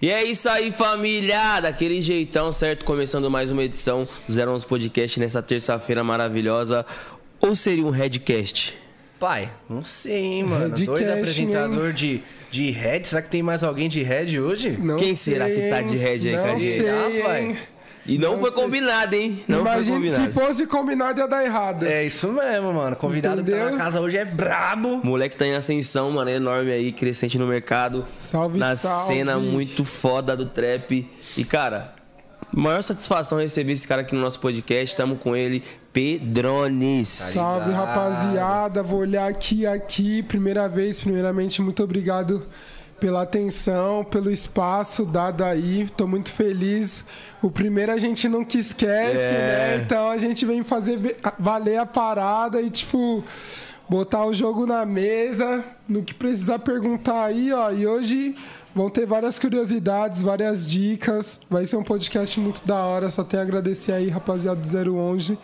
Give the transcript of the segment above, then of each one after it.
E é isso aí, família! Daquele jeitão, certo? Começando mais uma edição do 011 Podcast nessa terça-feira maravilhosa. Ou seria um Redcast? Pai, não sei, hein, mano. Redcast, Dois apresentadores de, de Red. Será que tem mais alguém de Red hoje? Não Quem sei, será que tá de head aí, Não Cadê? sei, Ah, pai. hein? E não, Não foi sei. combinado, hein? Não foi Imagina combinado. se fosse combinado ia dar errado. É isso mesmo, mano. Convidado que tá Entendeu? na casa hoje é brabo. Moleque tá em ascensão, mano, enorme aí, crescente no mercado. Salve, na salve. cena muito foda do trap. E, cara, maior satisfação receber esse cara aqui no nosso podcast. Tamo com ele, Pedrones. Salve, ligado? rapaziada. Vou olhar aqui aqui. Primeira vez, primeiramente, muito obrigado pela atenção, pelo espaço dado aí. Tô muito feliz. O primeiro a gente nunca esquece, É. né? Então a gente vem fazer valer a parada e, tipo, botar o jogo na mesa. No que precisar perguntar aí, ó. E hoje. Vão ter várias curiosidades, várias dicas. Vai ser um podcast muito da hora. Só tenho a agradecer aí, rapaziada do 011,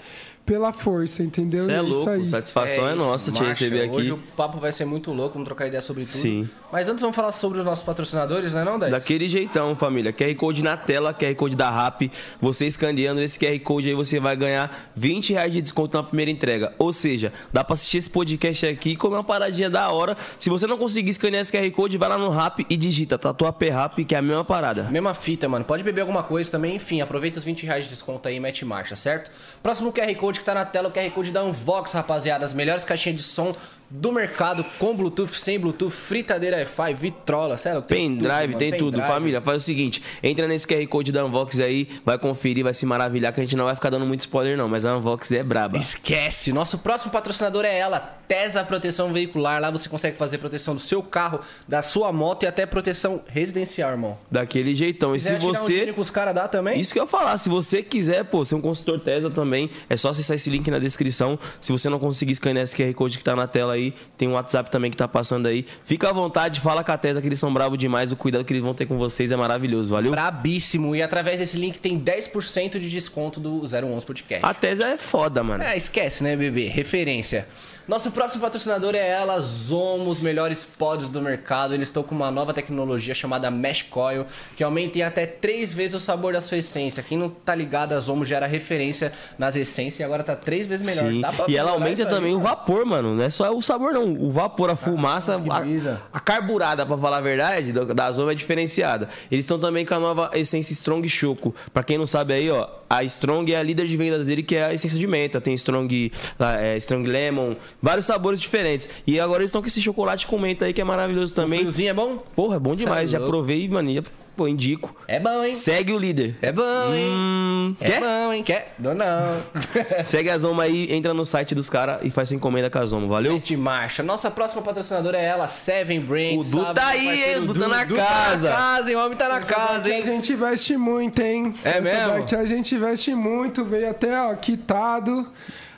pela força, entendeu? Você é E isso louco, aí. satisfação é, isso, nossa te receber aqui. Hoje o papo vai ser muito louco, vamos trocar ideia sobre tudo. Sim. Mas antes vamos falar sobre os nossos patrocinadores, né não, 10? Daquele jeitão, família. QR Code na tela, QR Code da RAP. Você escaneando esse QR Code aí, você vai ganhar 20 reais de desconto na primeira entrega. Ou seja, dá pra assistir esse podcast aqui e comer uma paradinha da hora. Se você não conseguir escanear esse QR Code, vai lá no RAP e digita Tatuapé RAP, que é a mesma parada. Mesma fita, mano. Pode beber alguma coisa também, enfim, aproveita os 20 reais de desconto aí e mete marcha, certo? Próximo QR Code que tá na tela, o QR Code da Unvox, rapaziada. As melhores caixinhas de som do mercado, com Bluetooth, sem Bluetooth, fritadeira Wi-Fi, vitrola, sério? Pendrive, tem tudo. Família, faz o seguinte: entra nesse QR Code da Unvox aí, vai conferir, vai se maravilhar, que a gente não vai ficar dando muito spoiler, não. Mas a Unvox é braba. Esquece! Nosso próximo patrocinador é ela, Tesa Proteção Veicular. Lá você consegue fazer proteção do seu carro, da sua moto e até proteção residencial, irmão. Daquele jeitão. E se tirar um você. dinheiro com os caras dá também? Isso que eu ia falar, se você quiser, pô, ser um consultor Tesla também, é só acessar esse link na descrição. Se você não conseguir escanear esse QR Code que tá na tela aí, tem um WhatsApp também que tá passando aí. Fica à vontade, fala com a Tesla que eles são bravos demais, o cuidado que eles vão ter com vocês é maravilhoso, valeu? Brabíssimo. E através desse link tem 10% de desconto do 011 Podcast. A Tesla é foda, mano. É, esquece, né, bebê? Referência. Nosso próximo patrocinador é ela, Zomo, os melhores pods do mercado. Eles estão com uma nova tecnologia chamada Mesh Coil, que aumenta em até três vezes o sabor da sua essência. Quem não tá ligado, a Zomo já era referência nas essências e agora tá três vezes melhor. Sim. E ela aumenta isso aí, também o vapor, mano. Não é só o sabor, não. O vapor, a fumaça, que a, a carburada, pra falar a verdade, da Zoma é diferenciada. Eles estão também com a nova essência Strong Choco. Pra quem não sabe aí, ó, a Strong é a líder de vendas dele, que é a essência de menta. Tem Strong, ah, é, Strong Lemon, vários sabores diferentes. E agora eles estão com esse chocolate com menta aí, que é maravilhoso também. Friozinho é bom? Porra, é bom demais. Já louco. provei, mania. Pô, indico. É bom, hein? Segue o líder. É bom, hein? Hum, É quer? bom, hein? Quer? Não, não. Segue a Zoma aí, entra no site dos caras e faz sua encomenda com a Zoma, valeu? Mete marcha. Nossa próxima patrocinadora é ela, Seven Brains. O Du sabe, tá aí, hein? O Du tá na Du casa. Tá na casa, hein? O homem tá na casa, Essa hein? daqui a gente veste muito, hein? É Essa mesmo? daqui a gente veste muito, veio até, ó, quitado.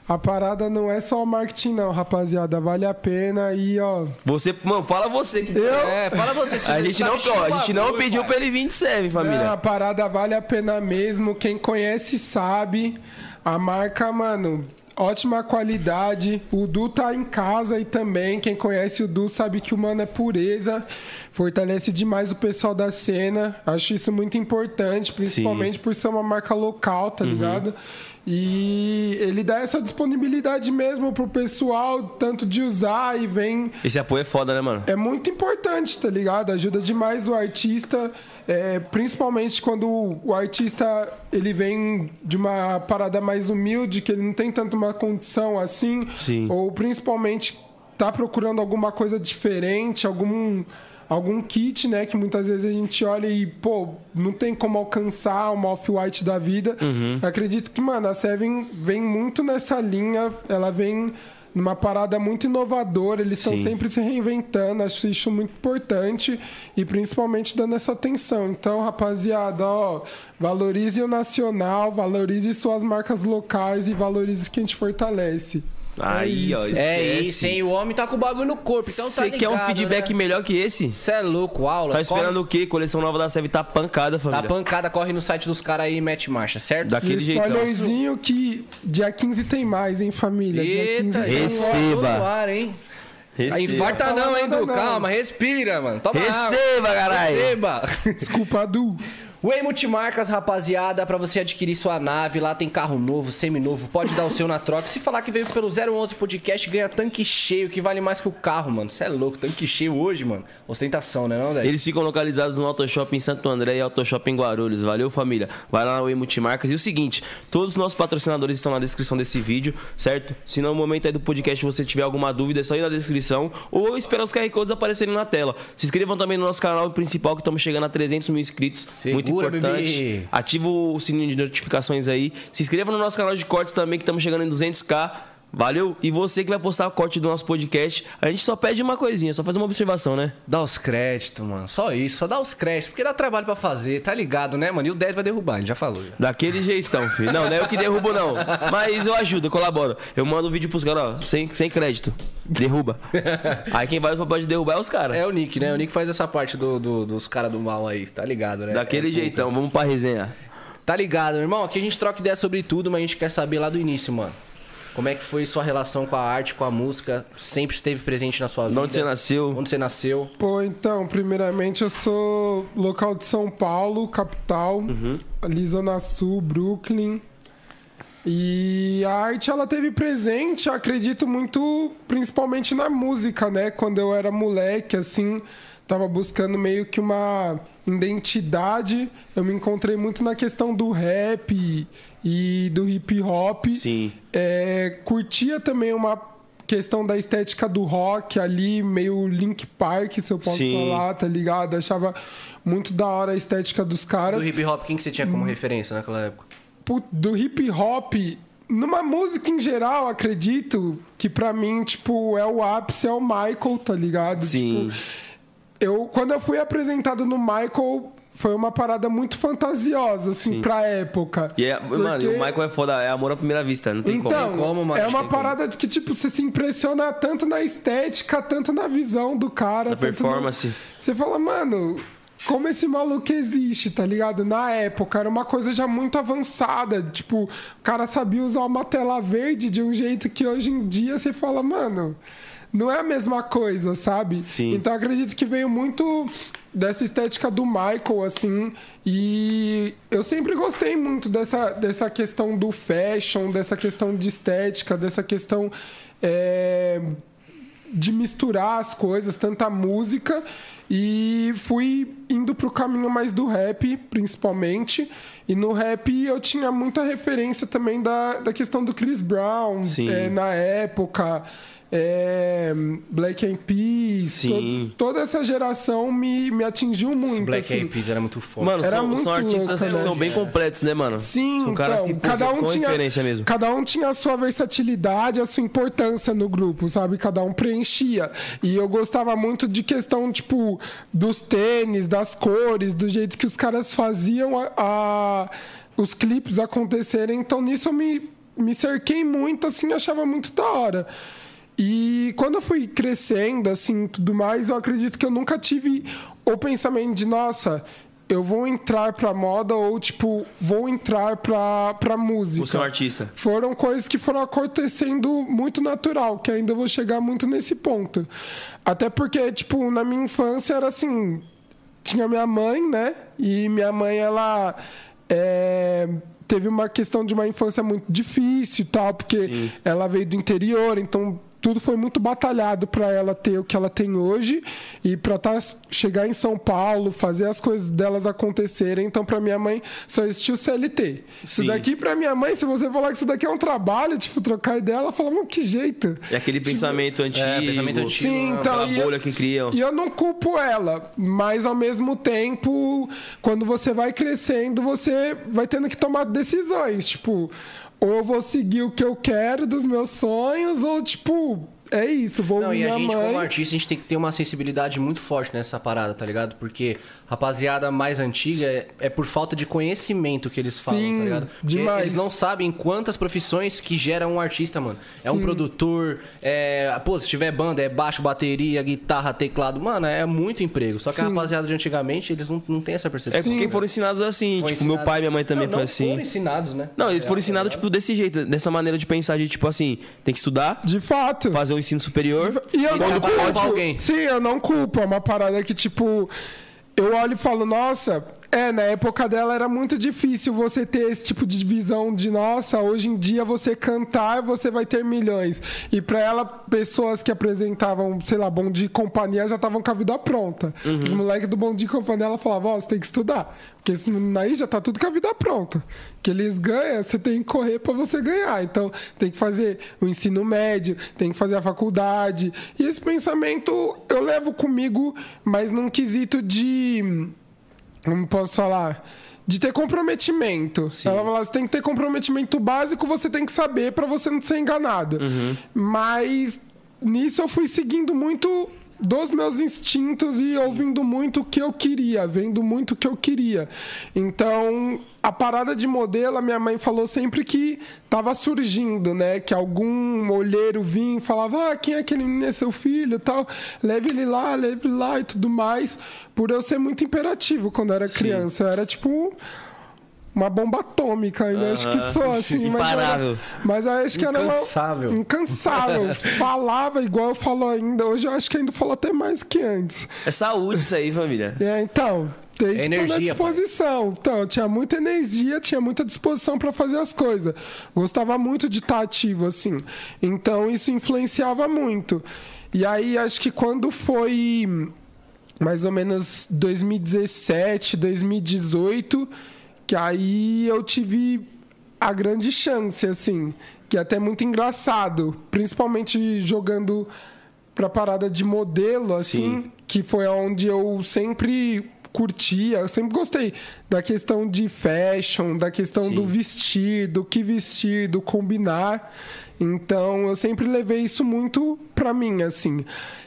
A parada não é só o marketing, não, rapaziada. Vale a pena e, ó. Você, mano, fala você que. Eu? É, fala você. se A gente tá não, ó, a gente não pediu pai. pra ele vir de serve, É, família. a parada vale a pena mesmo. Quem conhece sabe. A marca, mano, ótima qualidade. O Du tá em casa e também. Quem conhece o Du sabe que o mano é pureza. Fortalece demais o pessoal da cena. Acho isso muito importante, principalmente por ser uma marca local, tá ligado? E ele dá essa disponibilidade mesmo pro pessoal, tanto de usar e vem Esse apoio é foda, né, mano? é muito importante, tá ligado? Ajuda demais o artista, é, principalmente quando o, artista ele vem de uma parada mais humilde, que ele não tem tanto uma condição assim, Sim. ou principalmente tá procurando alguma coisa diferente, algum algum kit, né, que muitas vezes a gente olha e, pô, não tem como alcançar uma off-white da vida. Eu acredito que, mano, a Seven vem muito nessa linha, ela vem numa parada muito inovadora, eles estão sempre se reinventando, acho isso muito importante e principalmente dando essa atenção. Então, rapaziada, ó, valorize o nacional, valorize suas marcas locais e valorize quem te fortalece. Aí, ó. isso. É isso, hein? O homem tá com o bagulho no corpo, então tá Você ligado, quer um feedback né? melhor que esse? Você é louco, aula. Tá esperando o quê? Coleção nova da Seve tá pancada, Tá família. pancada, corre no site dos caras aí e mete marcha, certo? Daquele e jeitão. spoilerzinho que dia 15 tem mais, hein, família? Dia 15 Eita, tem Receba. Tô no ar, hein? Aí Receba. infarta Fala não, hein, Du? Calma, respira, mano. Toma. Receba, caralho. Receba. Desculpa, Du. Way Multimarcas, rapaziada, pra você adquirir sua nave, lá tem carro novo, seminovo, pode dar o seu na troca. Se falar que veio pelo 011 Podcast, ganha tanque cheio, que vale mais que o carro, mano. Você é louco, tanque cheio hoje, mano. Ostentação, né não, Dé? Eles ficam localizados no Autoshop em Santo André e Autoshop em Guarulhos. Valeu, família. Vai lá na Way Multimarcas. E o seguinte, todos os nossos patrocinadores estão na descrição desse vídeo, certo? Se no momento aí do podcast você tiver alguma dúvida, é só ir na descrição ou esperar os QR Codes aparecerem na tela. Se inscrevam também no nosso canal principal, que estamos chegando a 300 mil inscritos. Muito Segura, importante. bebê. Ativa o sininho de notificações aí. Se inscreva no nosso canal de cortes também, que estamos chegando em 200k. Valeu? E você que vai postar o corte do nosso podcast, a gente só pede uma coisinha, só faz uma observação, né? Dá os créditos, mano. Só isso, só dá os créditos, porque dá trabalho pra fazer, tá ligado, né, mano? E o 10 vai derrubar, ele já falou. Já. Daquele jeitão, filho. Não, não é eu que derrubo, não. Mas eu ajudo, eu colaboro. Eu mando o vídeo pros caras, ó, sem, sem crédito. Derruba. Aí quem vai pro papel de derrubar é os caras. É o Nick, né? O Nick faz essa parte do, do- dos caras do mal aí, tá ligado, né? Daquele É, jeitão, vamos pra resenha. Tá ligado, meu irmão? Aqui a gente troca ideia sobre tudo, mas a gente quer saber lá do início, mano. Como é que foi sua relação com a arte, com a música? Sempre esteve presente na sua vida? De onde você nasceu? Onde você nasceu? Pô, então, primeiramente eu sou local de São Paulo, capital, ali Zona Sul, Brooklyn. E a arte ela teve presente, acredito muito, principalmente na música, né? Quando eu era moleque, assim, tava buscando meio que uma identidade. Eu me encontrei muito na questão do rap e do hip hop. Sim. É, curtia também uma questão da estética do rock ali, meio Link Park, se eu posso Sim. falar, tá ligado? Achava muito da hora a estética dos caras. Do hip hop, quem que você tinha como referência naquela época? Do hip hop, numa música em geral, acredito que pra mim, tipo, é o ápice, é o Michael, tá ligado? Sim. Tipo, eu, quando eu fui apresentado no Michael, foi uma parada muito fantasiosa, assim, pra época. E é, mano, e o Porque- Michael é foda, é amor à primeira vista, não tem Então, como. como, mano, é uma como. parada de que, tipo, você se impressiona tanto na estética, tanto na visão do cara. Na tanto no- performance. Você fala, mano, como esse maluco existe, tá ligado? Na época, era uma coisa já muito avançada. Tipo, o cara sabia usar uma tela verde de um jeito que hoje em dia você fala, mano, não é a mesma coisa, sabe? Sim. Então, acredito que veio muito dessa estética do Michael, assim. E eu sempre gostei muito dessa, dessa questão do fashion, dessa questão de estética, dessa questão. é, de misturar as coisas, tanta música, e fui indo pro caminho mais do rap, principalmente. E no rap eu tinha muita referência também da, da questão do Chris Brown, é, na época. É, Black Eyed Peas, Sim. todos- toda essa geração me, me atingiu muito. Black assim. Eyed Peas era muito foda. Mano, Era são, muito são artistas louco, que são né? bem completos, né, mano? Sim, São caras então, que cada um são tinha referência mesmo. Cada um tinha a sua versatilidade, a sua importância no grupo, sabe? Cada um preenchia. E eu gostava muito de questão, tipo, dos tênis, das cores, do jeito que os caras faziam a, a- os clipes acontecerem. Então, nisso eu me, me cerquei muito, assim, achava muito da hora. E quando eu fui crescendo, assim, tudo mais, eu acredito que eu nunca tive o pensamento de, nossa, eu vou entrar pra moda ou, tipo, vou entrar pra, pra música. Você é um artista. Foram coisas que foram acontecendo muito natural, que ainda vou chegar muito nesse ponto. Até porque, tipo, na minha infância era assim, tinha minha mãe, né? E minha mãe, ela é, teve uma questão de uma infância muito difícil e tal, porque ela veio do interior, então tudo foi muito batalhado para ela ter o que ela tem hoje e para tá, chegar em São Paulo, fazer as coisas delas acontecerem. Então, para minha mãe, só existiu CLT. Isso Sim. daqui, para minha mãe, se você falar que isso daqui é um trabalho, tipo, trocar ideia, ela fala, mano, que jeito. É aquele pensamento antigo. pensamento antigo, Sim, né? então. Aquela e eu- bolha que criam. E eu não culpo ela, mas ao mesmo tempo, quando você vai crescendo, você vai tendo que tomar decisões. Tipo, ou vou seguir o que eu quero dos meus sonhos, ou tipo, é isso, vou Não, e a gente, mãe. como artista, a gente tem que ter uma sensibilidade muito forte nessa parada, tá ligado? Porque rapaziada mais antiga é, é por falta de conhecimento que eles falam, Sim, tá ligado? Porque demais. Eles não sabem quantas profissões que geram um artista, mano. É um Sim. produtor, é. Pô, se tiver banda, é baixo, bateria, guitarra, teclado. Mano, é muito emprego. Só que a Sim. rapaziada de antigamente, eles não, não têm essa percepção. É porque foram ensinados assim. Foram tipo, meu ensinados- pai e minha mãe também não, foi não assim. foram ensinados, né? Não, eles É, foram tá ensinados, ligado? tipo, desse jeito, dessa maneira de pensar, de tipo assim, tem que estudar, De fato. fazer o ensino superior. E eu não culpo alguém. Sim, eu não culpo. É uma parada que, tipo, eu olho e falo, nossa, é, na época dela era muito difícil você ter esse tipo de visão de, nossa, hoje em dia você cantar, você vai ter milhões. E pra ela, pessoas que apresentavam, sei lá, Bom Dia e Companhia já estavam com a vida pronta. Os moleques do Bom Dia e Companhia, ela falava, ó, você tem que estudar. Porque esse menino aí já tá tudo com a vida pronta. Que eles ganham, você tem que correr pra você ganhar. Então, tem que fazer o ensino médio, tem que fazer a faculdade. E esse pensamento eu levo comigo, mas num quesito de como posso falar? De ter comprometimento. Ela fala, você tem que ter comprometimento básico, você tem que saber para você não ser enganado. Mas nisso eu fui seguindo muito dos meus instintos e ouvindo muito o que eu queria, vendo muito o que eu queria. Então, a parada de modelo, a minha mãe falou sempre que tava surgindo, né? Que algum olheiro vinha e falava: "Ah, quem é aquele menino é seu filho?" tal. Leve ele lá, leve ele lá e tudo mais. Por eu ser muito imperativo quando eu era criança, eu era tipo uma bomba atômica, ainda acho que sou assim, mas era, mas acho que era uma Incansável. incansável. Falava igual eu falo ainda. Hoje eu acho que ainda falo até mais que antes. É saúde isso aí, família. É, então, tem que estar na Energia, disposição. Então, eu tinha muita energia, tinha muita disposição para fazer as coisas. Gostava muito de estar ativo, assim. Então, isso influenciava muito. E aí, acho que quando foi mais ou menos 2017, 2018, que aí eu tive a grande chance, assim, que é até muito engraçado, principalmente jogando pra parada de modelo, assim, Sim. que foi onde eu sempre curtia, eu sempre gostei da questão de fashion, da questão Sim. do vestir, do que vestir, do combinar. Então, eu sempre levei isso muito pra mim, assim.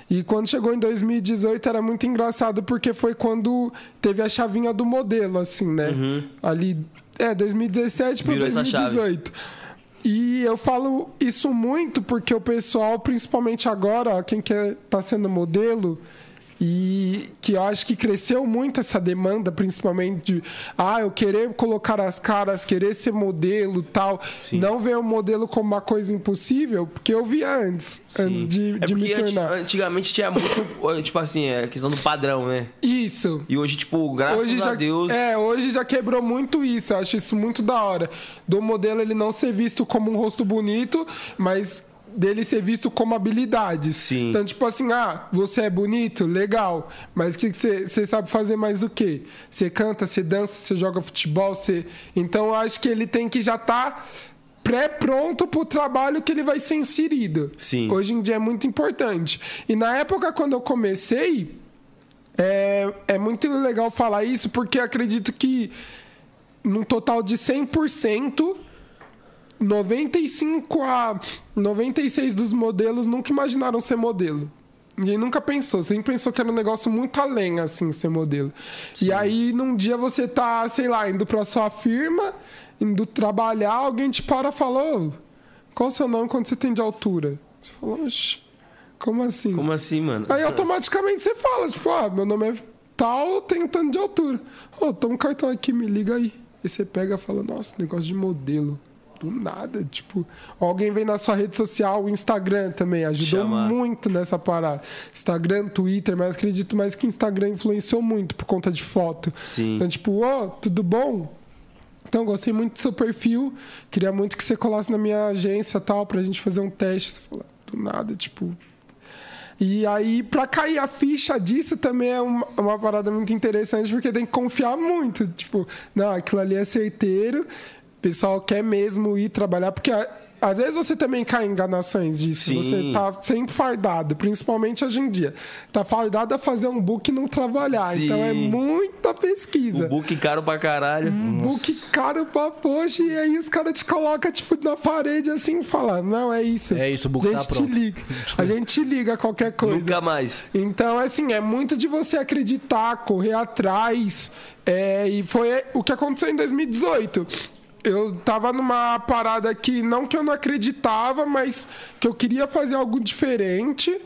E quando chegou em 2018 era muito engraçado porque foi quando teve a chavinha do modelo, assim, né? Ali, é, 2017 para Virou essa chave. 2018. E eu falo isso muito porque o pessoal, principalmente agora, quem quer tá sendo modelo, e que eu acho que cresceu muito essa demanda, principalmente de ah, eu querer colocar as caras, querer ser modelo tal. Sim. Não ver o modelo como uma coisa impossível, porque eu via antes, antes de, é de me tornar. antigamente tinha muito, tipo assim, é a questão do padrão, né? Isso. E hoje, tipo, graças Hoje a já, Deus. é, hoje já quebrou muito isso. Eu acho isso muito da hora. Do modelo ele não ser visto como um rosto bonito, mas dele ser visto como habilidades. Sim. Então, tipo assim, ah, você é bonito, legal, mas o que você sabe fazer mais o quê? Você canta, você dança, você joga futebol, você. Então, eu acho que ele tem que já estar pré-pronto pro trabalho que ele vai ser inserido. Sim. Hoje em dia é muito importante. E na época, quando eu comecei, é, é muito legal falar isso, porque acredito que num total de 100%, 95 a 96 dos modelos nunca imaginaram ser modelo. Ninguém nunca pensou, sempre pensou que era um negócio muito além, assim, ser modelo. E aí, num dia você tá, sei lá, indo pra sua firma, indo trabalhar, alguém te para e fala, "Ô, qual o seu nome quando você tem de altura? Você fala, oxe, como assim? Como assim, mano? Aí automaticamente você fala, tipo, ah, meu nome é tal, tenho tanto de altura. Ô, toma um cartão aqui, me liga aí. E você pega e fala, nossa, negócio de modelo. Do nada, tipo, alguém vem na sua rede social, o Instagram também ajudou Chamar. muito nessa parada. Instagram, Twitter, mas acredito mais que o Instagram influenciou muito por conta de foto. Sim. Então, tipo, ô, tudo bom? Então, gostei muito do seu perfil. Queria muito que você colasse na minha agência tal, pra gente fazer um teste. Você fala, do nada, tipo. E aí, pra cair a ficha disso também é uma, uma parada muito interessante, porque tem que confiar muito. Tipo, não, aquilo ali é certeiro, pessoal quer mesmo ir trabalhar, porque às vezes você também cai em enganações disso. Sim. Você tá sempre fardado, principalmente hoje em dia. Tá fardado a fazer um book e não trabalhar. Sim. Então é muita pesquisa. O book caro pra caralho. Um book caro pra poxa, e aí os caras te colocam, tipo, na parede assim e falam, não, é isso. É isso, o book a gente tá te pronto." liga. A gente te liga a qualquer coisa. Nunca mais. Então, assim, é muito de você acreditar, correr atrás. é, e foi o que aconteceu em 2018. Eu tava numa parada que, não que eu não acreditava, mas que eu queria fazer algo diferente.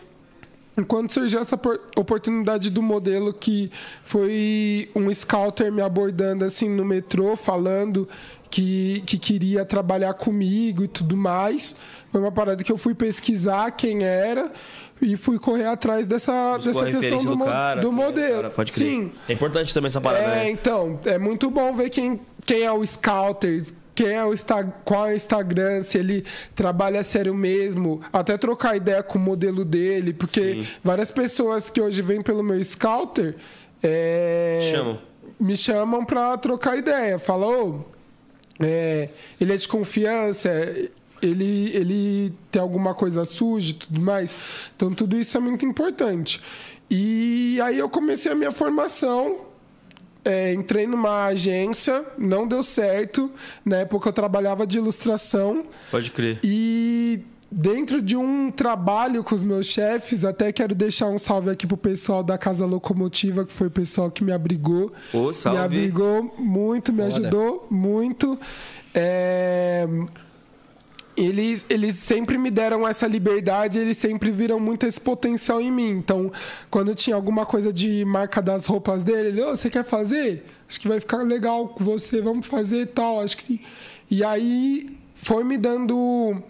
Enquanto surgiu essa por- oportunidade do modelo que foi um scouter me abordando assim no metrô, falando que, que queria trabalhar comigo e tudo mais. Foi uma parada que eu fui pesquisar quem era e fui correr atrás dessa, Buscou dessa questão do, mo- cara, do modelo. cara, pode crer. Sim, É importante também essa parada, é, né? então, é muito bom ver quem, quem é o Scouter, quem é o qual é o Instagram, se ele trabalha sério mesmo, até trocar ideia com o modelo dele, porque Sim. várias pessoas que hoje vêm pelo meu Scouter é, Chamam. me chamam pra trocar ideia. Fala, ô, é, ele é de confiança, ele, ele tem alguma coisa suja e tudo mais. Então, tudo isso é muito importante. E aí eu comecei a minha formação. É, entrei numa agência, não deu certo. Na época eu trabalhava de ilustração. Pode crer. E dentro de um trabalho com os meus chefes, até quero deixar um salve aqui pro pessoal da Casa Locomotiva, que foi o pessoal que me abrigou. Ô, salve. Me abrigou muito, me Foda. ajudou muito. É, Eles, eles sempre me deram essa liberdade, eles sempre viram muito esse potencial em mim. Então, quando tinha alguma coisa de marca das roupas dele, ele, "Ô, você quer fazer? Acho que vai ficar legal com você, vamos fazer e tal. Acho que. E aí foi me dando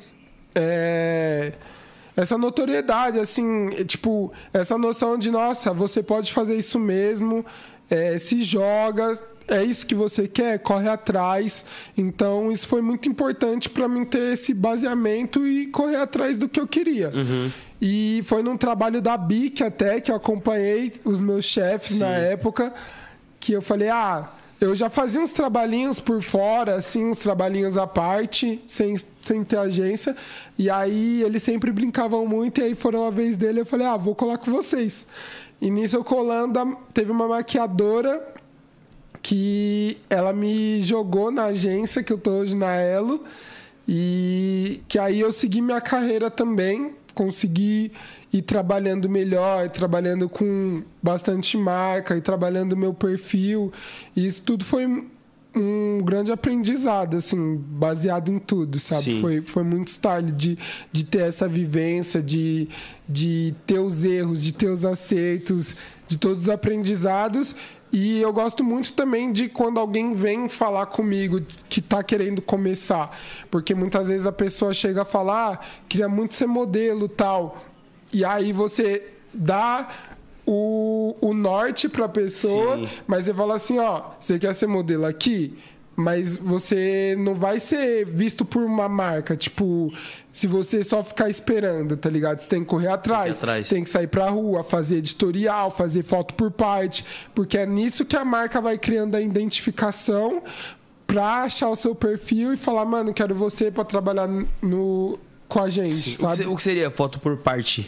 é, essa notoriedade, assim, é, tipo, essa noção de, nossa, você pode fazer isso mesmo, é, se joga, é isso que você quer, corre atrás. Então, isso foi muito importante para mim ter esse baseamento e correr atrás do que eu queria. E foi num trabalho da BIC até que eu acompanhei os meus chefes na época, que eu falei, ah, eu já fazia uns trabalhinhos por fora, assim, uns trabalhinhos à parte, sem, sem ter agência. E aí eles sempre brincavam muito, e aí foram a vez dele, eu falei, ah, vou colar com vocês. E nisso eu colando, teve uma maquiadora que ela me jogou na agência que eu tô hoje na Elo e que aí eu segui minha carreira também, consegui ir trabalhando melhor, trabalhando com bastante marca e trabalhando meu perfil. E isso tudo foi um grande aprendizado, assim, baseado em tudo, sabe? Sim. Foi, foi muito style de, de ter essa vivência, de, de ter os erros, de ter os acertos, de todos os aprendizados. E eu gosto muito também de quando alguém vem falar comigo que está querendo começar. Porque muitas vezes a pessoa chega a falar, ah, queria muito ser modelo tal. E aí você dá o, o norte para a pessoa, Sim. mas você fala assim, ó, você quer ser modelo aqui? Mas você não vai ser visto por uma marca, tipo, se você só ficar esperando, tá ligado? Você tem que correr atrás, atrás. tem que sair pra rua, fazer editorial, fazer foto por parte, porque é nisso que a marca vai criando a identificação pra achar o seu perfil e falar, mano, quero você pra trabalhar no com a gente, que, sabe? o que seria foto por parte?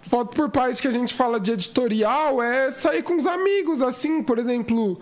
Foto por parte que a gente fala de editorial é sair com os amigos, assim, por exemplo,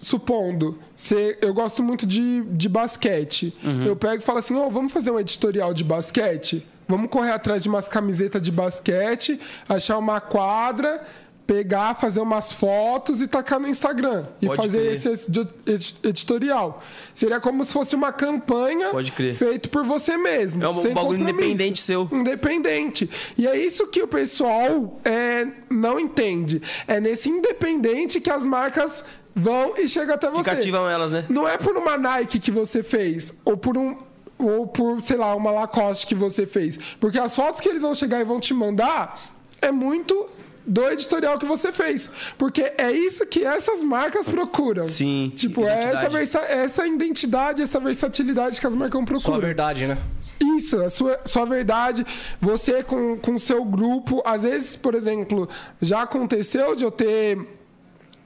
supondo, cê, eu gosto muito de, de basquete. Eu pego e falo assim, ô, vamos fazer um editorial de basquete? Vamos correr atrás de umas camisetas de basquete, achar uma quadra, pegar, fazer umas fotos e tacar no Instagram. E Pode fazer crer. esse edi- edi- editorial. Seria como se fosse uma campanha feito por você mesmo. É um bagulho independente seu. Independente. E é isso que o pessoal é, não entende. É nesse independente que as marcas vão e chegam até Que você. cativam elas, né? Não é por uma Nike que você fez, ou por um. Ou por, sei lá, uma Lacoste que você fez. Porque as fotos que eles vão chegar e vão te mandar é muito do editorial que você fez. Porque é isso que essas marcas procuram. Sim, Tipo, é essa, essa identidade, essa versatilidade que as marcas Só a procuram. verdade, né? Isso, a sua, sua verdade. Você com o seu grupo. Às vezes, por exemplo, já aconteceu de eu ter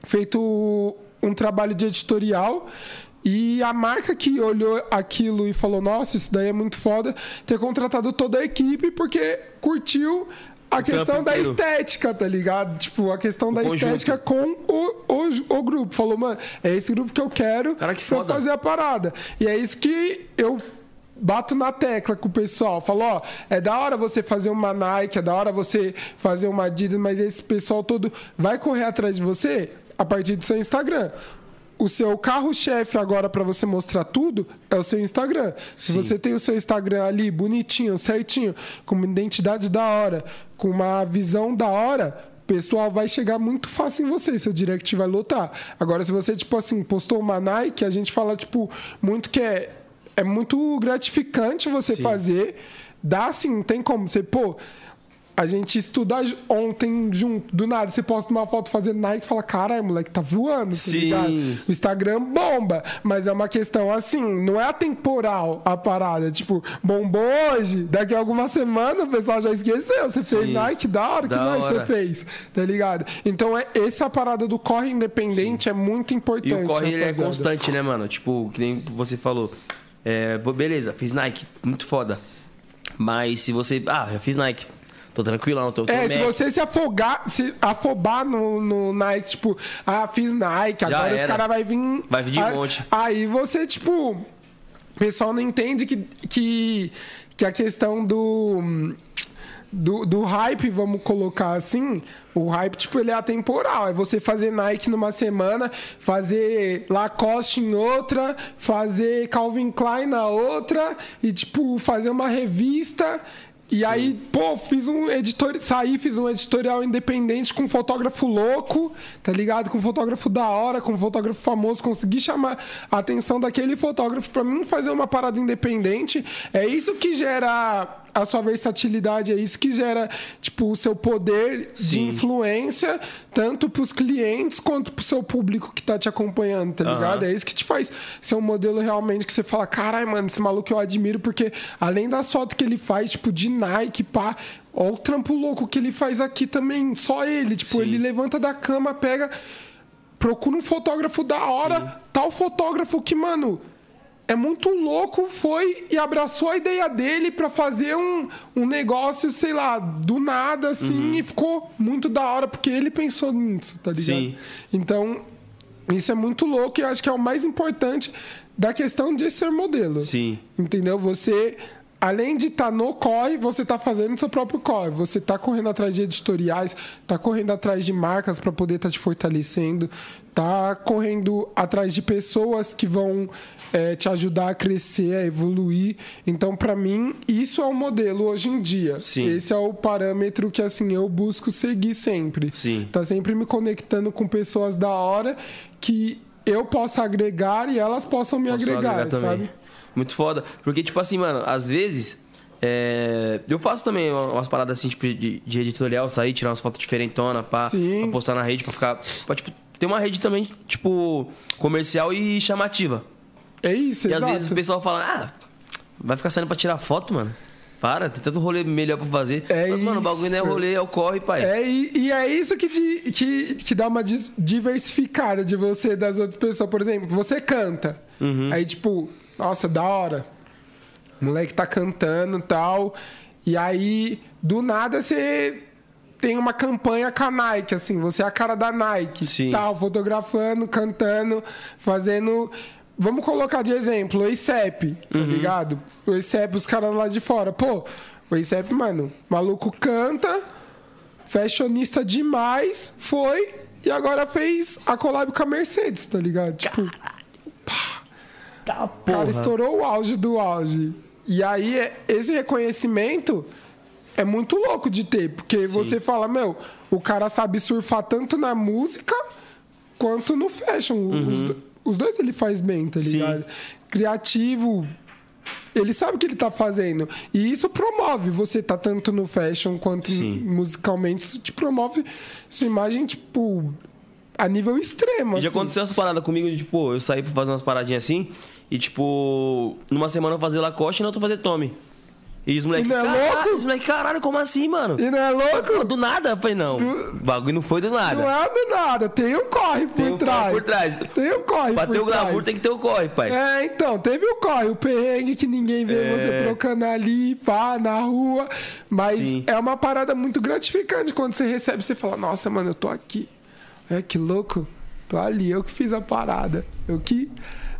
feito um trabalho de editorial e a marca que olhou aquilo e falou: Nossa, isso daí é muito foda, ter contratado toda a equipe porque curtiu a questão da inteiro. estética, tá ligado? Tipo, a questão da conjunto. estética com o, o, o grupo. Falou, mano, é esse grupo que eu quero Cara, que pra foda. fazer a parada. E é isso que eu bato na tecla com o pessoal. Falo, ó, é da hora você fazer uma Nike, é da hora você fazer uma Adidas, mas esse pessoal todo vai correr atrás de você a partir do seu Instagram. o seu carro-chefe agora para você mostrar tudo é o seu Instagram. Se Sim. você tem o seu Instagram ali bonitinho, certinho, com uma identidade da hora, com uma visão da hora, o pessoal vai chegar muito fácil em você, seu direct vai lotar. Agora, se você, tipo assim, postou uma Nike, a gente fala, tipo, muito que é, é muito gratificante você fazer. Dá assim, não tem como. Você, pô, a gente estudar ontem junto, do nada, você posta uma foto fazendo Nike e fala, caralho, moleque, tá voando, tá Sim. ligado? O Instagram bomba, mas é uma questão assim, não é atemporal a parada. Tipo, bombou hoje, daqui a algumas semanas o pessoal já esqueceu. Você fez Sim. Nike, da hora, que Da mais hora. você fez? Tá ligado? Então, é, essa parada do corre independente é muito importante. E o corre é constante, né, mano? Tipo, que nem você falou. É, beleza, fiz Nike, muito foda. Mas se você. Ah, já fiz Nike. Tô tranquilão, tô, tô É, se você se afogar, se afobar no, no Nike, tipo, ah, fiz Nike, Já agora os era. caras vai vir. Vai vir de Ah, monte. Aí você, tipo, o pessoal não entende que, que, que a questão do. Do, do hype, vamos colocar assim, o hype, tipo, ele é atemporal. É você fazer Nike numa semana, fazer Lacoste em outra, fazer Calvin Klein na outra, e, tipo, fazer uma revista. E aí, pô, fiz um editor, saí, fiz um editorial independente com um fotógrafo louco, tá ligado? Com um fotógrafo da hora, com um fotógrafo famoso, consegui chamar a atenção daquele fotógrafo pra mim fazer uma parada independente. É isso que gera a sua versatilidade, é isso que gera, tipo, o seu poder de Sim. influência, tanto pros clientes quanto pro seu público que tá te acompanhando, tá ligado? É isso que te faz ser um modelo realmente que você fala, caralho, mano, esse maluco eu admiro, porque além das fotos que ele faz, tipo, de Nike, pá, ó o trampo louco que ele faz aqui também, só ele, tipo, Sim. ele levanta da cama, pega, procura um fotógrafo da hora, tal fotógrafo que, mano, é muito louco, foi e abraçou a ideia dele pra fazer um, um negócio, sei lá, do nada, assim, e ficou muito da hora, porque ele pensou nisso, tá ligado? Sim. Então, isso é muito louco e eu acho que é o mais importante da questão de ser modelo. Sim. Entendeu? Você, além de estar no corre, você está fazendo seu próprio corre. Você está correndo atrás de editoriais, está correndo atrás de marcas para poder estar te fortalecendo, está correndo atrás de pessoas que vão eh, te ajudar a crescer, a evoluir. Então, para mim, isso é o modelo hoje em dia. Sim. Esse é o parâmetro que assim eu busco seguir sempre. Sim. Tá sempre me conectando com pessoas da hora que eu possa agregar e elas possam me Posso agregar, agregar sabe? Muito foda. Porque, tipo assim, mano, às vezes. é, Eu faço também umas paradas assim, tipo, de, de editorial, sair, tirar umas fotos diferentona pra, pra postar na rede, pra ficar. Pra, tipo, ter uma rede também, tipo, comercial e chamativa. É isso, E exato. às vezes o pessoal fala, ah, vai ficar saindo pra tirar foto, mano. Para, tem tanto rolê melhor pra fazer. É Mas, mano, o bagulho não é rolê, é o corre, pai. É, e, e é isso que, di- que, que dá uma diversificada de você das outras pessoas. Por exemplo, você canta. Uhum. Aí, tipo, nossa, da hora. O moleque tá cantando e tal. E aí, do nada, você tem uma campanha com a Nike, assim. Você é a cara da Nike. Sim. Tal, fotografando, cantando, fazendo... Vamos colocar de exemplo, o ICEP, tá Uhum. ligado? O ICEP, os caras lá de fora. Pô, o ICEP, mano, maluco canta, fashionista demais, foi e agora fez a collab com a Mercedes, tá ligado? Tipo, Tá, o cara estourou o auge do auge. E aí, é- esse reconhecimento é muito louco de ter, porque você fala, meu, o cara sabe surfar tanto na música quanto no fashion. Os, do- os dois ele faz bem, tá Uhum. Sim. ligado? Criativo. Ele sabe o que ele tá fazendo. E isso promove você tá tanto no fashion quanto Sim. musicalmente. Isso te promove sua imagem, tipo, a nível extremo. E já assim. aconteceu essa parada comigo de, tipo, eu saí pra fazer umas paradinhas assim, e tipo, numa semana eu fazer Lacoste e na outra fazer Tommy. E os moleques, E não é caralho, louco? os moleques, caralho, como assim, mano? E não é louco? Do nada? Eu falei, não, o bagulho não foi do nada. Não é do nada, tem um corre por Tem um trás. corre por trás. Tem um corre Pra por ter o trás. glamour tem que ter o corre, pai. É, então, teve o corre, o perrengue que ninguém vê É. você trocando ali, pá, na rua. Mas Sim. é uma parada muito gratificante quando você recebe, você fala, nossa, mano, eu tô aqui. É, que louco. Tô ali, eu que fiz a parada. Eu que.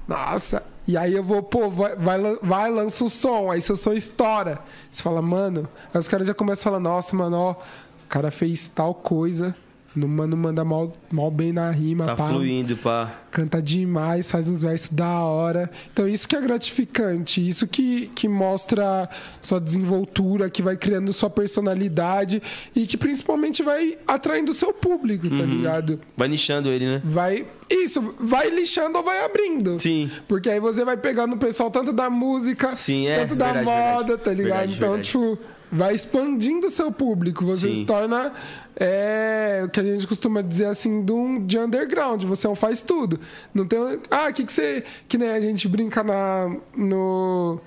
Nossa. E aí eu vou, pô, vai, vai, vai lança o som, aí seu som estoura. Você fala, mano. Aí os caras já começam a falar, nossa, mano, ó, o cara fez tal coisa. No mano manda mal, mal bem na rima, Tá pá. fluindo, pá. Canta demais, faz uns versos da hora. Então isso que é gratificante, isso que, que mostra sua desenvoltura, que vai criando sua personalidade e que principalmente vai atraindo seu público, Uhum. tá ligado? Vai nichando ele, né? Vai. Isso, vai lixando ou vai abrindo. Sim. Porque aí você vai pegando o pessoal tanto da música, Sim, é, tanto da verdade, moda, verdade. tá ligado? Verdade, então, tipo, vai expandindo o seu público. Você Sim. se torna é, o que a gente costuma dizer assim de, um, de underground. Você é um faz tudo. Não tem. Ah, o que, que você. Que nem a gente brinca na. No,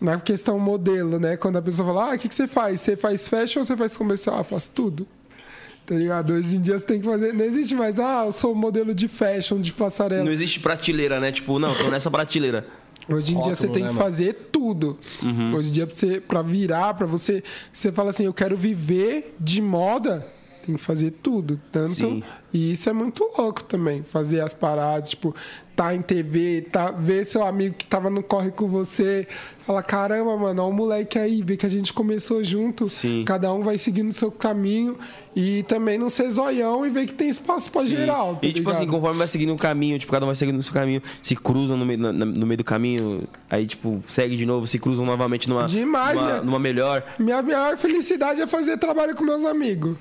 na questão modelo, né? Quando a pessoa fala, ah, o que, que você faz? Você faz fashion ou você faz comercial? Ah, faço tudo. Tá ligado? Hoje em dia você tem que fazer. Não existe mais, ah, eu sou modelo de fashion, de passarela. Não existe prateleira, né? Tipo, não, tô nessa prateleira. Hoje em dia você tem né, que fazer tudo. Hoje em dia, pra, você, pra virar, pra você. Você fala assim, eu quero viver de moda, tem que fazer tudo. Tanto. Sim. E isso é muito louco também. Fazer as paradas, tipo, tá em TV, tá, ver seu amigo que tava no corre com você. Fala, caramba, mano, ó o moleque aí, ver que a gente começou junto. Sim. Cada um vai seguindo o seu caminho. E também não ser zoião e ver que tem espaço pra Sim. geral. Tá e tipo assim, ligado? conforme vai seguindo um caminho, tipo, cada um vai seguindo o seu caminho, se cruzam no meio, na- no meio do caminho, aí, tipo, segue de novo, se cruzam novamente numa, Demais, numa, né? numa melhor. Minha maior felicidade é fazer trabalho com meus amigos.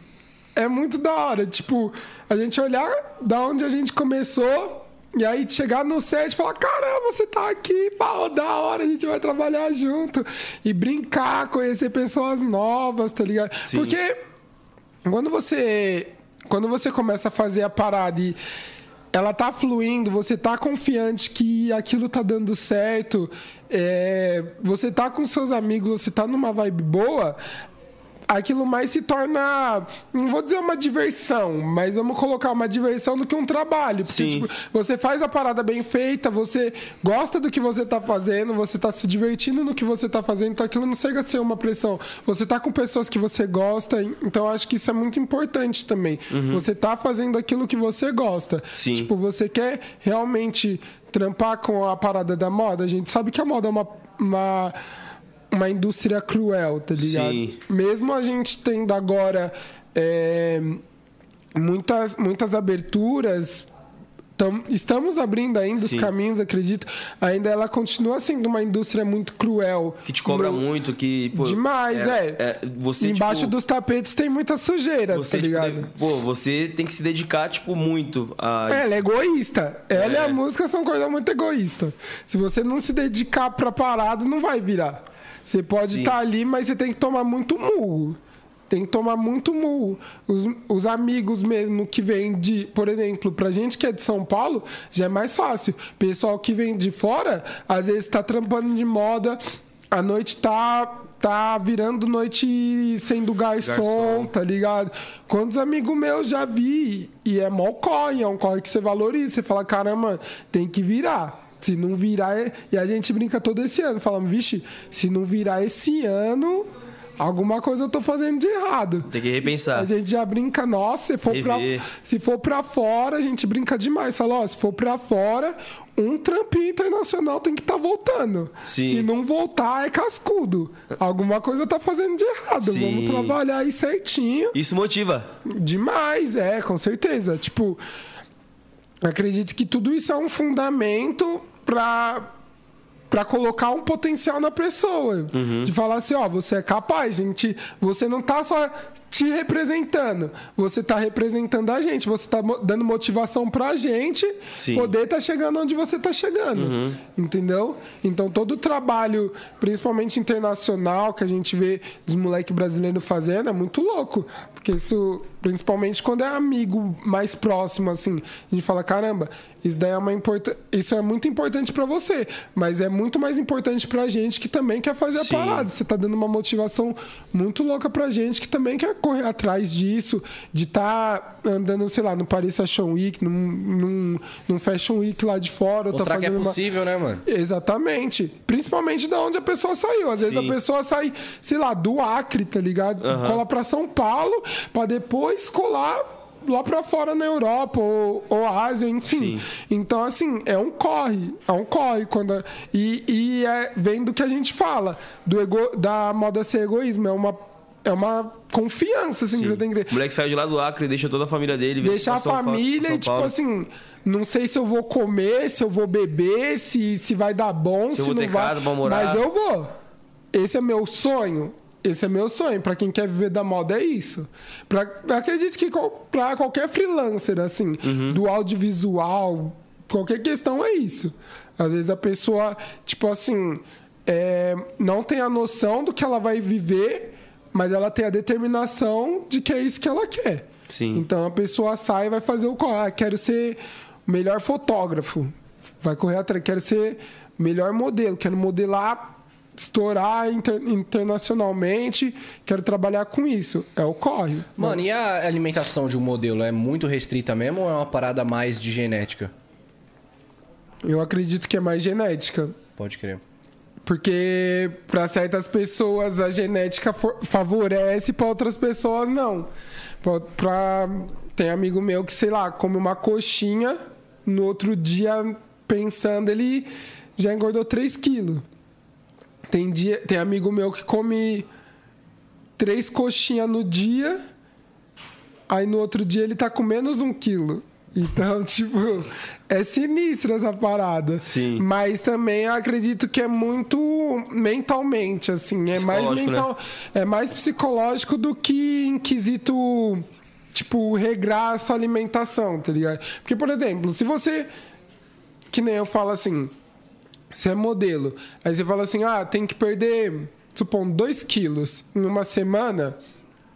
É muito da hora. Tipo, a gente olhar da onde a gente começou e aí chegar no set e falar: caramba, você tá aqui, pau, da hora, a gente vai trabalhar junto. E brincar, conhecer pessoas novas, tá ligado? Sim. Porque quando você. Quando você começa a fazer a parada e ela tá fluindo, você tá confiante que aquilo tá dando certo, é, você tá com seus amigos, você tá numa vibe boa, aquilo mais se torna, não vou dizer uma diversão, mas vamos colocar uma diversão do que um trabalho. Porque, Sim. tipo, você faz a parada bem feita, você gosta do que você tá fazendo, você tá se divertindo no que você tá fazendo, então aquilo não chega a ser uma pressão. Você tá com pessoas que você gosta, então eu acho que isso é muito importante também. Você tá fazendo aquilo que você gosta. Sim. Tipo, você quer realmente trampar com a parada da moda? A gente sabe que a moda é uma. uma uma indústria cruel, tá ligado? Sim. Mesmo a gente tendo agora é, muitas, muitas aberturas, tam- estamos abrindo ainda os Sim. caminhos, acredito. Ainda ela continua sendo uma indústria muito cruel. Que te cobra No- muito, que. Pô, Demais, é. você, Embaixo tipo, dos tapetes tem muita sujeira, você, tá tipo, ligado? deve- pô, você tem que se dedicar, tipo, muito a. Ela é egoísta. Ela e É. a música são coisa muito egoísta. Se você não se dedicar pra parada, não vai virar. Você pode estar ali, mas você tem que tomar muito murro. Tem que tomar muito murro. Os, os amigos mesmo que vêm de, por exemplo, pra gente que é de São Paulo, já é mais fácil. Pessoal que vem de fora, às vezes tá trampando de moda, a noite tá tá virando noite sendo garçom, Garçom. tá ligado? Quantos amigos meus já vi e é mó corre, é um corre que você valoriza, você fala, caramba, tem que virar. Se não virar, e a gente brinca todo esse ano, falando, vixe, se não virar esse ano, alguma coisa eu tô fazendo de errado. Tem que repensar. A gente já brinca, nossa, se for, pra, se for pra fora, a gente brinca demais. Fala, ó, se for pra fora, um trampinho internacional tem que estar voltando. Sim. Se não voltar, é cascudo. Alguma coisa tá fazendo de errado. Sim. Vamos trabalhar aí certinho. Isso motiva. Demais, é, com certeza. Tipo, acredito que tudo isso é um fundamento pra, pra colocar um potencial na pessoa. De falar assim, ó, você é capaz, gente. Você não tá só te representando, você tá representando a gente, você tá dando motivação pra gente Sim. poder tá chegando onde você tá chegando. Entendeu? Então todo o trabalho, principalmente internacional, que a gente vê dos moleques brasileiros fazendo, é muito louco. Porque isso, principalmente quando é amigo mais próximo, assim, a gente fala, caramba, isso daí é uma importa... isso é muito importante pra você, mas é muito mais importante pra gente que também quer fazer Sim. a parada. Você tá dando uma motivação muito louca pra gente que também quer correr atrás disso, de estar andando, sei lá, no Paris Fashion Week, num, num, num Fashion Week lá de fora, tá Mostrar que é fazendo uma- possível, né, mano? Exatamente. Principalmente da onde a pessoa saiu. Às vezes Sim. a pessoa sai, sei lá, do Acre, tá ligado? Cola pra São Paulo, pra depois colar lá pra fora na Europa ou, ou Ásia, enfim. Sim. Então, assim, é um corre. É um corre. Quando, e, e é, vem do que a gente fala, do ego, da moda ser egoísmo. É uma é uma confiança, assim, que você tem que ter. O moleque saiu de lá do Acre, deixa toda a família dele. pra a família e, tipo assim, não sei se eu vou comer, se eu vou beber, se, se vai dar bom, Se se, eu vou não ter vai. casa morar. Mas eu vou. Esse é meu sonho. Esse é meu sonho. Pra quem quer viver da moda, é isso. Pra, acredito que qual- pra qualquer freelancer, assim, Uhum. do audiovisual, qualquer questão é isso. Às vezes a pessoa, tipo assim, é, não tem a noção do que ela vai viver, mas ela tem a determinação de que é isso que ela quer. Sim. Então a pessoa sai e vai fazer o corre. Ah, quero ser o melhor fotógrafo. Vai correr atrás. Quero ser o melhor modelo. Quero modelar, estourar inter- internacionalmente. Quero trabalhar com isso. É o corre. Mano, e a alimentação de um modelo é muito restrita mesmo ou é uma parada mais de genética? Eu acredito que é mais genética. Pode crer. Porque para certas pessoas a genética favorece, para outras pessoas não. Pra, pra- tem amigo meu que, sei lá, come uma coxinha, no outro dia, pensando, ele já engordou 3 quilos. Tem, dia, tem amigo meu que come três coxinhas no dia, aí no outro dia ele tá com menos um quilo. Então, tipo, é sinistro essa parada. Sim. Mas também eu acredito que é muito mentalmente, assim. É mais Psicológico, mental. É mais psicológico do que em quesito, tipo, regrar a sua alimentação, tá ligado? Porque, por exemplo, se você. Que nem eu falo assim. Você é modelo. Aí você fala assim: ah, tem que perder, supondo, 2 quilos em uma semana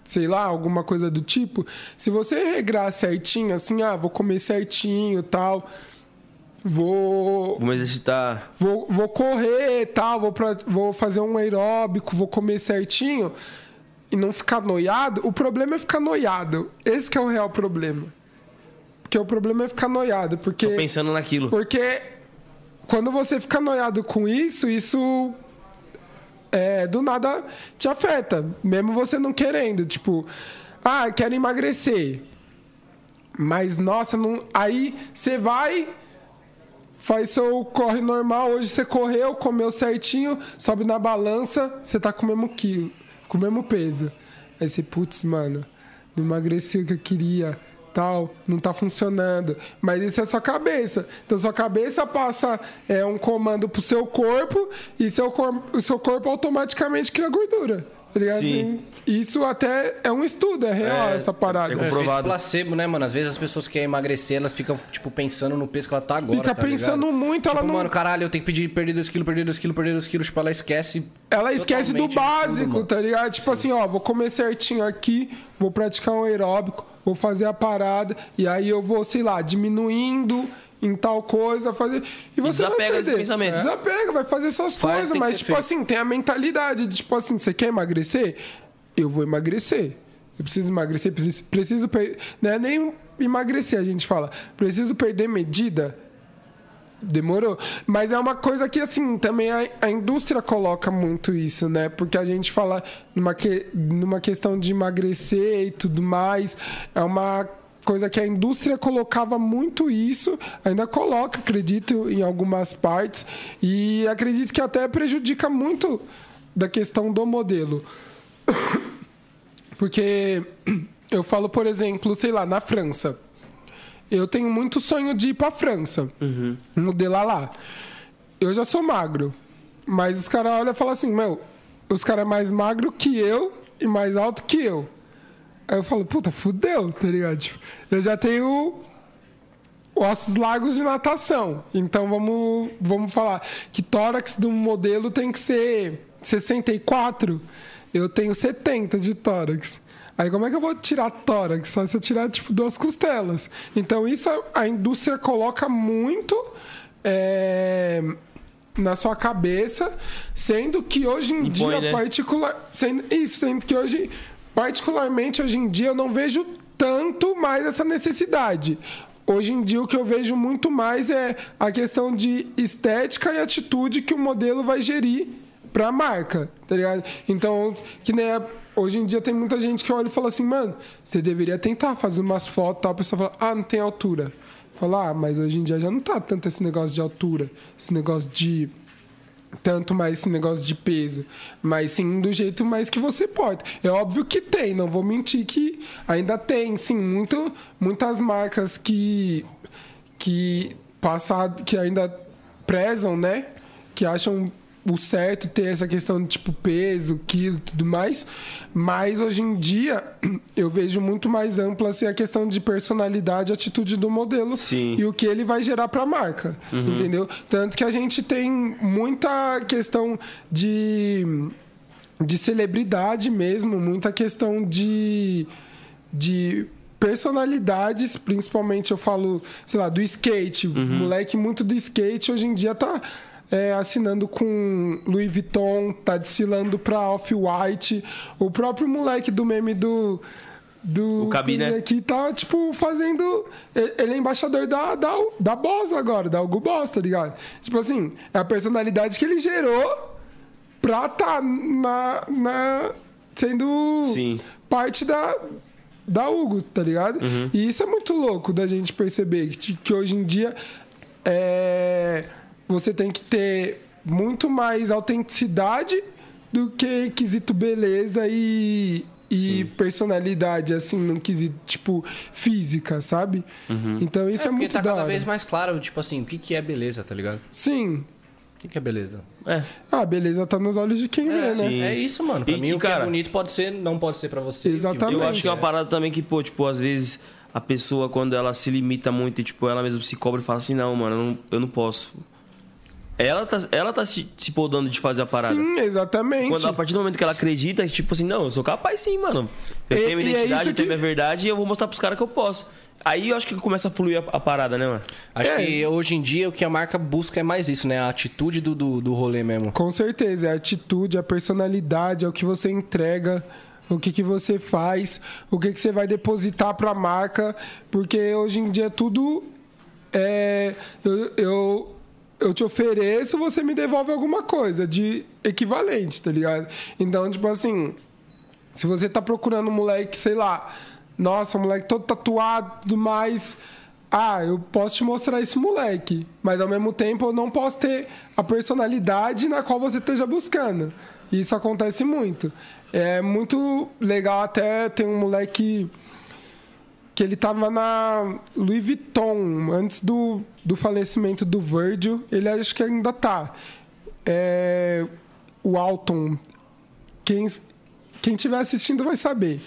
sei lá, alguma coisa do tipo, se você regrar certinho, assim, ah, vou comer certinho tal, vou. Vou me exercitar. Vou, vou correr tal, vou, pra, vou fazer um aeróbico, vou comer certinho e não ficar noiado, o problema é ficar noiado. Esse que é o real problema. Porque o problema é ficar noiado, porque Tô pensando naquilo. porque quando você fica noiado com isso, isso é, do nada te afeta, mesmo você não querendo. Tipo, ah, quero emagrecer. Mas, nossa, não... aí você vai, faz seu corre normal. Hoje você correu, comeu certinho, sobe na balança, você tá com o mesmo quilo, com o mesmo peso. Aí você, putz, mano, não emagreci o que eu queria, tal, não tá funcionando. Mas isso é sua cabeça. Então sua cabeça passa é, um comando pro seu corpo e seu cor- o seu corpo automaticamente cria gordura. Tá ligado? Sim. Assim, isso até é um estudo, é real É, essa parada. é É Comprovado. placebo, né, mano? Às vezes as pessoas que querem emagrecer, elas ficam, tipo, pensando no peso que ela tá agora. Fica tá pensando ligado? muito, ela tipo, não- mano, caralho, eu tenho que pedir, perder 2 quilos, perder 2 quilos, perder 2 quilos. Tipo, ela esquece. Ela esquece do tudo, básico, mano. tá ligado? Tipo assim, ó, vou comer certinho aqui, vou praticar um aeróbico, vou fazer a parada, e aí eu vou, sei lá, diminuindo em tal coisa, fazer. E você vai desapega desse perder. pensamento. Desapega, vai fazer suas Faz, coisas, mas, tipo feito. assim, tem a mentalidade de, tipo assim, você quer emagrecer? Eu vou emagrecer. Eu preciso emagrecer, preciso, preciso. Não é nem emagrecer, a gente fala. Preciso perder medida. Demorou. Mas é uma coisa que, assim, também a, a indústria coloca muito isso, né? Porque a gente fala numa, que, numa questão de emagrecer e tudo mais. É uma coisa que a indústria colocava muito isso, ainda coloca, acredito, em algumas partes. E acredito que até prejudica muito da questão do modelo. Porque eu falo, por exemplo, sei lá, na França. Eu tenho muito sonho de ir pra França. Modelar lá. Eu já sou magro. Mas os caras olham e falam assim, meu, os caras é mais magro que eu e mais alto que eu. Aí eu falo, puta, fudeu, tá ligado? Tipo, eu já tenho ossos largos de natação. Então vamos, vamos falar que tórax do modelo tem que ser 64. Eu tenho 70 de tórax. Aí como é que eu vou tirar tórax? Só se eu tirar, tipo, duas costelas. Então isso a, indústria coloca muito é, na sua cabeça, sendo que hoje em dia, né? particular... Sendo, isso, sendo que hoje, particularmente hoje em dia, eu não vejo tanto mais essa necessidade. Hoje em dia, o que eu vejo muito mais é a questão de estética e atitude que o modelo vai gerir para a marca, tá ligado? Então, que nem a- hoje em dia tem muita gente que olha e fala assim, mano, você deveria tentar fazer umas fotos, tal, a pessoa fala, ah, não tem altura. Fala, ah, mas hoje em dia já não tá tanto esse negócio de altura, esse negócio de tanto mais esse negócio de peso, mas sim do jeito mais que você pode. É óbvio que tem, não vou mentir que ainda tem, sim, muito, muitas marcas que que passado que ainda prezam, né? Que acham o certo ter essa questão de tipo peso, quilo, tudo mais. Mas hoje em dia eu vejo muito mais ampla assim, a questão de personalidade, atitude do modelo Sim. e o que ele vai gerar para a marca, entendeu? Tanto que a gente tem muita questão de de celebridade mesmo, muita questão de de personalidades, principalmente eu falo, sei lá, do skate. Moleque muito do skate hoje em dia tá é, assinando com Louis Vuitton, tá desfilando pra Off-White. O próprio moleque do meme do. Do O Cabi, né? aqui tá, tipo, fazendo. ele- Ele é embaixador da, da, da Boss agora, da Hugo Boss, tá ligado? Tipo assim, é a personalidade que ele gerou pra tá na, na, sendo Sim. parte da, da Hugo, tá ligado? Uhum. E isso é muito louco da gente perceber que, que hoje em dia é, você tem que ter muito mais autenticidade do que quesito beleza e, e personalidade, assim, num quesito, tipo, física, sabe? Uhum. Então isso é, porque muito tá da cada hora. vez mais claro, tipo assim, o que, que é beleza, tá ligado? Sim. O que, que é beleza? É. Ah, beleza tá nos olhos de quem vê, né? sim. É isso, mano. Pra E- mim, e, o que cara- é bonito pode ser, não pode ser pra você. Exatamente. Eu acho que é uma parada também que, pô, tipo, às vezes a pessoa, quando ela se limita muito e, tipo, ela mesma se cobra e fala assim, não, mano, eu não, eu não posso. Ela tá, ela tá se, se podando de fazer a parada. Sim, exatamente. Quando, a partir do momento que ela acredita, tipo assim, não, eu sou capaz sim, mano. Eu E- tenho minha é identidade, isso eu tenho que- minha verdade e eu vou mostrar pros caras que eu posso. Aí eu acho que começa a fluir a, a parada, né, mano? Acho É. que hoje em dia o que a marca busca é mais isso, né? A atitude do, do, do rolê mesmo. Com certeza, é a atitude, a personalidade, é o que você entrega, o que, que você faz, o que, que você vai depositar para a marca, porque hoje em dia tudo é. Eu, eu, eu te ofereço, você me devolve alguma coisa de equivalente, tá ligado? Então, tipo assim, se você tá procurando um moleque, sei lá, nossa, um moleque todo tatuado mais. Ah, eu posso te mostrar esse moleque, mas ao mesmo tempo eu não posso ter a personalidade na qual você esteja buscando. Isso acontece muito. É muito legal até tem um moleque que ele tava na Louis Vuitton antes do, do falecimento do Virgil. Ele acho que ainda tá. É, o Alton. Quem, quem estiver assistindo vai saber.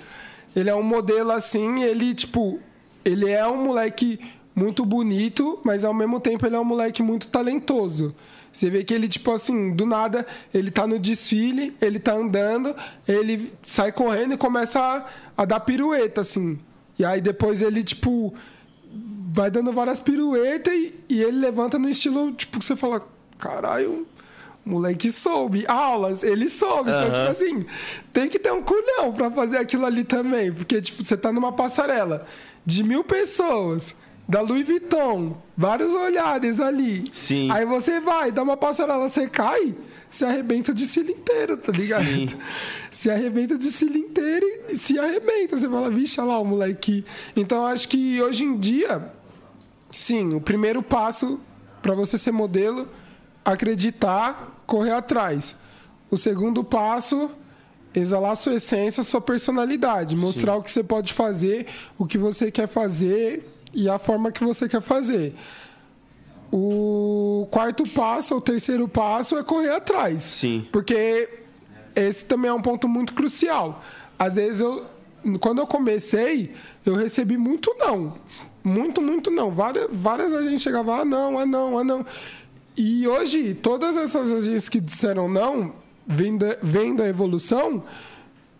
Ele é um modelo assim, ele, tipo, ele é um moleque muito bonito, mas ao mesmo tempo ele é um moleque muito talentoso. Você vê que ele, tipo assim, do nada, ele tá no desfile, ele tá andando, ele sai correndo e começa a, a dar pirueta, assim. E aí depois ele, tipo, vai dando várias piruetas e, e ele levanta no estilo, tipo, que você fala, caralho, moleque soube. Aulas, ele soube. Então, tipo assim, tem que ter um culhão pra fazer aquilo ali também. Porque, tipo, você tá numa passarela de mil pessoas, da Louis Vuitton, vários olhares ali. Sim. Aí você vai, dá uma passarela, você cai, se arrebenta de cílio inteiro, tá ligado? Sim. Se arrebenta de cílio inteiro e se arrebenta. Você fala, vixe, olha lá o moleque. Então, acho que hoje em dia, sim, o primeiro passo para você ser modelo, acreditar, correr atrás. O segundo passo, exalar sua essência, sua personalidade, mostrar o que você pode fazer, o que você quer fazer e a forma que você quer fazer. O quarto passo, o terceiro passo é correr atrás. Sim. Porque esse também é um ponto muito crucial. Às vezes eu, quando eu comecei, eu recebi muito não. Muito, muito não. Várias, várias agências chegavam, ah, não, ah, não, ah, não. E hoje, todas essas agências que disseram não, vendo, vendo a evolução,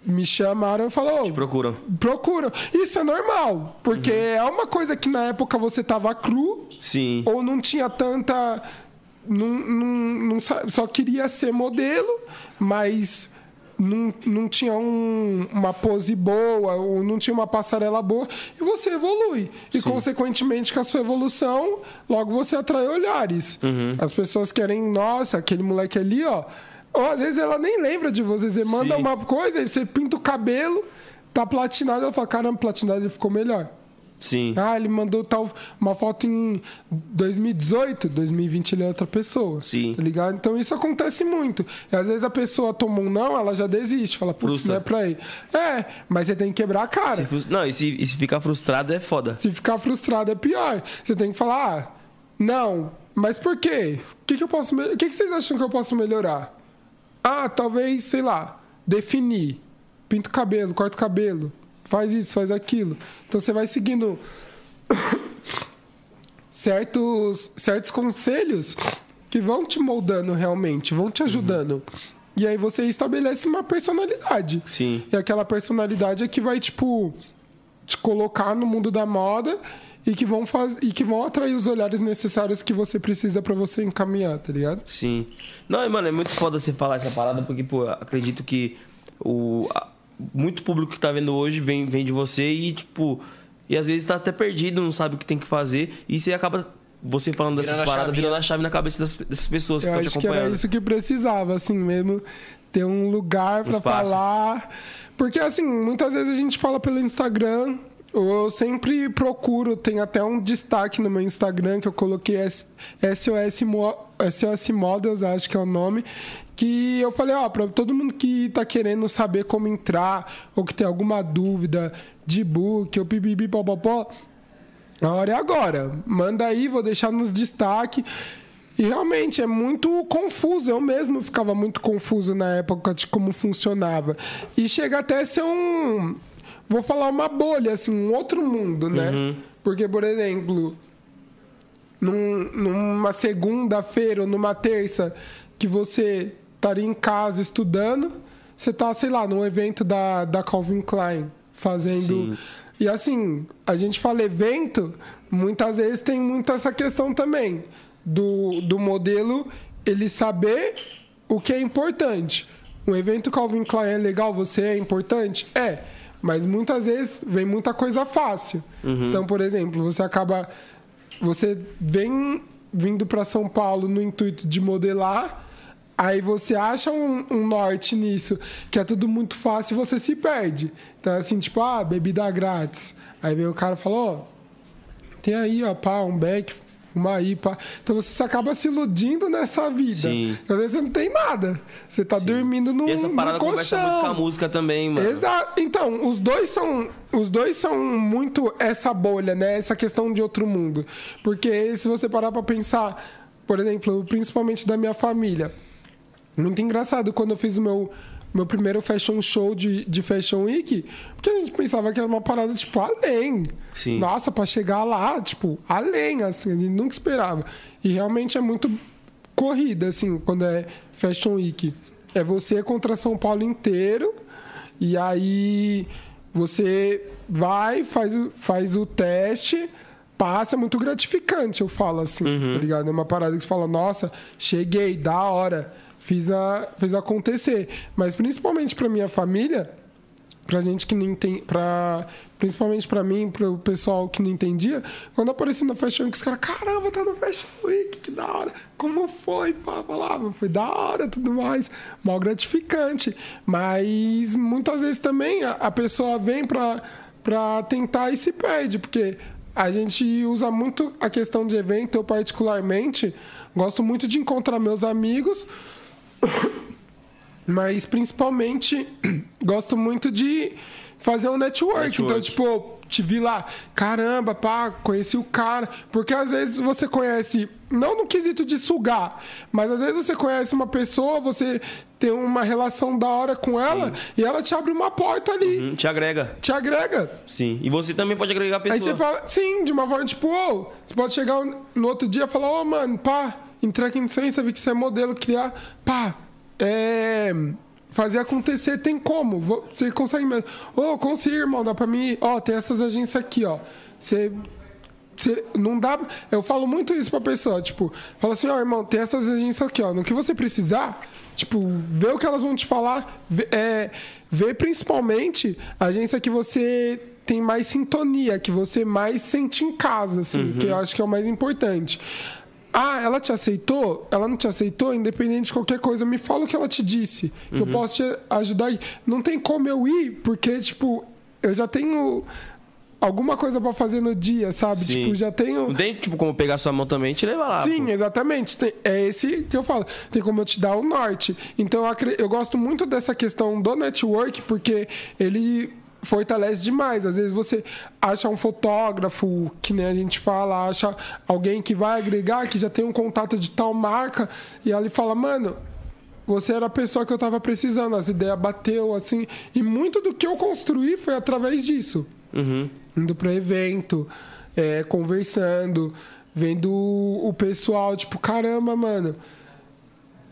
me chamaram e falaram, Procuram. procuram. Isso é normal, porque é uma coisa que na época você tava cru, Sim. ou não tinha tanta. Não, não, não só queria ser modelo, mas não, não tinha um- uma pose boa, ou não tinha uma passarela boa, e você evolui. E, consequentemente, com a sua evolução, logo você atrai olhares. As pessoas querem, nossa, aquele moleque ali, ó. Ou às vezes ela nem lembra de você. Você manda Sim. uma coisa, aí você pinta o cabelo, tá platinado, ela fala, caramba, platinado ele ficou melhor. Sim. Ah, ele mandou tal uma foto em 2018, 2020 ele é outra pessoa. Sim. Tá ligado? Então isso acontece muito. E às vezes a pessoa toma um não, ela já desiste, fala, putz, não é pra ir. É, mas você tem que quebrar a cara. Se frus- Não, e se, e se ficar frustrado é foda. Se ficar frustrado é pior. Você tem que falar, ah, não, mas por quê? O que, que eu posso O que, que vocês acham que eu posso melhorar? Ah, talvez, sei lá, definir. Pinta o cabelo, corta o cabelo, faz isso, faz aquilo. Então você vai seguindo certos, certos conselhos que vão te moldando realmente, vão te ajudando. E aí você estabelece uma personalidade. Sim. E aquela personalidade é que vai, tipo, te colocar no mundo da moda e que vão faz... e que vão atrair os olhares necessários que você precisa pra você encaminhar, tá ligado? Sim. Não, e, mano, é muito foda você falar essa parada, porque, pô, eu acredito que o, muito público que tá vendo hoje vem, vem de você e, tipo, e às vezes tá até perdido, não sabe o que tem que fazer, e você acaba, você falando dessas Virando a paradas, virando a chave na cabeça das, dessas pessoas que Eu estão te acho que era acompanhando. isso que precisava, assim mesmo, ter um lugar pra espaço. falar. Porque, assim, muitas vezes a gente fala pelo Instagram. Eu sempre procuro, tem até um destaque no meu Instagram que eu coloquei SOS, Mo- SOS Models, acho que é o nome. Que eu falei, ó, pra todo mundo que tá querendo saber como entrar, ou que tem alguma dúvida de book, ou pipipi, popopó, a hora é agora. Manda aí, vou deixar nos destaque. E realmente é muito confuso. Eu mesmo ficava muito confuso na época de como funcionava. E chega até a ser um. Vou falar uma bolha, assim, um outro mundo, né? Porque, por exemplo, num- numa segunda-feira ou numa terça que você estaria em casa estudando, você tá, sei lá, num evento da, da Calvin Klein, fazendo. Sim. E assim, a gente fala evento, muitas vezes tem muito essa questão também do, do modelo ele saber o que é importante. Um evento Calvin Klein é legal, você é importante? É. Mas muitas vezes vem muita coisa fácil. Então, por exemplo, você acaba. Você vem vindo para São Paulo no intuito de modelar, aí você acha um, um norte nisso, que é tudo muito fácil e você se perde. Então, assim, tipo, ah, bebida grátis. Aí vem o cara e fala, ó, tem aí, ó, pá, um beck, uma IPA. Então você acaba se iludindo nessa vida. Sim. Às vezes você não tem nada. Você tá dormindo no, E essa parada conversa muito com a música também, mano. Exato. Então, os dois são os dois são muito essa bolha, né? Essa questão de outro mundo. Porque se você parar pra pensar, por exemplo, principalmente da minha família, muito engraçado quando eu fiz o meu meu primeiro fashion show de, de Fashion Week, porque a gente pensava que era uma parada, tipo, além. Sim. Nossa, pra chegar lá, tipo, além, assim, a gente nunca esperava. E realmente é muito corrida, assim, quando é Fashion Week. É você contra São Paulo inteiro, e aí você vai, faz, faz o teste, passa, é muito gratificante, eu falo assim, tá ligado? É uma parada que você fala, nossa, cheguei, da hora, fiz, a, fiz acontecer. Mas principalmente pra minha família, pra gente que não entende, pra, principalmente pra mim, pro pessoal que não entendia, quando apareci no Fashion Week, os caras, caramba, tá no Fashion Week, que da hora. Como foi? Falava, foi da hora, tudo mais. Mal gratificante. Mas muitas vezes também a, a pessoa vem pra, pra tentar e se perde, porque a gente usa muito a questão de evento, eu particularmente gosto muito de encontrar meus amigos, mas principalmente gosto muito de fazer um network. Network. Então, tipo, te vi lá, caramba, pá, conheci o cara. Porque às vezes você conhece, não no quesito de sugar, mas às vezes você conhece uma pessoa, você tem uma relação da hora com ela e ela te abre uma porta ali, Hum, Te agrega. te agrega. Sim. E você também pode agregar a pessoa. Aí você fala, sim, de uma forma tipo, ô, você pode chegar no outro dia e falar, ô, mano, pá, entrar aqui no seu Insta, vi que você é modelo, criar, pá, é. Fazer acontecer tem como? Vo- Você consegue mesmo. Ô, consigo, irmão, dá pra mim. Ó, tem essas agências aqui, ó. Você. Você não dá. Eu falo muito isso pra pessoa, tipo, fala assim, ó, irmão, tem essas agências aqui, ó. No que você precisar, tipo, vê o que elas vão te falar. Vê, é, vê principalmente a agência que você tem mais sintonia, que você mais sente em casa, assim, que eu acho que é o mais importante. Ah, ela te aceitou? Ela não te aceitou? Independente de qualquer coisa, me fala o que ela te disse. Que eu posso te ajudar. aí. Não tem como eu ir, porque, tipo, eu já tenho alguma coisa pra fazer no dia, sabe? Sim. Tipo, já tenho. Não tem, tipo, como pegar sua mão também e te levar lá. Sim, pô. exatamente. Tem- é esse que eu falo. Tem como eu te dar o norte. Então eu, acre- eu gosto muito dessa questão do network, porque ele fortalece demais. Às vezes você acha um fotógrafo, que nem a gente fala, acha alguém que vai agregar, que já tem um contato de tal marca, e ela fala, mano. Você era a pessoa que eu tava precisando, as ideias bateu, assim. E muito do que eu construí foi através disso Uhum. indo para evento, é, conversando, vendo o pessoal, tipo, caramba, mano,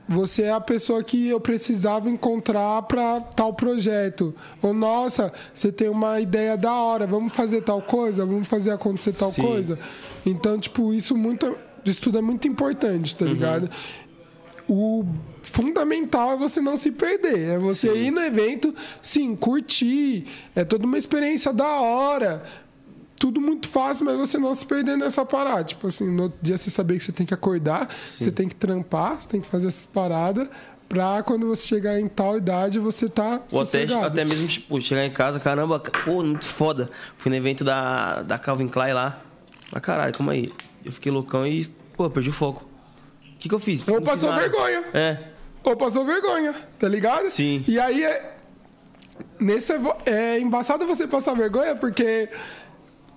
você é a pessoa que eu precisava encontrar para tal projeto. Ou nossa, você tem uma ideia da hora, vamos fazer tal coisa, vamos fazer acontecer tal Sim. coisa. Então, tipo, isso muito, isso tudo é muito importante, tá ligado? o fundamental é você não se perder. É você ir no evento, sim, curtir. É toda uma experiência da hora. Tudo muito fácil, mas você não se perder nessa parada. Tipo assim, no outro dia você saber que você tem que acordar, você tem que trampar, você tem que fazer essas paradas. Pra quando você chegar em tal idade, você tá Ou até, até mesmo, tipo, chegar em casa, caramba, pô, muito foda. Fui no evento da, da Calvin Klein lá. Ah, caralho, calma aí. Eu fiquei loucão e, pô, perdi o foco. O que, que eu fiz? Ou passou vergonha. É, Ou passou vergonha, tá ligado? Sim. E aí é. Nesse é, é embaçado você passar vergonha porque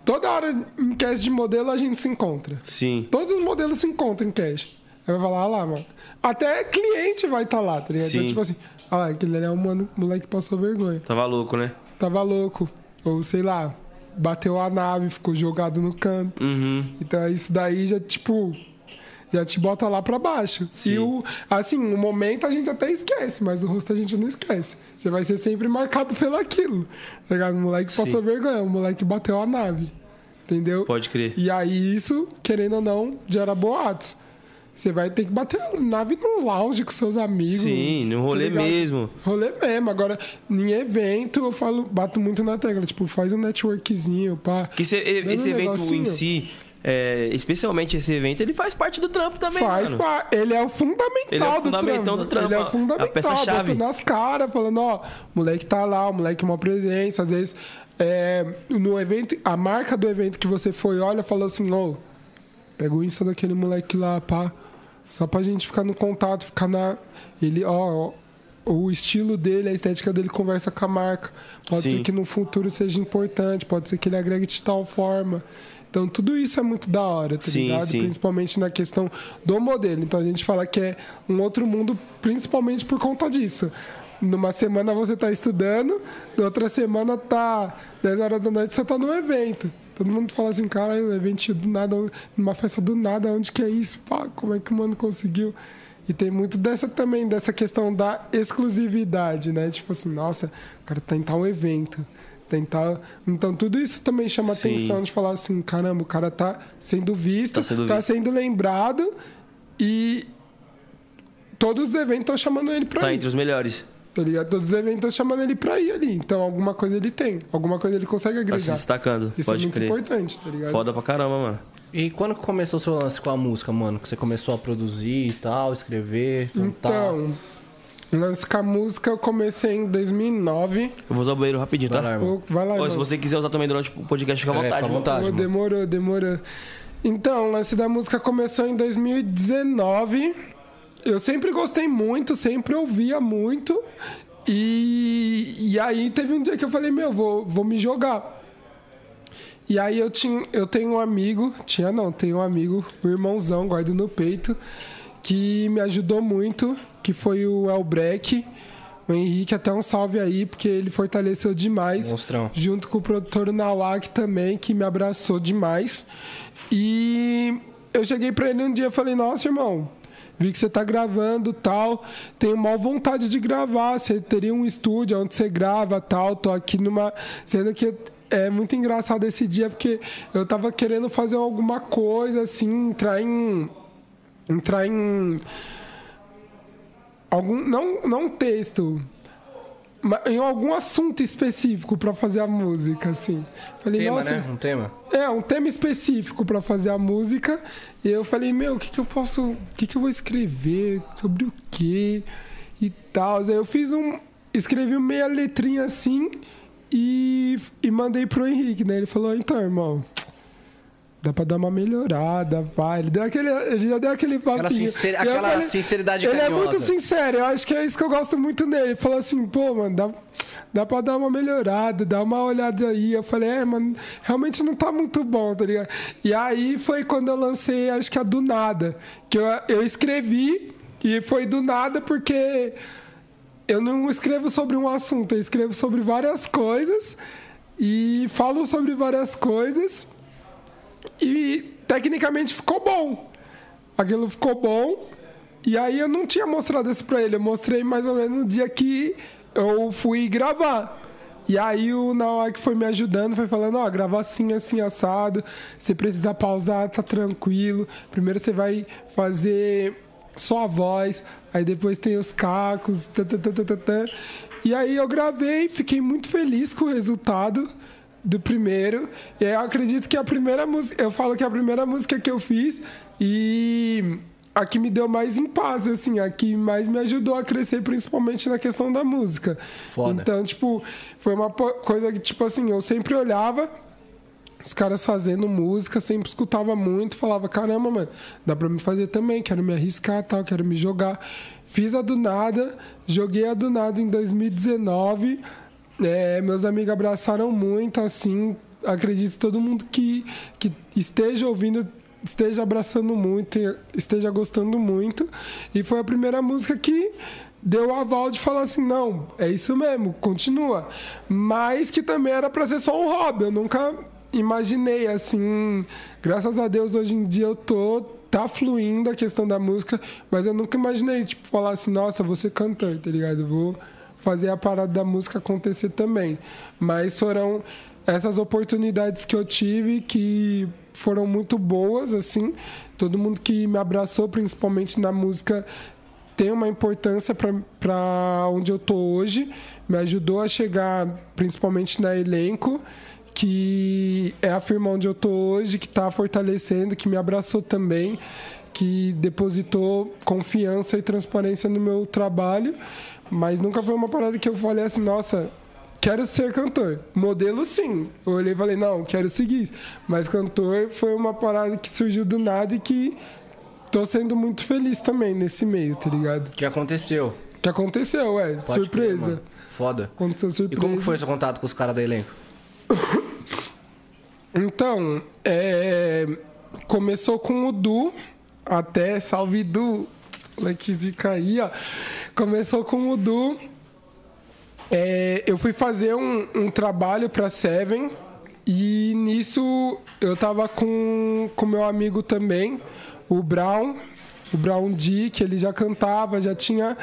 toda hora em cast de modelo a gente se encontra. sim. Todos os modelos se encontram em cast. Aí vai falar, ah lá, mano. Até cliente vai estar lá, tá ligado? Então, Sim. tipo assim, ah lá, aquele ali é um mano, moleque que passou vergonha. Tava louco, né? Tava louco. Ou sei lá, bateu a nave, ficou jogado no canto. Uhum. Então isso daí já, tipo, já te bota lá pra baixo. Sim. E o, assim, o momento a gente até esquece, mas o rosto a gente não esquece. Você vai ser sempre marcado pelo aquilo. Tá ligado? O moleque Sim. passou vergonha, o moleque bateu a nave. Entendeu? Pode crer. E aí isso, querendo ou não, gera boatos. Você vai ter que bater a nave num lounge com seus amigos. Sim, no rolê tá mesmo. Rolê mesmo. Agora, em evento, eu falo, bato muito na tecla. Tipo, faz um networkzinho, pá. Que esse, esse evento negocinho. em si, é, especialmente esse evento, ele faz parte do trampo também, Faz pá. Ele é o fundamental, Ele é o do, fundamentão trampo. do trampo, Ele é o fundamental. a peça-chave. nas caras, falando, ó, o moleque tá lá, o moleque é uma presença. Às vezes, é, no evento, a marca do evento que você foi, olha, falou assim, ó, pega o Insta daquele moleque lá, pá. Só pra gente ficar no contato, ficar na. Ele, ó, ó, o estilo dele, a estética dele conversa com a marca. Pode Sim. ser que no futuro seja importante, pode ser que ele agregue de tal forma. Então, tudo isso é muito da hora, tá Sim, ligado? sim. Principalmente na questão do modelo. Então, a gente fala que é um outro mundo, principalmente por conta disso. Numa semana você tá estudando, na outra semana tá 10 horas da noite você tá no evento. Todo mundo fala assim, cara, um evento do nada, numa festa do nada, onde que é isso? Pá, como é que o mano conseguiu? E tem muito dessa também, dessa questão da exclusividade, né? Tipo assim, nossa, o cara tá em tal evento. Tem tal... Então tudo isso também chama Sim. atenção de falar assim, caramba, o cara tá sendo visto, Tá sendo tá visto. sendo lembrado e todos os eventos estão chamando ele pra Tá ir. entre os melhores. Tá ligado? Todos os eventos estão chamando ele pra ir ali. Então alguma coisa ele tem, alguma coisa ele consegue Tá se agregar. destacando. Isso é Pode muito crer. importante, tá ligado? Foda pra caramba, mano. E quando que começou o seu lance com a música, mano? Que você começou a produzir e tal, escrever, cantar? Então, lance com a música eu comecei em 2009. Eu vou usar o banheiro rapidinho, tá? Vai lá, irmão. Vai lá, Ou se você quiser usar também durante o podcast, fica à É, vontade. fica à vontade. Mano. demorou, demorou. Então, o lance da música começou em 2019. Eu sempre gostei muito, sempre ouvia muito. E, e aí teve um dia que eu falei, meu, vou, vou me jogar. E aí eu, tinha, eu tenho um amigo, tinha não, tenho um amigo, um irmãozão, guardo no peito, que me ajudou muito, que foi o Elbreck. O Henrique, até um salve aí, porque ele fortaleceu demais Monstrão. junto com o produtor Nawak também, que me abraçou demais. E eu cheguei pra ele um dia e falei, nossa, irmão, vi que você tá gravando tal, tenho maior vontade de gravar, você teria um estúdio onde você grava tal, tô aqui numa... Sendo que é muito engraçado esse dia, porque eu tava querendo fazer alguma coisa, assim, entrar em... Entrar em... Algum, não, não texto, mas em algum assunto específico pra fazer a música, assim. Falei, Tema, nossa, né? Um tema. é, um tema específico pra fazer a música. E eu falei, meu, o que, que eu posso. O que, que eu vou escrever? Sobre o quê? E tal. Aí eu fiz um. Escrevi meia letrinha assim. e, e mandei pro Henrique, né? Ele falou, então, irmão, dá pra dar uma melhorada, vai. Ele, deu aquele, ele já deu aquele papinho. Aquela, sincer, aquela falei- sinceridade Ele é carinhosa. muito sincero, eu acho que é isso que eu gosto muito dele. Ele falou assim, pô, mano, dá, dá pra dar uma melhorada, dá uma olhada aí. Eu falei, é, mano, realmente não tá muito bom, tá ligado? E aí foi quando eu lancei, acho que a Do Nada, que eu, eu escrevi e foi do nada porque eu não escrevo sobre um assunto, eu escrevo sobre várias coisas e falo sobre várias coisas e tecnicamente ficou bom. Aquilo ficou bom. E aí eu não tinha mostrado isso pra ele. Eu mostrei mais ou menos no dia que eu fui gravar. E aí o Nawak foi me ajudando, foi falando, ó, grava assim, assim, assado. Se precisar pausar, tá tranquilo. Primeiro você vai fazer só a voz, aí depois tem os cacos, tã, tã, tã, tã, tã. E aí eu gravei, fiquei muito feliz com o resultado do primeiro. E aí eu acredito que a primeira música, eu falo que é a primeira música que eu fiz e a que me deu mais em paz, assim, a que mais me ajudou a crescer, principalmente na questão da música. Foda. Então, tipo, foi uma coisa que, tipo assim, eu sempre olhava os caras fazendo música, sempre escutava muito, falava, caramba, mano, dá pra me fazer também, quero me arriscar tal, quero me jogar. Fiz a do nada, joguei a do nada em 2019. É, meus amigos abraçaram muito, assim, acredito todo mundo que, que esteja ouvindo esteja abraçando muito, esteja gostando muito. E foi a primeira música que deu o aval de falar assim, não, é isso mesmo, continua. Mas que também era pra ser só um hobby. Eu nunca imaginei assim, graças a Deus hoje em dia eu tô tá fluindo a questão da música, mas eu nunca imaginei tipo falar assim, nossa, vou ser cantor, tá ligado? Vou fazer a parada da música acontecer também. Mas foram essas oportunidades que eu tive que foram muito boas, assim. Todo mundo que me abraçou, principalmente na música, tem uma importância para onde eu tô hoje. Me ajudou a chegar, principalmente na elenco, que é a firma onde eu tô hoje, que está fortalecendo, que me abraçou também, que depositou confiança e transparência no meu trabalho. Mas nunca foi uma parada que eu falei assim, nossa, quero ser cantor. Modelo, sim. Eu olhei e falei, não, quero seguir. Mas cantor foi uma parada que surgiu do nada e que tô sendo muito feliz também nesse meio, tá ligado? Que aconteceu? Que aconteceu, é, Pode surpresa. crer. Foda. aconteceu E surpresa. como que foi seu contato com os caras da elenco? Então, é, começou com o Du, até salve Du, moleque zica aí, ó. Começou com o Du. É, eu fui fazer um, um trabalho pra Seven e nisso eu tava com com meu amigo também, o Brown, o Brown D, que ele já cantava, já tinha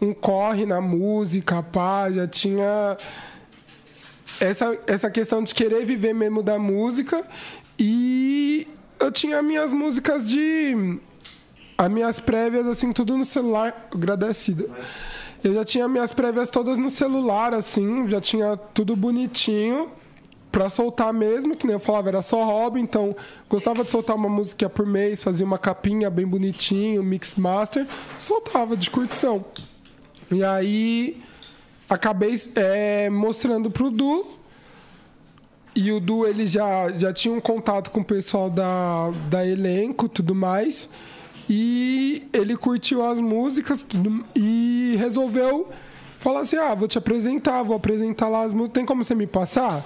um corre na música, pá, já tinha essa, essa questão de querer viver mesmo da música e eu tinha minhas músicas de as minhas prévias assim tudo no celular agradecido eu já tinha minhas prévias todas no celular assim já tinha tudo bonitinho pra soltar mesmo que nem eu falava era só hobby então gostava de soltar uma música por mês fazia uma capinha bem bonitinho mix master soltava de curtição e aí acabei é, mostrando pro Du. E o Du ele já, já tinha um contato com o pessoal da, da elenco tudo mais. E ele curtiu as músicas e resolveu falar assim: ah, vou te apresentar, vou apresentar lá as músicas. Tem como você me passar?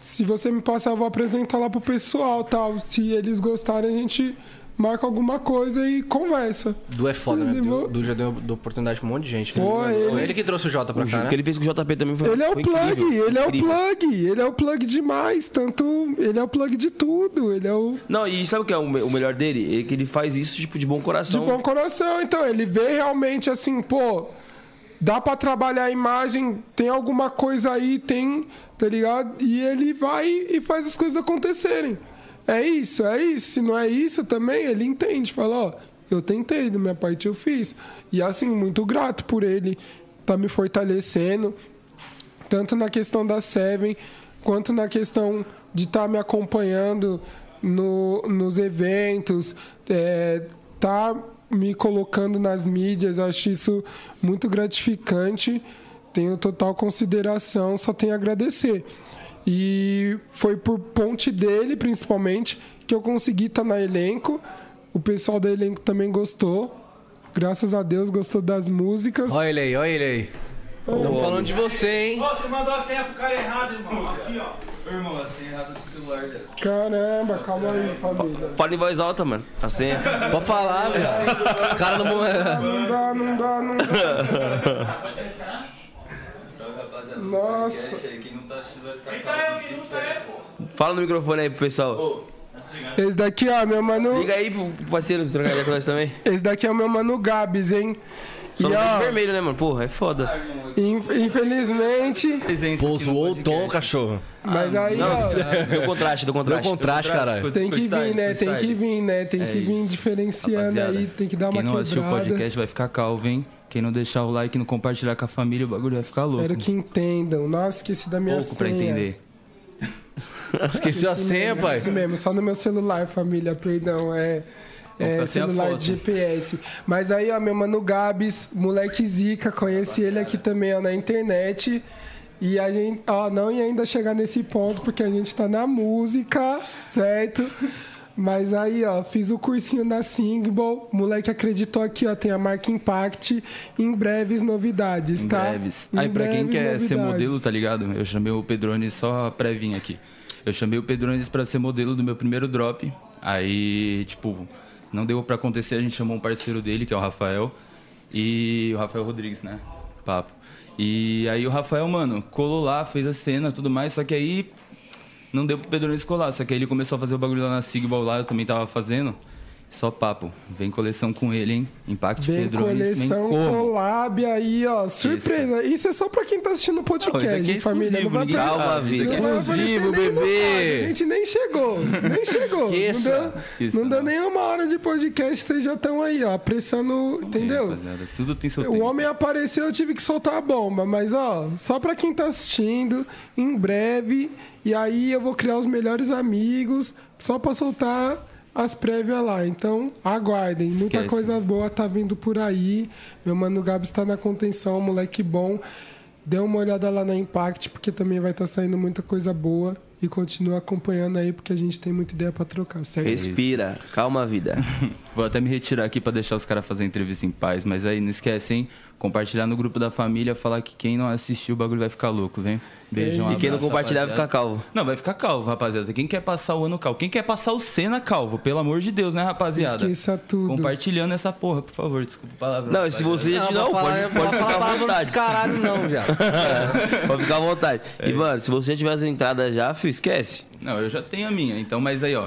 Se você me passar, eu vou apresentar lá pro pessoal tal. Se eles gostarem, a gente marca alguma coisa e conversa. Du é foda, né? Levou- Du, Du já deu, deu oportunidade pra um monte de gente. né? Pô, Foi ele- ele que trouxe o Jota pra O cá, que né? ele fez com o JP também foi Ele é o foi plug, incrível, ele é o incrível. plug, ele é o plug demais. Tanto ele é o plug de tudo, ele é o Não, e sabe o que é o me- o melhor dele? É que ele faz isso, tipo, de bom de coração. bom coração. Então, ele vê realmente assim, pô, dá pra trabalhar a imagem, tem alguma coisa aí, tem, tá ligado? E ele vai e faz as coisas acontecerem. É isso, é isso. Se não é isso também, ele entende, fala, ó, eu tentei, da minha parte eu fiz. E assim, muito grato por ele tá me fortalecendo, tanto na questão da Seven, quanto na questão de estar me acompanhando no, nos eventos, é, tá me colocando nas mídias, acho isso muito gratificante. tenho total consideração, só tenho a agradecer. E foi por ponte dele, principalmente, que eu consegui estar na elenco. O pessoal do elenco também gostou. Graças a Deus gostou das músicas. Olha ele aí, olha ele aí. Estamos falando de você, hein? Ô, você mandou a senha pro cara errado, irmão. Aqui, ó. Irmão, a senha errada do celular dele. Caramba, calma aí, família. Fala em voz alta, mano. A senha. Pode falar, velho. Os caras não vão. Não dá, não dá, não dá. Nossa. Fala no microfone aí pro pessoal. Esse daqui, ó, meu mano. Liga aí pro parceiro trocar ideia com nós também. Esse daqui é o meu mano Gabs, hein? Só e ó, vermelho, né, mano? Porra, é foda. in- infelizmente, Pô, zoou o tom, cachorro. mas aí, Não, ó, deu contraste, deu Deu contraste. contraste, caralho. tem que vir, né? Tem que vir, né? Tem que vir diferenciando Rapaziada, aí, tem que dar uma Quem não assistiu o podcast vai ficar calvo, hein? Quem não deixar o like e não compartilhar com a família, o bagulho vai ficar louco. Espero que entendam. Nossa, esqueci da minha Pouco pra senha. entender. Esqueceu a senha, pai? Isso mesmo, só no meu celular, família, perdão. É, é ficar sem a celular de GPS. Mas aí, ó, meu mano Gabs, moleque zica, conheci ele aqui também, ó, na internet. E a gente, ó, não ia ainda chegar nesse ponto, porque a gente tá na música, certo? Mas aí, ó, fiz o cursinho na Singball, moleque acreditou aqui, ó, tem a marca Impact, em breves novidades, Em tá? breves. Em Aí, pra quem breves quer ser novidades. modelo, tá ligado? Eu chamei o Pedrones só pra vir aqui. Eu chamei o Pedrones pra ser modelo do meu primeiro drop. Aí, tipo, não deu pra acontecer, a gente chamou um parceiro dele, que é o Rafael. E o Rafael Rodrigues, né? Papo. E aí o Rafael, mano, colou lá, fez a cena tudo mais, só que aí não deu pro Pedrones colar. Só que aí ele começou a fazer o bagulho lá na Sigbal lá, eu também tava fazendo. Só papo. Vem coleção com ele, hein? Impact Vem nem coleção como. collab aí, ó. Surpresa. Isso é só pra quem tá assistindo o Não, isso podcast, aqui é família. Não vai aparecer- Calma, vida. Não é vai Exclusivo, bebê. A gente nem chegou. Nem chegou. Esqueça. Não deu, Esqueça, não deu não. nem uma hora de podcast, vocês já estão aí, ó, apressando, entendeu? Rapaziada, tudo tem seu O tempo. homem apareceu, eu tive que soltar a bomba, mas ó, só pra quem tá assistindo, em breve, e aí eu vou criar os melhores amigos, só pra soltar as prévias lá. Então, aguardem, muita Esquece. coisa boa tá vindo por aí. Meu mano Gabs tá na contenção, moleque bom. Dê uma olhada lá na Impact, porque também vai estar saindo muita coisa boa. E continua acompanhando aí, porque a gente tem muita ideia pra trocar, certo? Respira, calma, vida. Vou até me retirar aqui pra deixar os caras fazer entrevista em paz, mas aí não esquece, hein? Compartilhar no grupo da família, falar que quem não assistiu o bagulho vai ficar louco, vem? Beijão, E quem não compartilhar vai rapaziada. ficar calvo. Não, vai ficar calvo, rapaziada. Quem quer passar o ano calvo? Quem quer passar o Senna calvo? Pelo amor de Deus, né, rapaziada? Esqueça tudo. Compartilhando essa porra, por favor. Desculpa a palavra. Não, e se você já não, pode, pode falar ficar à vontade. caralho, não, viado. Pode ficar à vontade. E, mano, se você já tiver as entradas já, filho, esquece. Não, eu já tenho a minha. Então, mas aí, ó.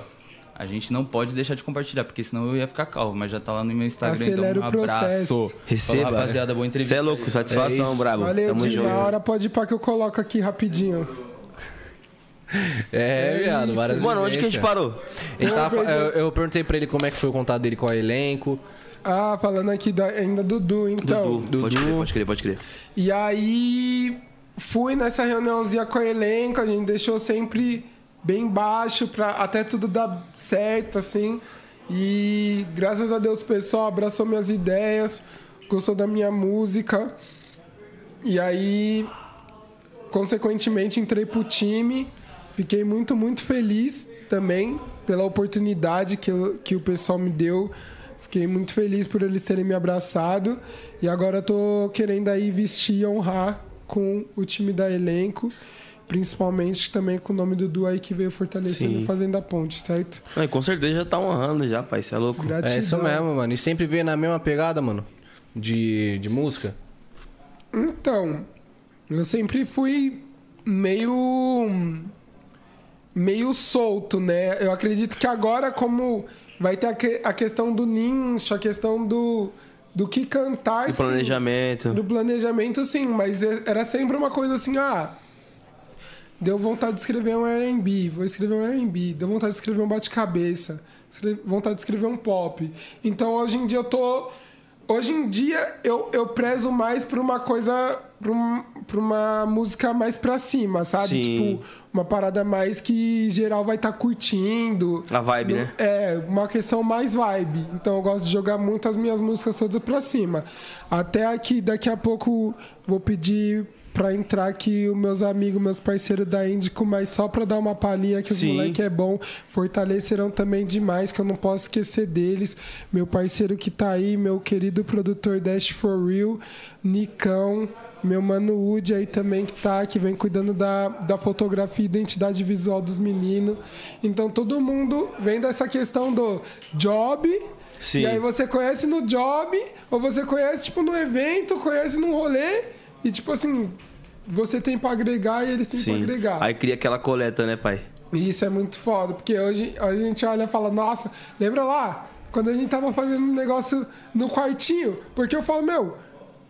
A gente não pode deixar de compartilhar, porque senão eu ia ficar calvo. Mas já tá lá no meu Instagram, Acelera então um o processo. abraço. Receba. Falou, rapaziada, boa entrevista. Você é louco, satisfação, É brabo. Valeu, Tamo junto. Na hora pode ir pra que eu coloco aqui rapidinho. É, viado, isso. várias Mano, onde que a gente parou? A gente tava eu, eu perguntei pra ele como é que foi o contato dele com o elenco. Ah, falando aqui da, ainda do Du, então. Dudu. Pode crer, pode crer, pode crer. E aí fui nessa reuniãozinha com o elenco, a gente deixou sempre bem baixo pra até tudo dar certo, assim. E graças a Deus o pessoal abraçou minhas ideias, gostou da minha música. E aí, consequentemente, entrei pro time. Fiquei muito, muito feliz também pela oportunidade que, eu- que o pessoal me deu. Fiquei muito feliz por eles terem me abraçado. E agora eu tô querendo aí vestir e honrar com o time da elenco. Principalmente também com o nome do Du aí que veio fortalecendo Sim. e fazendo a ponte, certo? Não, com certeza já tá honrando já, pai. Você é louco. Gratidão. É isso mesmo, mano. E sempre veio na mesma pegada, mano. De, de música. Então, eu sempre fui meio. meio solto, né? Eu acredito que agora, como vai ter a, que- a questão do nicho, a questão do, do que cantar. Do sim. planejamento. Do planejamento, sim, mas é- era sempre uma coisa assim, ah. Deu vontade de escrever um R&B, vou escrever um R&B. Deu vontade de escrever um bate-cabeça, vontade de escrever um pop. Então, hoje em dia, eu tô... Hoje em dia, eu, eu prezo mais por uma coisa... Por, um- por uma música mais pra cima, sabe? Sim. Tipo, uma parada mais que geral vai estar curtindo. A vibe, né? É, uma questão mais vibe. Então eu gosto de jogar muito as minhas músicas todas pra cima. Até aqui, daqui a pouco, vou pedir pra entrar aqui os meus amigos, meus parceiros da Índico, mas só pra dar uma palhinha que os Sim. moleque é bom. Fortalecerão também demais, que eu não posso esquecer deles. Meu parceiro que tá aí, meu querido produtor Dash for Real, Nicão. Meu mano Woody aí também que tá, que vem cuidando da, da fotografia e identidade visual dos meninos. Então todo mundo vem dessa questão do job. Sim. E aí você conhece no job, ou você conhece, tipo, no evento, conhece num rolê, e tipo assim, você tem pra agregar e eles têm pra Sim. agregar. Aí cria aquela coleta, né, pai? E isso é muito foda, porque hoje a gente olha e fala, nossa, lembra lá? Quando a gente tava fazendo um negócio no quartinho? Porque eu falo, meu,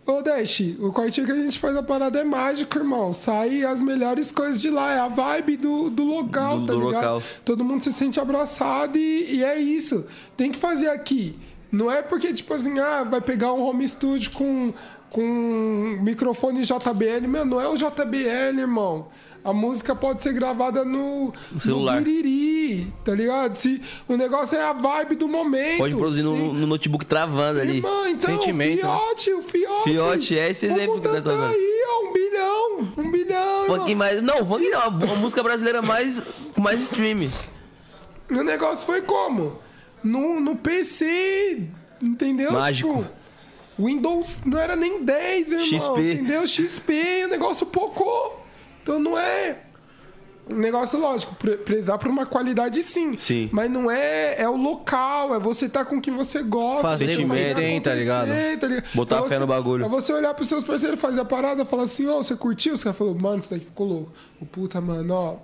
ô Dash, o quartinho que a gente faz a parada é mágico, irmão. Sai as melhores coisas de lá, é a vibe do, do local, Do- tá do ligado? local. Todo mundo se sente abraçado e, e é isso. Tem que fazer aqui. Não é porque, tipo assim, ah, vai pegar um home studio com, com microfone JBL. Meu, não é o JBL, irmão. A música pode ser gravada no, No celular. no Biriri, tá ligado? Se o negócio é a vibe do momento. Pode produzir no, no notebook travando ali. Irmão, então, Sentimento, né? o Fiote, o Fiote. Fiote, é esse exemplo que nós estamos usando. aí, ó, um bilhão, um bilhão. Funk mais. Não, funk não. A a música brasileira mais, com mais stream. E o negócio foi como? No, no PC, entendeu? Mágico. Tipo, Windows não era nem 10, irmão. XP. Entendeu? XP, o negócio pocou. Então não é. Um negócio lógico, pre- prezar por uma qualidade sim. Sim. Mas não é. É o local, é você estar com quem você gosta. Fazer como fazer tem, tá ligado? tá ligado? Botar É fé você- no bagulho. É você olhar pros seus parceiros, fazer a parada, falar assim, ó, você curtiu? Os caras falaram, mano, isso daqui ficou louco. O puta, mano, ó.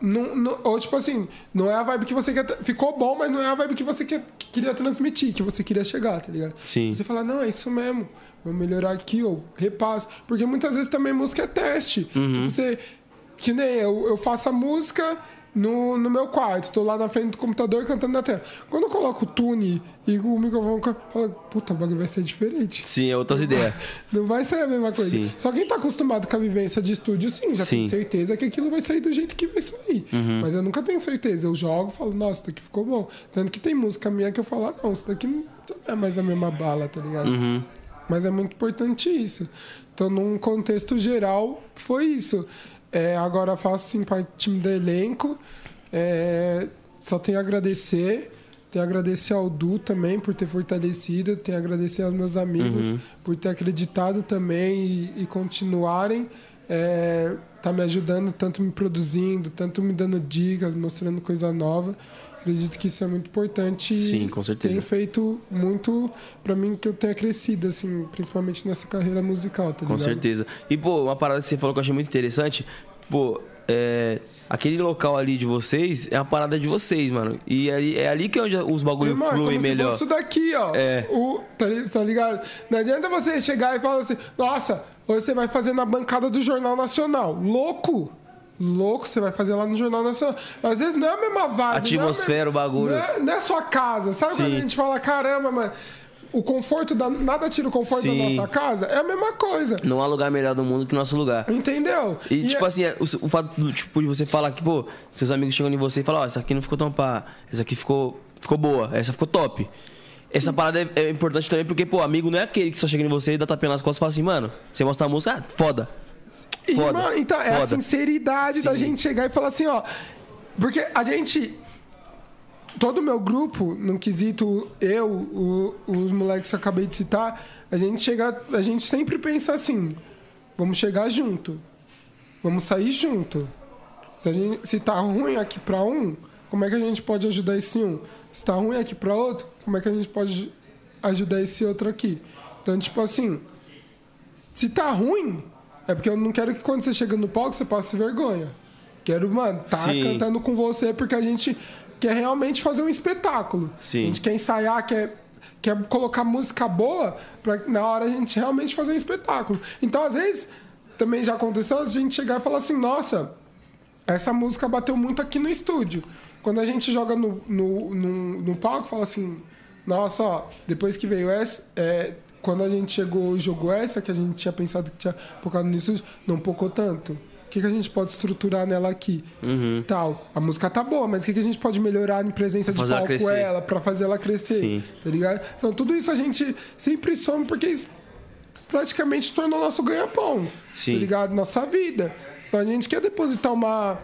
Não, não- ou tipo assim, não é a vibe que você quer. Ficou bom, mas não é a vibe que você quer, que queria transmitir, que você queria chegar, tá ligado? Sim. Você fala, não, é isso mesmo. Vou melhorar aqui, ou repasse. Porque muitas vezes também música é teste. Uhum. Tipo, você. Que nem eu, eu faço a música no, no meu quarto, tô lá na frente do computador cantando na tela. Quando eu coloco o tune e o microfone, eu falo, puta, o bagulho vai ser diferente. Sim, é outras ideias. Não vai ser a mesma coisa. Sim. Só quem tá acostumado com a vivência de estúdio, sim, já Sim. tem certeza que aquilo vai sair do jeito que vai sair. Uhum. Mas eu nunca tenho certeza. Eu jogo falo, nossa, isso daqui ficou bom. Tanto que tem música minha que eu falo, ah, não, isso daqui não é mais a mesma bala, tá ligado? Uhum. Mas é muito importante isso. Então, num contexto geral, foi isso. É, agora faço assim parte do time do elenco. É, só tenho a agradecer. Tenho a agradecer ao Du também por ter fortalecido. Tenho a agradecer aos meus amigos por ter acreditado também e, e continuarem. É, tá me ajudando, tanto me produzindo, tanto me dando dicas, mostrando coisa nova. Acredito que isso é muito importante. Sim, com certeza. Tem feito muito pra mim que eu tenha crescido, assim, principalmente nessa carreira musical, tá Com ligado? certeza. E, pô, uma parada que você falou que eu achei muito interessante. Pô, é, aquele local ali de vocês é uma parada de vocês, mano. E ali, é ali que é onde os bagulho Irmão, é fluem melhor. isso daqui, ó. É. O, tá, tá ligado? Não adianta você chegar e falar assim, nossa, hoje você vai fazer na bancada do Jornal Nacional. Louco! Louco, você vai fazer lá no Jornal Nacional. Às vezes não é a mesma vibe. Atmosfera, o não é a bagulho. Não é, não é sua casa. Sabe quando Sim. a gente fala, caramba, mano, o conforto da. Nada tira o conforto Sim. da nossa casa? É a mesma coisa. Não há lugar melhor do mundo que nosso lugar. Entendeu? E, tipo é- assim, é, o, o fato do, tipo, de você falar que, pô, seus amigos chegam em você e falam, ó, essa aqui não ficou tão pá, essa aqui ficou, ficou boa, essa ficou top. Essa parada é, é importante também porque, pô, amigo não é aquele que só chega em você e dá tapinha nas costas e fala assim, mano, você mostra a música, ah, foda. Foda, então, é a foda. sinceridade da Sim. gente chegar e falar assim, ó. Porque a gente. Todo o meu grupo, no quesito eu, o- os moleques que eu acabei de citar, a gente chega. A gente sempre pensa assim: vamos chegar junto. Vamos sair junto. Se, a gente, se tá ruim aqui pra um, como é que a gente pode ajudar esse um? Se tá ruim aqui pra outro, como é que a gente pode ajudar esse outro aqui? Então, tipo assim, se tá ruim, é porque eu não quero que quando você chega no palco você passe vergonha. Quero, mano, tá Sim. cantando com você porque a gente quer realmente fazer um espetáculo. Sim. A gente quer ensaiar, quer, quer colocar música boa pra na hora a gente realmente fazer um espetáculo. Então, às vezes, também já aconteceu a gente chegar e falar assim, nossa, essa música bateu muito aqui no estúdio. Quando a gente joga no, no, no, no palco, fala assim, nossa, ó, depois que veio essa, é, quando a gente chegou e jogou essa, que a gente tinha pensado que tinha focado estúdio, não pocou tanto. que, que a gente pode estruturar nela aqui? Uhum. Tal. A música tá boa, mas o que, que a gente pode melhorar em presença de ela palco crescer. ela, pra fazer ela crescer? Sim. Tá ligado? Então tudo isso a gente sempre some porque isso praticamente tornou nosso ganha-pão. Sim. Tá ligado? Nossa vida. Então a gente quer depositar uma.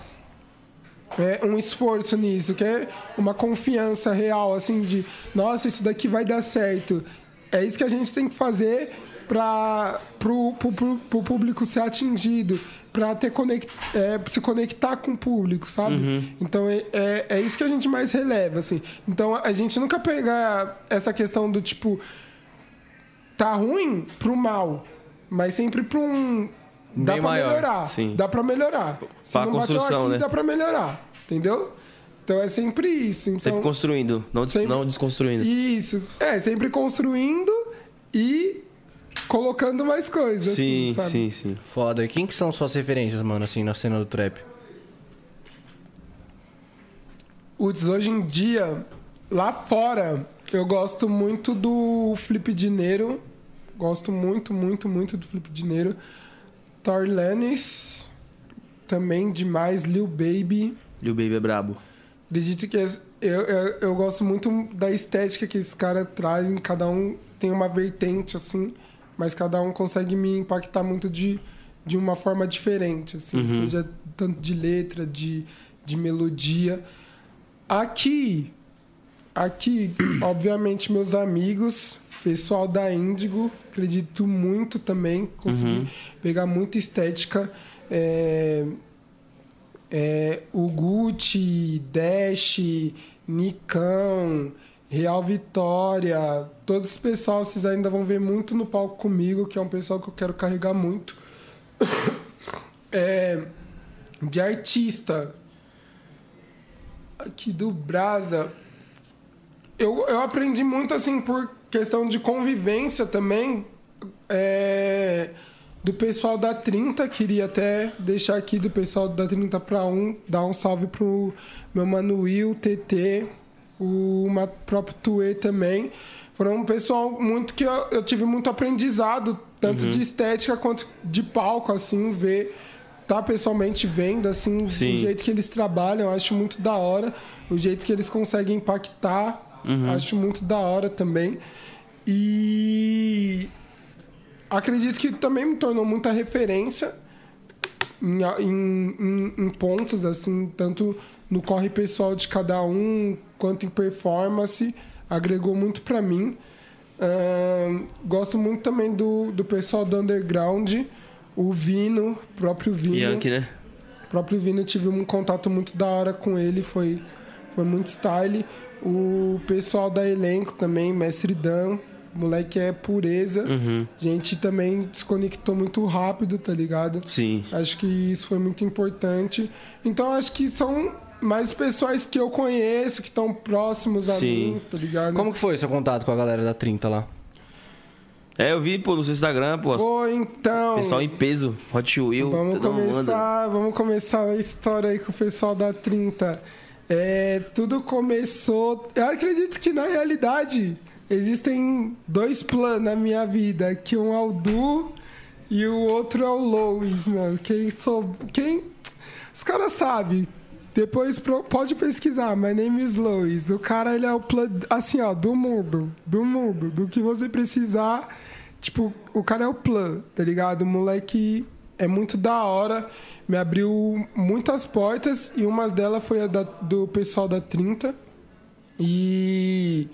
é, um esforço nisso, quer uma confiança real, assim, de nossa, isso daqui vai dar certo. É isso que a gente tem que fazer para pro, pro, pro, pro público ser atingido, para ter conect, é, se conectar com o público, sabe? Então é, é, é isso que a gente mais releva, assim. Então a gente nunca pega essa questão do tipo tá ruim pro mal, mas sempre pra um. Dá maior, melhorar. sim. Dá pra melhorar. Se Pra não bateu construção, aqui, né? dá pra melhorar. Entendeu? Então é sempre isso. Então, Sempre construindo, não, des- Sempre- não desconstruindo. Isso. É, sempre construindo e colocando mais coisas. sim, assim, sabe? sim, sim. Foda. E quem que são suas referências, mano, assim, na cena do trap? Putz, hoje em dia, lá fora, eu gosto muito do Flip Dinheiro. Gosto muito, muito, muito do Flip Dinheiro. Thor Lennis, também demais. Lil Baby. Lil Baby é brabo. Acredito que es- eu, eu, eu gosto muito da estética que esses caras trazem. Cada um tem uma vertente, assim, mas cada um consegue me impactar muito de, de uma forma diferente, assim, seja tanto de letra, de, de melodia. Aqui, aqui, obviamente, meus amigos, pessoal da Índigo, acredito muito também, consegui pegar muita estética. É, é, o Gucci, Dash, Nicão, Real Vitória, todo esse pessoal vocês ainda vão ver muito no palco comigo, que é um pessoal que eu quero carregar muito. É, de artista, aqui do Brasa, eu, eu aprendi muito assim por questão de convivência também. é, do pessoal da 30, queria até deixar aqui do pessoal da 30 para um, dar um salve pro meu mano Will, TT, o próprio Tuê também. Foram um pessoal muito que eu, eu tive muito aprendizado, tanto de estética quanto de palco, assim, ver, tá pessoalmente vendo, assim, Sim. o jeito que eles trabalham, acho muito da hora, o jeito que eles conseguem impactar, acho muito da hora também. E acredito que também me tornou muita referência em, em- em- pontos, assim, tanto no corre pessoal de cada um, quanto em performance, agregou muito pra mim. Ahn, gosto muito também do, do pessoal do underground, o Vino, o próprio Vino. Yankee, né? O próprio Vino, tive um contato muito da hora com ele, foi, foi muito style. O pessoal da elenco também, Mestre Dan, moleque é pureza. Uhum. Gente também desconectou muito rápido, tá ligado? Sim. Acho que isso foi muito importante. Então acho que são mais pessoas que eu conheço, que estão próximos a Sim. mim, tá ligado? Como que foi o seu contato com a galera da 30 lá? É, eu vi, pô, no seu Instagram, pô. Pô, então. Pessoal em peso, Hot Wheel, Vamos mundo começar, vamos começar a história aí com o pessoal da 30. É, tudo começou. Eu acredito que na realidade existem dois planos na minha vida, que um é o Du e o outro é o Lois, mano. Quem sou, quem os caras sabem. Depois pode pesquisar, my name is Lois. O cara ele é o plano assim, ó, do mundo, do mundo, do que você precisar. Tipo, o cara é o plan, tá ligado? O moleque é muito da hora, me abriu muitas portas e uma delas foi a da- do pessoal da 30. E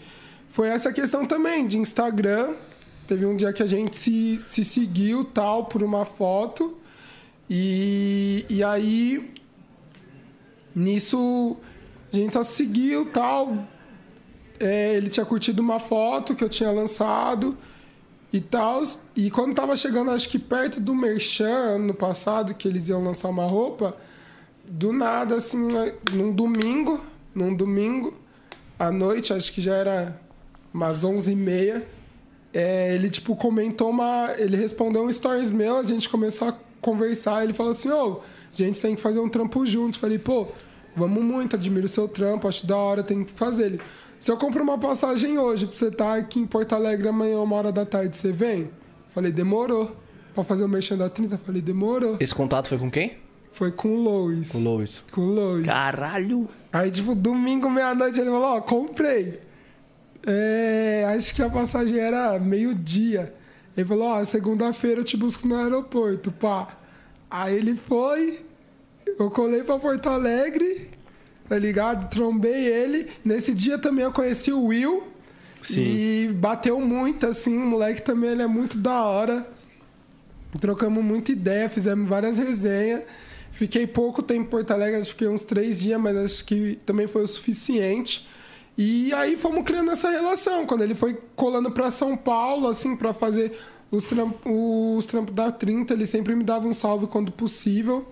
foi essa questão também de Instagram. Teve um dia que a gente se, se seguiu tal por uma foto. E, e aí, nisso, a gente só se seguiu tal. É, ele tinha curtido uma foto que eu tinha lançado e tal. E quando tava chegando, acho que perto do Merchan, ano passado, que eles iam lançar uma roupa, do nada, assim, num domingo, num domingo, à noite, acho que já era umas 11h30, é, ele, tipo, comentou uma... Ele respondeu um stories meu, a gente começou a conversar, ele falou assim, ô, a gente tem que fazer um trampo juntos. Falei, pô, vamos muito, admiro o seu trampo, acho da hora, tem que fazer. Ele, se eu compro uma passagem hoje pra você estar aqui em Porto Alegre amanhã, uma hora da tarde, você vem? Falei, demorou. Pra fazer o merchan da 30? Falei, demorou. Esse contato foi com quem? Foi com o Lois. O Lois. Com o Lois. Caralho. Aí, tipo, domingo, meia-noite, ele falou, ó, comprei. É, acho que a passagem era meio-dia. Ele falou, ó, segunda-feira eu te busco no aeroporto, pá. Aí ele foi, eu colei pra Porto Alegre, tá ligado? Trombei ele. Nesse dia também eu conheci o Will. Sim. E bateu muito, assim, o moleque também, ele é muito da hora. Trocamos muita ideia, fizemos várias resenhas. Fiquei pouco tempo em Porto Alegre, acho que fiquei uns três dias, mas acho que também foi o suficiente. E aí fomos criando essa relação. Quando ele foi colando para São Paulo, assim, para fazer os, tramp os trampos da 30, ele sempre me dava um salve quando possível.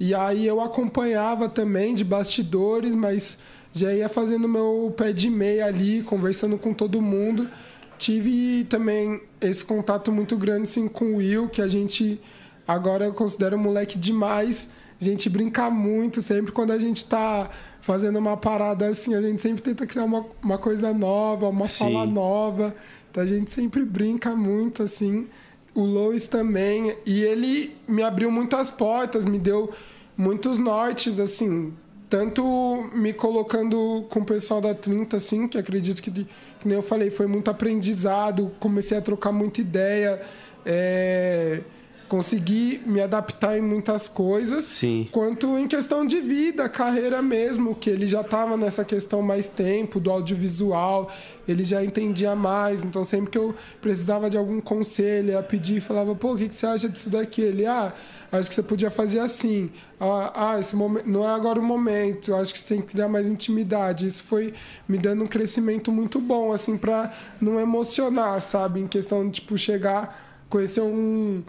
E aí eu acompanhava também de bastidores, mas já ia fazendo meu pé de meia ali, conversando com todo mundo. Tive também esse contato muito grande assim, com o Will, que a gente agora eu considero um moleque demais. A gente brinca muito, sempre quando a gente tá fazendo uma parada assim, a gente sempre tenta criar uma, uma coisa nova, uma Sim. fala nova. Então a gente sempre brinca muito, assim. O Lois também. E ele me abriu muitas portas, me deu muitos nortes, assim. Tanto me colocando com o pessoal da 30, assim, que acredito que, que nem eu falei, foi muito aprendizado. Comecei a trocar muita ideia. É, consegui me adaptar em muitas coisas Sim. quanto em questão de vida, carreira mesmo, que ele já estava nessa questão mais tempo do audiovisual, ele já entendia mais, então sempre que eu precisava de algum conselho, eu ia pedir e falava, pô, o que, que você acha disso daqui? Ele, ah, acho que você podia fazer assim, ah, ah esse momento, não é agora o momento, acho que você tem que criar mais intimidade, isso foi me dando um crescimento muito bom, assim, para não emocionar, sabe, em questão de, tipo, chegar, conhecer um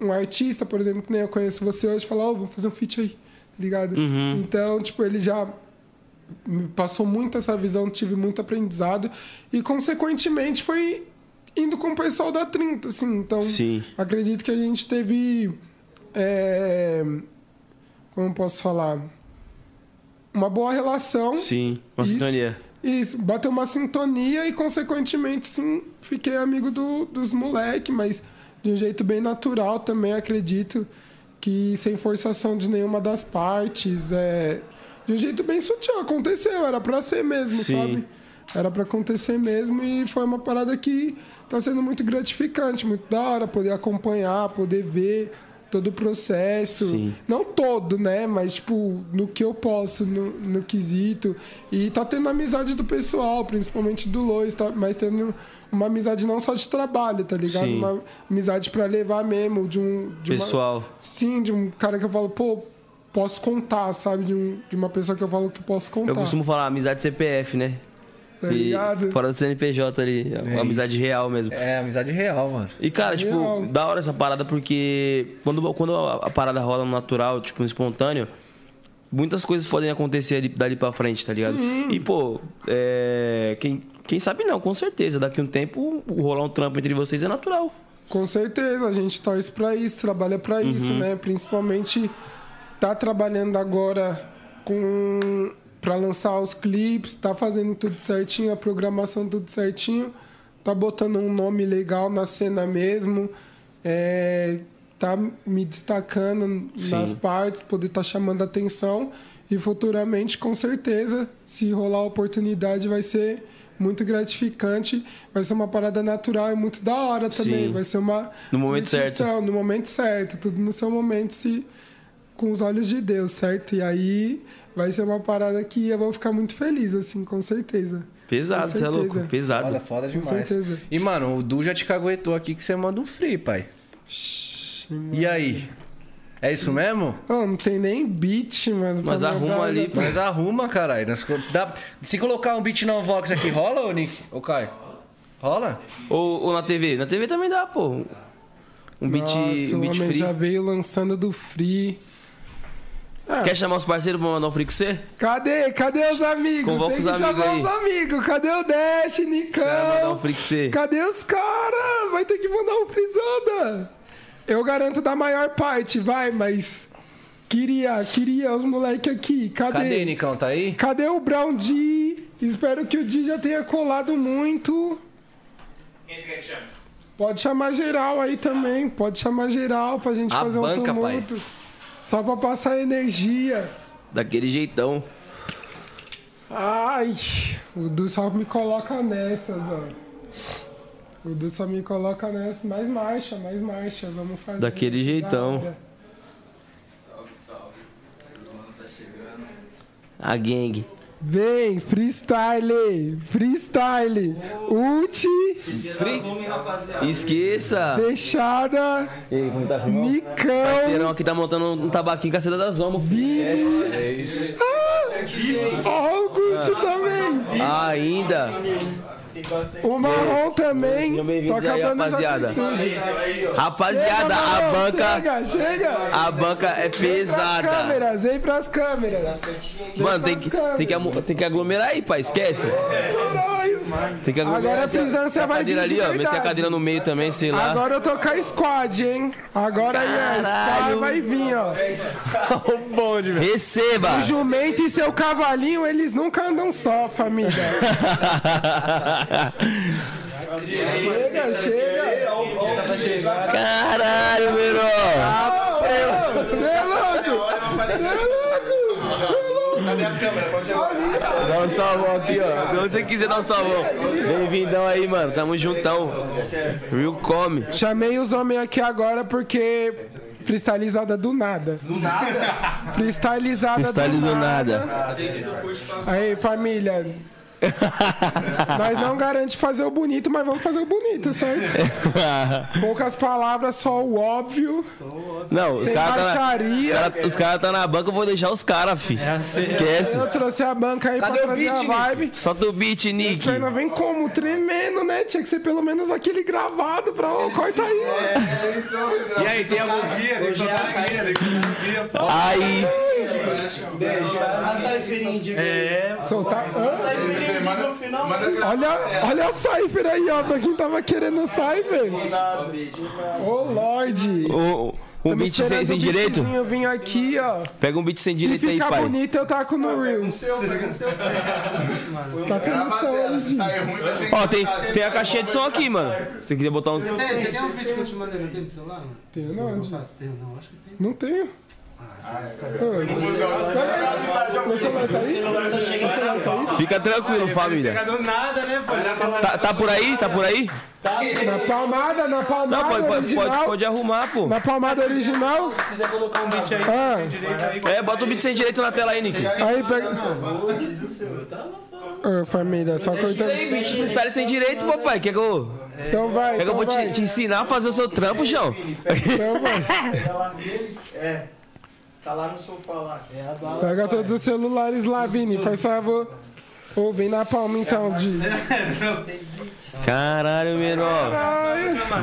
um artista, por exemplo, que nem eu conheço você hoje, falar, ó, vou fazer um feat aí, ligado? Então, tipo, ele já me passou muito essa visão, tive muito aprendizado e, consequentemente, foi indo com o pessoal da 30, assim. Então, Sim. acredito que a gente teve, é, como posso falar, uma boa relação. Sim. Uma Isso. sintonia. Isso, bateu uma sintonia e, consequentemente, sim, fiquei amigo do, dos moleques, mas de um jeito bem natural também, acredito que sem forçação de nenhuma das partes, é, de um jeito bem sutil, aconteceu, era pra ser mesmo, Sim. sabe? Era pra acontecer mesmo e foi uma parada que tá sendo muito gratificante, muito da hora poder acompanhar, poder ver todo o processo. Sim. Não todo, né? Mas, tipo, no que eu posso, no, no quesito. E tá tendo amizade do pessoal, principalmente do Lois, tá? mas tendo uma amizade não só de trabalho, tá ligado? Sim. Uma amizade pra levar mesmo, de um. De uma- Pessoal. sim, de um cara que eu falo, pô, posso contar, sabe? De, um, de uma pessoa que eu falo que posso contar. Eu costumo falar amizade CPF, né? Tá E ligado? fora do CNPJ ali. É amizade real mesmo. É, amizade real, mano. E, cara, tipo, Real. da hora essa parada porque quando, quando a a parada rola no natural, tipo, no espontâneo, muitas coisas podem acontecer ali, dali pra frente, tá ligado? E, pô, é, quem, quem sabe não, com certeza. Daqui a um tempo, rolar um trampo entre vocês é natural. Com certeza, a gente torce pra isso, trabalha pra isso, né? Principalmente tá trabalhando agora com para lançar os clipes, tá fazendo tudo certinho, a programação tudo certinho, tá botando um nome legal na cena mesmo, é, tá me destacando Sim. nas partes, poder estar chamando atenção e futuramente, com certeza, se rolar a oportunidade, vai ser muito gratificante, vai ser uma parada natural e muito da hora também, Sim. vai ser uma No momento curtição, no momento certo, tudo no seu momento, se com os olhos de Deus, certo? E aí vai ser uma parada que eu vou ficar muito feliz, assim, com certeza. Pesado, Com você é louco, pesado. Foda, foda Com demais. certeza. E, mano, o Du já te caguetou aqui que você manda um free, pai. E aí? É isso mesmo? Oh, não tem nem beat, mano. Mas arruma ali, tá- Mas arruma, caralho. Dá- Se colocar um beat não Vox aqui, rola, ô Nick? Ô Caio? Rola? Ou, ou na TV? Na TV também dá, pô. Um beat, Nossa, um o beat homem free. já veio lançando do Free. Ah, Quer chamar os parceiros pra mandar um free com você? Cadê? Cadê os amigos? Convoca Tem os que amigos chamar aí. os amigos. Cadê o Dash, Você vai mandar Nicão? um free com você. Cadê os caras? Vai ter que mandar um frisada. Eu garanto da maior parte, vai, mas... Queria, queria os moleque aqui. Cadê? Cadê, Nicão? Tá aí? Cadê o Brown D? Espero que o D já tenha colado muito. Quem você quer que chame? Pode chamar geral aí também. Pode chamar geral pra gente A fazer um banca, pai. tumulto. Só pra passar energia. Daquele jeitão. Ai, o Du só me coloca nessas, ó. O Du só me coloca nessas. Mais marcha, mais marcha. Vamos fazer. Daquele isso, jeitão. da hora. A gang. Vem, freestyle, freestyle. Ult, Esqueça. fechada, Ei, como tá filmando? Nicão. Parceirão aqui tá montando um tabaquinho com a seda da Zoma. filho. Ó, o Gucci também. Ainda. O Marrom também. Bem-vindos aí, rapaziada. Rapaziada, a Marrom, banca. Chega, chega. A banca é Pras pesada. câmeras, vem pras câmeras. Mano, tem que, tem, que, amo- tem que aglomerar aí, pai. Esquece. Tem que. Agora a Frisância Tem vai vir de ali, ó. Meter a cadeira no meio também, sei lá. Agora eu tô com a squad, hein? Agora aí a squad vai vir, ó. o bonde, velho. Receba! O jumento e seu cavalinho, eles nunca andam só, família. chega, chega. Caralho, menor! Você é louco? Você é louco? Cadê as câmeras? Pode ir. Dá um salvão aqui, ó. De onde você quiser dar um salvão. Bem-vindão aí, mano. Tamo juntão. Real Come. Chamei os homens aqui agora porque freestylizada do nada. Do nada? Freestylizada Freestyle do do nada. nada. Aí, família. Nós não garante fazer o bonito, mas vamos fazer o bonito, certo? Poucas palavras, só o óbvio. Não, os caras tá, na- os cara, tá na banca, eu vou deixar os caras, fi. Esquece. Eu trouxe a banca aí Cadê pra o trazer beat, a vibe. Solta o beat, Nick. Perna vem como? Tremendo, né? Tinha que ser pelo menos aquele gravado pra. Ô, corta aí. E aí, tem algum. Hoje é a saída. Aí. Soltar. Hã? Olha, olha a Cypher aí, ó. Pra quem tava querendo Cypher. Ô, Lorde. O, um beat sem, sem direito? Eu vim aqui, ó. Pega um beat sem Se direito aí, ficar pai. bonito, eu taco no Reels. Tá. Sai ruim, vai ser Ó, tem, tem a caixinha de som aqui, mano. Se você quiser botar uns. Tem, você tem uns vídeos que eu te mandei, não tem do celular? Onde? Tem, não, acho que tem. Não tenho. Tá tá? Fica tranquilo, família. né, pô? Tá, tá por aí? Tá por aí? Na palmada, na Não, palmada pode, pode, original. pode, pode arrumar, pô. Na palmada original. Se quiser colocar um beat aí, Ah. tem direito aí. É, bota o beat sem direito na tela aí, Nick. Aí pega. Ô, família, só cortando. Freestyle sem direito, papai. Quer que eu, Então vai, quer que eu então vou te, te ensinar a fazer o seu trampo, João? Então vai. Tá? É. Tá lá no sofá lá. Pega todos os celulares lá, Vini. Faz favor. Ô, vem na palma então, de. Caralho, menor.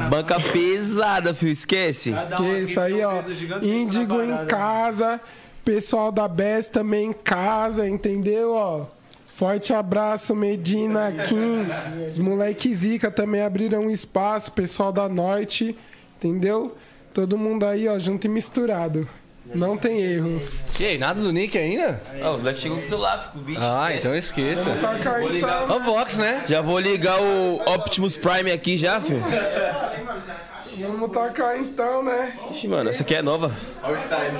Banca pesada, filho. Esquece. Esqueça aí, ó. Índigo em casa. Pessoal da BES também em casa, entendeu, ó? Forte abraço, Medina, Kim. Os moleque Zica também abriram um espaço. Pessoal da Norte, entendeu? Todo mundo aí, ó, junto e misturado. Não tem erro. E aí, nada do Nick ainda? Ó, os moleques chegam com o celular, fica o beat. Ah, então esqueça. Taca aí, então. Ó, o Vox, né? Já vou ligar o Optimus Prime aqui já, filho. Vamos tacar então, né? Ixi, mano, essa aqui é nova. Olha o style.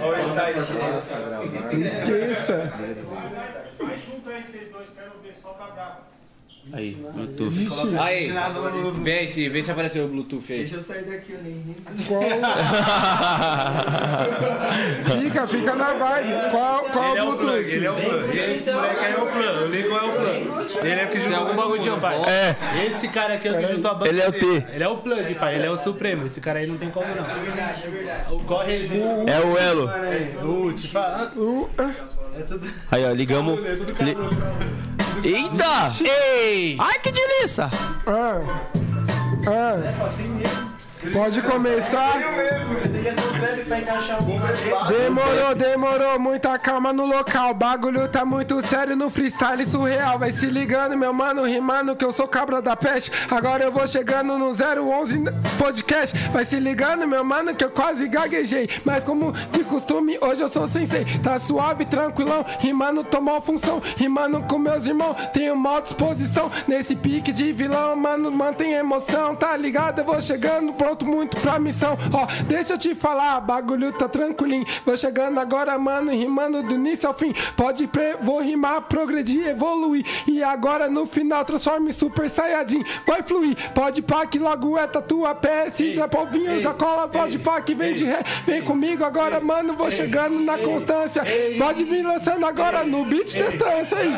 Olha o style. Esqueça. Vai junto aí, vocês dois, quero ver, solta a brava. Aí, Bluetooth. Aí, vê aí, se, vê se apareceu o Bluetooth aí. Deixa eu sair daqui, eu nem Qual... fica, fica na vibe. Qual, qual o Bluetooth? Ele é o plano. Esse moleque aí é o plano. Lincoln é o plano. Ele é o que é juntou algum bagulho de pai. avó. É, Esse cara aqui é o que juntou a banda. Ele é o. T. Ele é o plug, pai. Ele é o supremo. Esse cara aí não tem como não. O corre existe. é o Elo. O te fala. Uh, ah. É tudo. Aí, ó, ligamos. Li... Eita! Ei! Ai, que delícia! Ah. Ah. Pode começar. Demorou, demorou, muita calma no local. Bagulho tá muito sério no freestyle surreal. Vai se ligando, meu mano, rimando que eu sou cabra da peste. Agora eu vou chegando no 011 podcast. Vai se ligando, meu mano, que eu quase gaguejei. Mas como de costume, hoje eu sou sensei. Tá suave, tranquilão, rimando, tomou função. Rimando com meus irmãos, tenho mal disposição. Nesse pique de vilão, mano, mantém emoção. Tá ligado? Eu vou chegando, pronto muito pra missão. Ó, deixa eu te falar, pá, bagulho tá tranquilinho. Vou chegando agora, mano, rimando do início ao fim. Pode pre, vou rimar, progredir, evoluir. E agora no final transforme em Super Saiyajin. Vai fluir, pode pá, que logo é tua pé. Cinza, povinho, já cola, pode pá, que vem de ré. Vem comigo agora, mano, vou chegando na constância. Pode vir lançando agora no beat distância aí.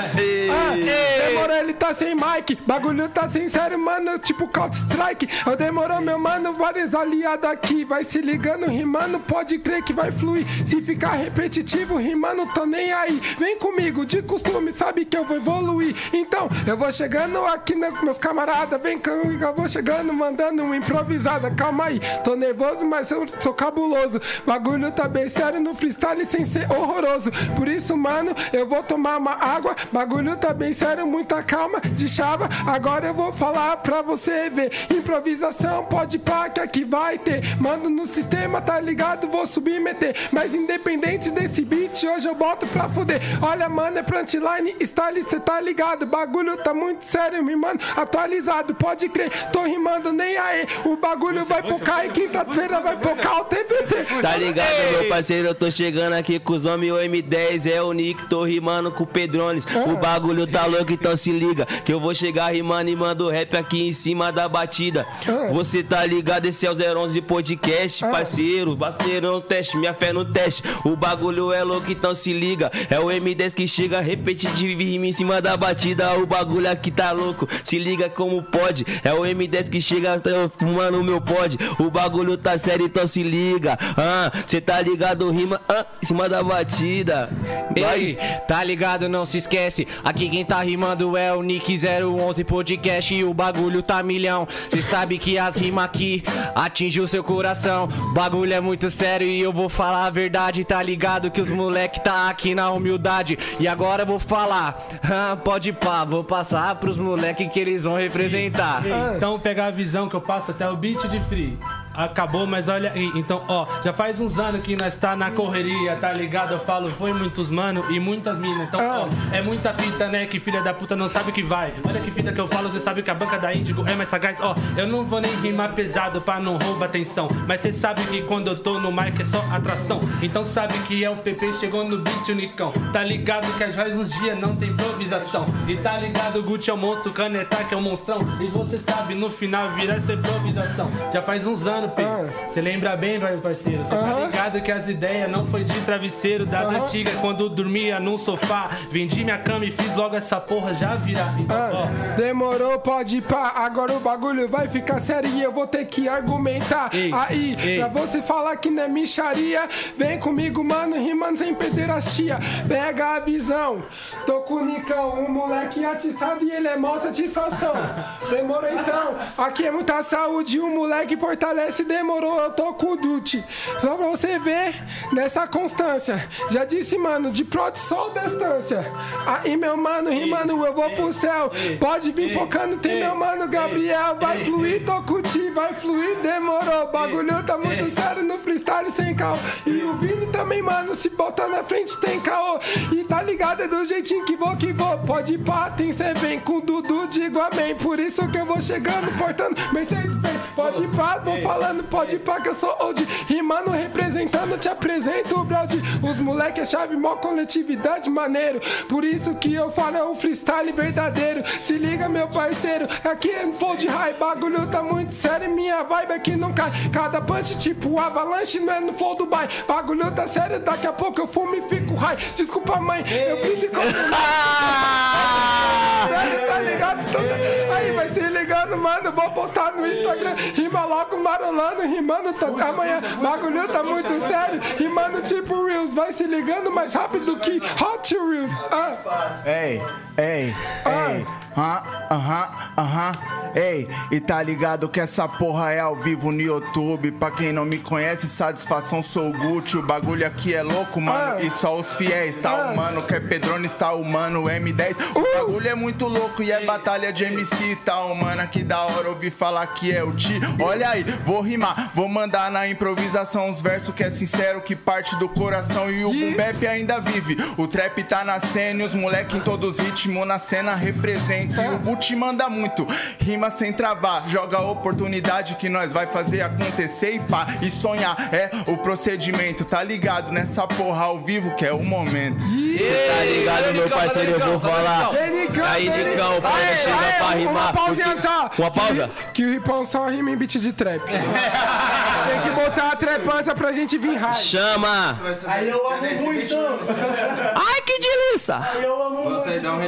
Ah, demorou, ele tá sem mic. Bagulho tá sincero, mano, tipo Counter-Strike. Eu demorou, meu mano, vários aliados aqui. Vai se ligando, rimando, pode crer que vai fluir. Se ficar repetitivo, rimando, tô nem aí. Vem comigo, de costume, sabe que eu vou evoluir. Então, eu vou chegando aqui, né, meus camaradas. Vem comigo, eu vou chegando, mandando uma improvisada. Calma aí, tô nervoso, mas eu sou cabuloso. Bagulho tá bem sério no freestyle sem ser horroroso. Por isso, mano, eu vou tomar uma água. Bagulho tá bem sério, muita calma, de chava. Agora eu vou falar pra você ver. Improvisação, pode pá, que aqui vai ter. Mando no sistema, tá ligado? Vou submeter. Mas independente desse beat, hoje eu boto pra fuder. Olha, mano, é frontline, style, cê tá ligado? Bagulho tá muito sério, me mano, atualizado. Pode crer, tô rimando nem aí. O bagulho vai pocar e quinta-feira vai pocar o TVT. Tá ligado, meu parceiro? Eu tô chegando aqui com os homens, o M10 é o Nick, tô rimando com o Pedrones. O bagulho tá louco, então se liga. Que eu vou chegar rimando e mando rap aqui em cima da batida. Você tá ligado? Esse é o 011 podcast, parceiro. Parceiro no teste, minha fé no teste. O bagulho é louco, então se liga. É o M10 que chega repetitivo e em cima da batida. O bagulho aqui tá louco, se liga como pode. É o M10 que chega tá fumando o meu pod. O bagulho tá sério, então se liga. Ah, cê tá ligado, rima ah, em cima da batida. Ei, tá ligado, não se esquece. Aqui quem tá rimando é o Nick 011 Podcast e o bagulho tá milhão. Cê sabe que as rimas aqui atingem o seu coração. Bagulho é muito sério e eu vou falar a verdade. Tá ligado que os moleque tá aqui na humildade. E agora eu vou falar. Ah, pode pá, vou passar pros moleque que eles vão representar. Então pegar a visão que eu passo até o beat de free. Acabou, mas olha aí, então, ó, já faz uns anos que nós tá na correria, tá ligado? Eu falo, foi muitos mano e muitas minas. Então, ó, é muita fita, né? Que filha da puta não sabe o que vai. Olha que fita que eu falo, você sabe que a banca da Índigo é mais sagaz. Ó, eu não vou nem rimar pesado pra não roubar atenção. Mas cê sabe que quando eu tô no mic é só atração. Então sabe que é o PP, chegou no beat unicão. Tá ligado que as faz uns dias não tem improvisação. E tá ligado, Gucci é o monstro, Caneta que é o monstrão. E você sabe, no final virar essa improvisação. Já faz uns anos, P. Você lembra bem, vai, parceiro? Você tá Aham. ligado que as ideias não foi de travesseiro das Aham. antigas. Quando dormia num sofá, vendi minha cama e fiz logo essa porra já virar. Então. Ah, demorou, pode ir pá. Agora o bagulho vai ficar sério e eu vou ter que argumentar. Ei, Aí, ei. pra você falar que não é micharia, vem comigo, mano, rimando sem pederastia. Pega a visão. Tô com o Nicão, um moleque atiçado e ele é mó satisfação. Demorou então. Aqui é muita saúde, um moleque fortalece. Demorou, eu tô com o Duty. Só pra você ver nessa constância. Já disse, mano, de prod sol distância. Aí, meu mano, rimando, eu vou pro céu. Pode vir focando, tem meu mano Gabriel. Vai fluir, tô curtir, vai fluir, demorou. O bagulho tá muito sério no freestyle sem caô. E o Vini também, mano, se botar na frente tem caô. E tá ligado, é do jeitinho que vou que vou. Pode ir pá, tem cê vem com o Dudu, digo amém. Por isso que eu vou chegando, portando Mercedes Benz. Pode ir pá, vou falando, pode ir pá, que eu sou old. Rimando, representando, te apresento o Brody. Os moleque é chave, mó coletividade maneiro. Por isso que eu falo, é um freestyle verdadeiro. Se liga, meu parceiro, aqui é Fold High. Bagulho tá muito sério, minha vibe aqui não cai. Cada punch tipo avalanche, não é no flow do bairro. Bagulho tá sério, daqui a pouco eu fumo e fico high. Desculpa, mãe, eu brilho com Tá ligado? Tudo- Aí vai se ligando, mano. Vou postar no Instagram. Rima logo marolando, rimando to- amanhã. Bagulho tá muito sério. Rimando tipo Reels. Vai se ligando mais rápido que Hot Reels. Ah, Ei, ei, ei, aham, aham, aham. Ei, e tá ligado que essa porra é ao vivo no YouTube. Pra quem não me conhece, satisfação, sou o Gucci. O bagulho aqui é louco, mano. Ah. E só os fiéis, tá Ah. humano. Que é Pedrone, tá humano. M10. O bagulho é muito louco e é batalha de MC, tá humano. Que da hora ouvir falar que é o Ti. Olha aí, vou rimar, vou mandar na improvisação os versos que é sincero, que parte do coração. E o boom bap ainda vive. O trap tá nascendo e os moleque em todos os hits ritmo na cena representa. E o boot manda muito, rima sem travar. Joga a oportunidade que nós vai fazer acontecer e pá. E sonhar é o procedimento, tá ligado? Nessa porra ao vivo que é o momento. Cê tá ligado, meu parceiro? Eu vou falar. Aí, Nicão. Nicão, pausa Aê, chega aê, pra uma rimar. pausinha porque- só. Uma pausa? Que, que o Ripão só rima em beat de trap. Tem que botar a trepança pra gente vir high. Chama! Aí eu amo muito. Ai, que delícia! Aí eu amo muito.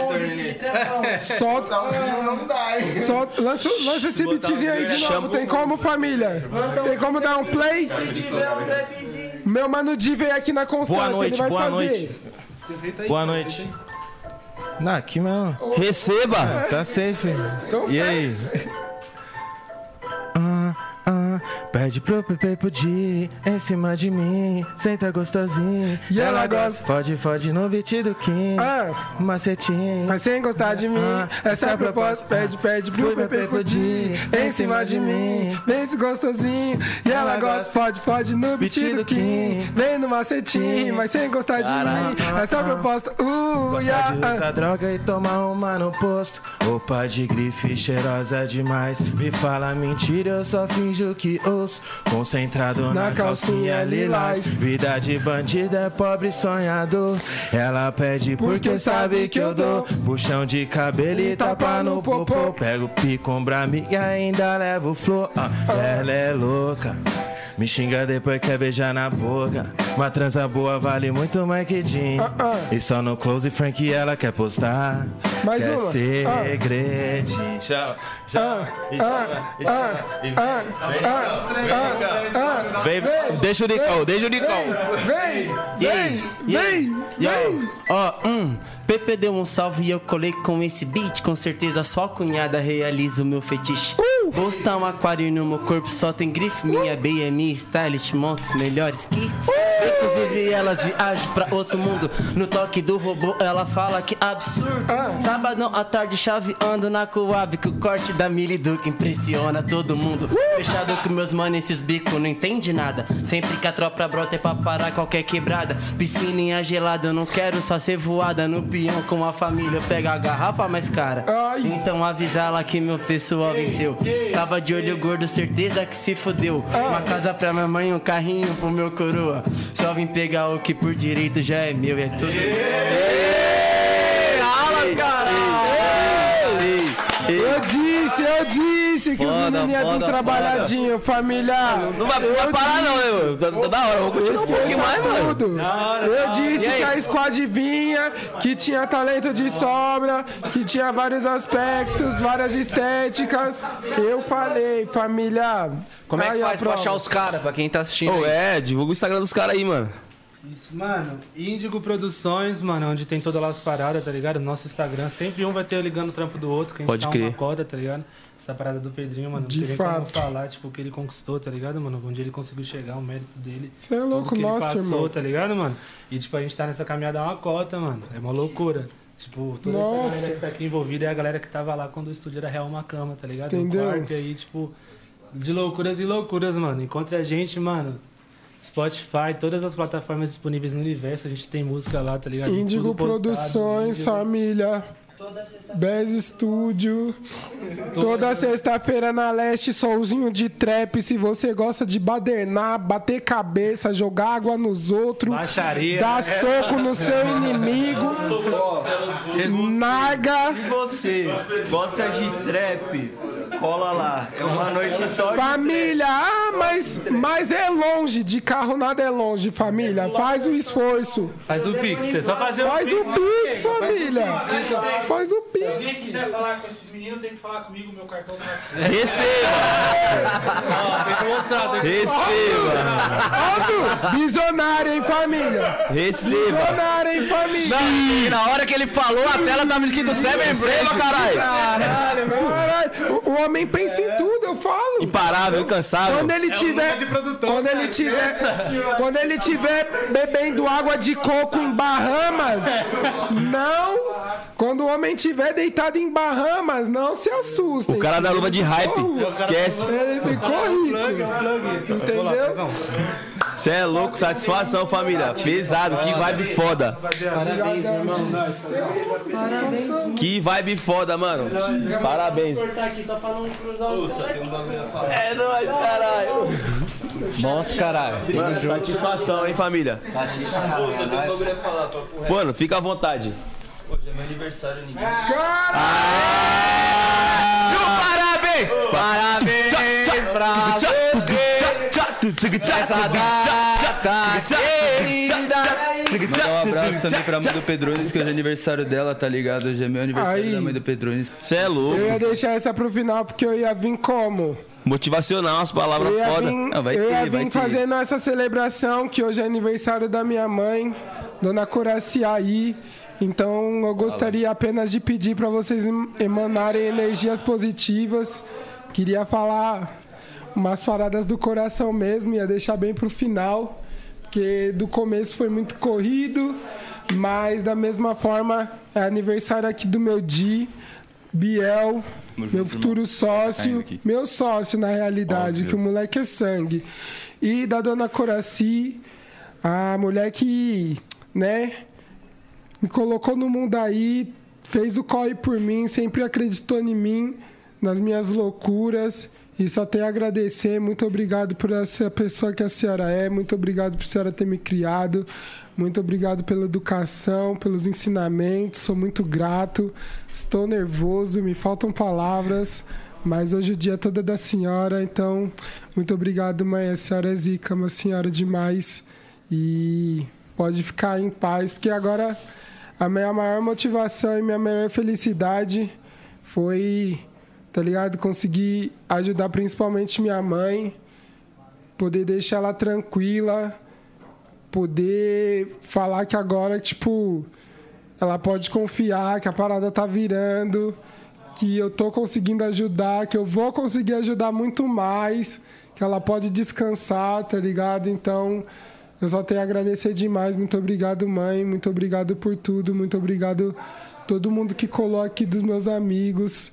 Retorno nisso. Solta, Não dá, hein? só, lança, lança esse beatzinho aí de novo. Tem como, família? Tem como dar um play? Se tiver um trapzinho. Meu mano Di veio aqui na Constância. Boa noite, ele vai boa fazer. noite. Boa noite. Não, aqui mesmo. Receba! Tá safe. Então E aí? Pede pro Pepe pudir em cima de mim, senta gostosinho. E ela gosta. Fode, fode no beat do Kim, Ah, macetinho. mas sem gostar de mim, Ah, essa é a proposta. Pede, pede pro Pepe Fudir em cima de mim. Vem gostosinho. E ela gosta. Fode, fode no beat do Kim. Vem no macetinho, mas sem gostar de mim. Essa é a proposta. Uh, Gosta yeah, de usar droga e tomar uma no posto. Roupa de grife cheirosa demais. Me fala mentira, eu só finjo que Concentrado na, Na calcinha calcinha lilás. Vida de bandida é pobre sonhador. Ela pede porque sabe que eu dou. Puxão de cabelo e tapa no popô. Pego pico brame e ainda levo flor. Ah, ela é louca. Me xinga depois quer beijar na boca. Uma transa boa vale muito mais que jean. E só no close Frank ela quer postar. Mais quer uma. segredinho. Chama, e chama, e chama, e vem, Ah, vem, deixa o Nicão, deixa o Nicão. Vem, vem, vem, vem. Ó, hum, Pepe deu um salve e eu colei com esse beat. Com certeza só cunhada realiza o meu fetiche. Postar um aquário no meu corpo só tem grife. Minha BMI stylist monta os melhores kits. Inclusive elas viajam pra outro mundo. No toque do robô ela fala que absurdo. Sabadão à tarde chaveando na Coab. Que o corte da Mili Duke impressiona todo mundo. Fechado com meus manos, esses bicos não entende nada. Sempre que a tropa brota é pra parar qualquer quebrada. Piscininha gelada, eu não quero só ser voada. No peão com a família, pega a garrafa mais cara. Ai. Então avisa ela que meu pessoal venceu. Tava de olho gordo, certeza que se fodeu. Uma casa pra minha mãe, um carrinho pro meu coroa. Só vim pegar o que por direito já é meu, é tudo. Eu disse, eu disse que os Foda, menininhos iam vir foda, trabalhadinho, família. Não vai, não vai parar, não, mano? Tá, tá da hora, vou conhecer um pouquinho mais, Esqueça mano. tudo. Eu disse que a squad vinha, que tinha talento de sobra, que tinha vários aspectos, várias estéticas. Eu falei, família. Como é que aí faz pra achar os caras, pra quem tá assistindo? Ô, aí? é, divulga o Instagram dos caras aí, mano. Mano, Índigo Produções, mano, onde tem todas as paradas, tá ligado? Nosso Instagram, sempre um vai ter ligando o trampo do outro, que a gente Pode tá crer. uma coda, tá ligado? Essa parada do Pedrinho, mano, De não tem nem como fato. falar, tipo, o que ele conquistou, tá ligado, mano? Onde ele conseguiu chegar, o mérito dele. Você é tudo louco, que ele nossa, passou, irmão. tá ligado, mano? E, tipo, a gente tá nessa caminhada uma cota, mano. É uma loucura. Tipo, toda Nossa. essa galera que tá aqui envolvida é a galera que tava lá quando o estúdio era real uma cama, tá ligado? Entendeu? No quarto, aí, tipo, de loucuras e loucuras, mano. Encontre a gente, mano. Spotify, todas as plataformas disponíveis no universo, a gente tem música lá, tá ligado? Índigo Produções, vídeo. família. Bez Studio. Toda sexta-feira na Leste, solzinho de trap. Se você gosta de badernar, bater cabeça, jogar água nos outros, Baixaria. dar soco no seu inimigo, naga. E você gosta de trap? Cola lá. É uma noite só de Família, ah, mas, mas é longe, de carro nada é longe, família. Faz o esforço. Faz o Pix, é só fazer Faz o Pix, família. Faz o Se alguém Pix. quiser falar com esses meninos, tem que falar comigo, meu cartão tá aqui. Receba! Receba! Alto, visionário, hein, família? Receba! Visionário, hein, família? E na hora que ele falou, a tela tava escrito Seven Brave, caralho! Caralho, caralho. O, o homem pensa em tudo, eu falo. Imparável, incansável. Quando ele tiver, quando ele tiver, quando ele tiver bebendo água de coco em Bahamas, não. Quando o homem tiver deitado em Bahamas, não se assustem. O cara da luva de hype, esquece. Ele ficou rico. Entendeu? Cê é louco, satisfação, família. Pesado, que vibe foda. Parabéns, irmão. Que vibe foda, mano. Parabéns. Cruzar os É nóis, caralho. Nossa, caralho. Mano, satisfação, hein, família. Mano, fica à vontade. Hoje é meu aniversário, ninguém. Parabéns! Parabéns pra você. Essa data querida. Mandar um abraço também pra mãe do Pedrones, que hoje é aniversário dela, tá ligado? Hoje é meu aniversário Aí. da mãe do Pedrones. Cê é louco. Eu ia deixar essa pro final porque eu ia vir como? Motivacional, as palavras Eu ia foda. vir, Não, vai eu ia ter, vai vir ter. fazendo essa celebração, que hoje é aniversário da minha mãe, Dona Coraciaí. Então eu gostaria apenas de pedir para vocês em- emanarem energias positivas. Queria falar umas paradas do coração mesmo, ia deixar bem pro final, porque do começo foi muito corrido, mas da mesma forma é aniversário aqui do meu Di, Biel, meu junto, futuro irmão. sócio, Tá meu sócio na realidade, Óbvio. que o moleque é sangue. E da dona Coraci, a mulher que, né, me colocou no mundo aí, fez o corre por mim, sempre acreditou em mim, nas minhas loucuras. E só tenho a agradecer. Muito obrigado por essa pessoa que a senhora é. Muito obrigado por a senhora ter me criado. Muito obrigado pela educação, pelos ensinamentos. Sou muito grato. Estou nervoso, me faltam palavras. Mas hoje o dia todo é da senhora. Então, muito obrigado, mãe. A senhora é zica, uma senhora demais. E pode ficar em paz, porque agora a minha maior motivação e minha maior felicidade foi, tá ligado? Conseguir ajudar principalmente minha mãe, poder deixar ela tranquila, poder falar que agora, tipo, ela pode confiar que a parada tá virando, que eu tô conseguindo ajudar, que eu vou conseguir ajudar muito mais, que ela pode descansar, tá ligado? Então, eu só tenho a agradecer demais. Muito obrigado, mãe. Muito obrigado por tudo. Muito obrigado todo mundo que colou aqui dos meus amigos.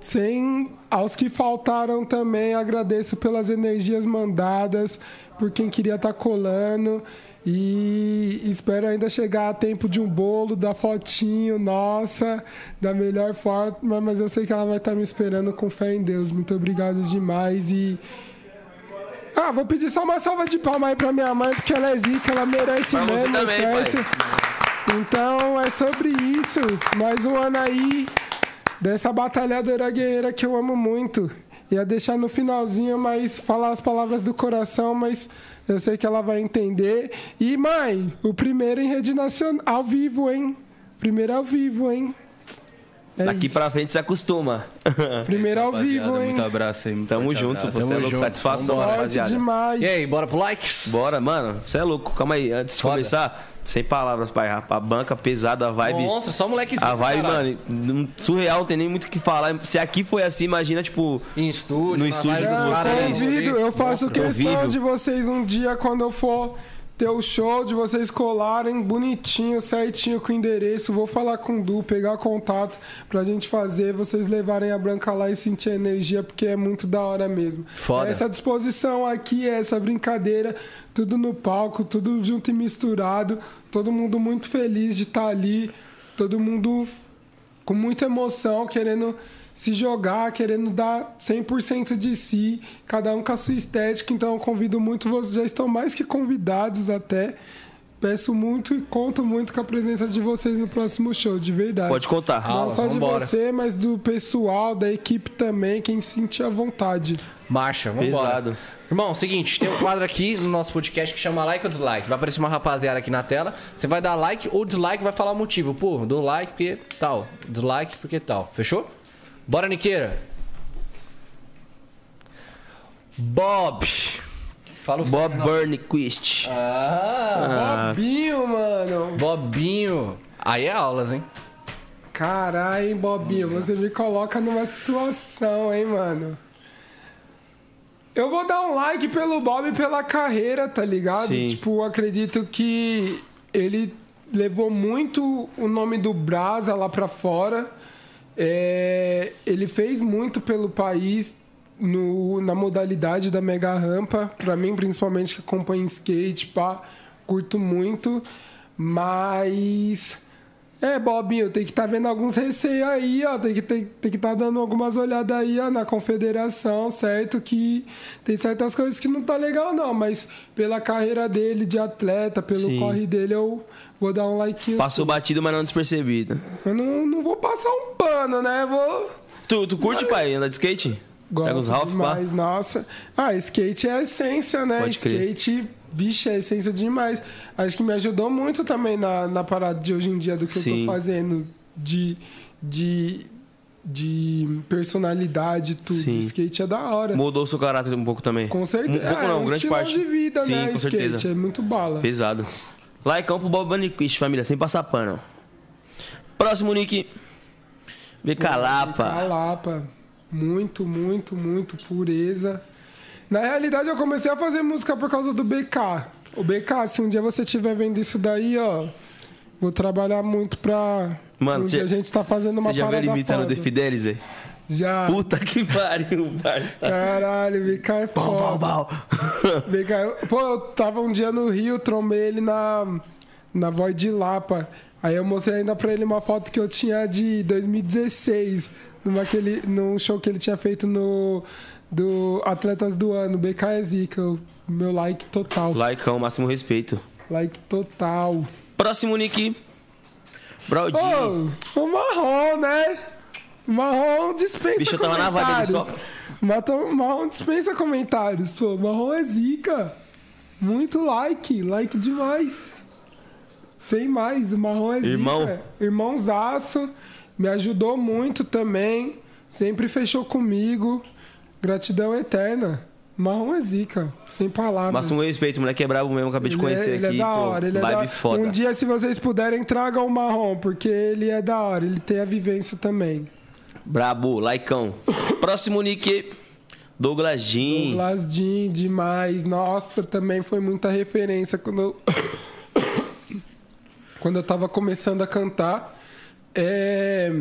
Sem aos que faltaram também, agradeço pelas energias mandadas, por quem queria estar colando. E espero ainda chegar a tempo de um bolo, da fotinho, nossa, da melhor forma, mas eu sei que ela vai estar me esperando com fé em Deus. Muito obrigado demais e. Ah, vou pedir só uma salva de palmas aí pra minha mãe, porque ela é zica, ela merece você mesmo, também, certo? Então é sobre isso. Mais um ano aí dessa batalhadora guerreira que eu amo muito. Ia deixar no finalzinho, mas falar as palavras do coração, mas eu sei que ela vai entender. E, mãe, o primeiro em rede nacional, ao vivo, hein? Primeiro ao vivo, hein? É Daqui isso. pra frente se acostuma. Primeiro ao vivo, hein? Muito abraço aí, muito Tamo forte junto, abraço. você é Tamo louco. junto, Satisfação, vambora. Rapaziada. demais. E aí, bora pro likes? Bora, mano. Você é louco. Calma aí. Antes de Foda. começar, sem palavras, pai. A banca pesada, a vibe. Monstro, só molequezinho. A vibe, caralho. mano, surreal, não tem nem muito o que falar. Se aqui foi assim, imagina, tipo, Em estúdio, No estúdio com dos Eu caras aí, convido, eu faço Monstro. questão Convívio. de vocês um dia, quando eu for ter o show, de vocês colarem bonitinho, certinho com o endereço. Vou falar com o Du, pegar contato pra gente fazer, vocês levarem a Branca lá e sentir a energia, porque é muito da hora mesmo. Foda. Essa disposição aqui, essa brincadeira, tudo no palco, tudo junto e misturado. Todo mundo muito feliz de estar ali, todo mundo com muita emoção, querendo se jogar, querendo dar 100% de si, cada um com a sua estética. Então eu convido muito, vocês já estão mais que convidados até. Peço muito e conto muito com a presença de vocês no próximo show, de verdade. pode contar. Não Aulas, só de vambora. você, mas do pessoal, da equipe também, quem sentir à vontade. Marcha, vambora. Pesado. Irmão, seguinte, tem um quadro aqui no nosso podcast que chama like ou dislike. Vai aparecer uma rapaziada aqui na tela. Você vai dar like ou dislike, vai falar o motivo. Pô, dou like porque tal. Dislike porque tal. Fechou? Bora, Niqueira. Bob. Fala o Bob Burnquist. Ah, Bobinho, mano. Bobinho. Aí é aulas, hein? Caralho, hein, Bobinho, você me coloca numa situação, hein, mano. Eu vou dar um like pelo Bob e pela carreira, tá ligado? Sim. Tipo, acredito que ele levou muito o nome do Brasa lá pra fora. É, ele fez muito pelo país, no, na modalidade da mega rampa. Pra mim, principalmente que acompanho skate, pá, curto muito. Mas. É, Bobinho, tem que estar vendo alguns receios aí, ó. Tem que estar tem, que tá dando algumas olhadas aí, ó, na confederação, certo? Que tem certas coisas que não tá legal, não. Mas pela carreira dele de atleta, pelo Sim. corre dele, eu vou dar um like. Passou batido, mas não despercebido. Eu não, não vou passar um pano, né? Vou. Tu, tu curte, pai, andar de skate? Pega os Gosto Ralph, pá? demais, nossa. Ah, skate é a essência, né? Pode crer. Vixe, é essência demais. Acho que me ajudou muito também na, na parada de hoje em dia do que eu Sim. tô fazendo de, de, de personalidade, tudo. Sim. Skate é da hora. Mudou o seu caráter um pouco também. Com certeza. Um pouco é, não, um grande parte. de vida, Sim, né? com skate certeza. é muito bala. Pesado. Laicão pro Bob Bunnyquist, família, sem passar pano. Próximo, Nick. VK Lapa. Calapa. Muito, muito, muito pureza. Na realidade, eu comecei a fazer música por causa do BK. O BK, se um dia você estiver vendo isso daí, ó, vou trabalhar muito pra. Mano, um cê- dia a gente tá fazendo uma Você já viu parada ele imitando foda. The Fidelis, velho? Já. Puta que pariu, parça. Caralho, BK é foda. BK, pô, eu tava um dia no Rio, trombei ele na, na Void de Lapa. Aí eu mostrei ainda pra ele uma foto que eu tinha de 2016, numa aquele, num show que ele tinha feito no do Atletas do Ano, BK é Zica. o Meu like total. Laicão, máximo respeito. Like total. Próximo, Nick. Braudinho. Ô, o marrom, né? Marrom dispensa Bicho, eu tava na vibe comentários. dele Mato- Marrom dispensa comentários, pô. Marrom é zica. Muito like, like demais. Sem mais, o marrom é zica. Irmão. Irmãozaço. Me ajudou muito também. Sempre fechou comigo. Gratidão eterna. Marrom é zica. Sem palavras. Máximo respeito, moleque é brabo mesmo, acabei de Ele é- conhecer ele aqui. é da pô, hora, ele é da... foda. Um dia, se vocês puderem, tragam o marrom, porque ele é da hora, ele tem a vivência também. Brabo, laicão. Próximo, Nick. Douglas Jean. Douglas Jean, demais. Nossa, também foi muita referência quando eu... quando eu tava começando a cantar. É...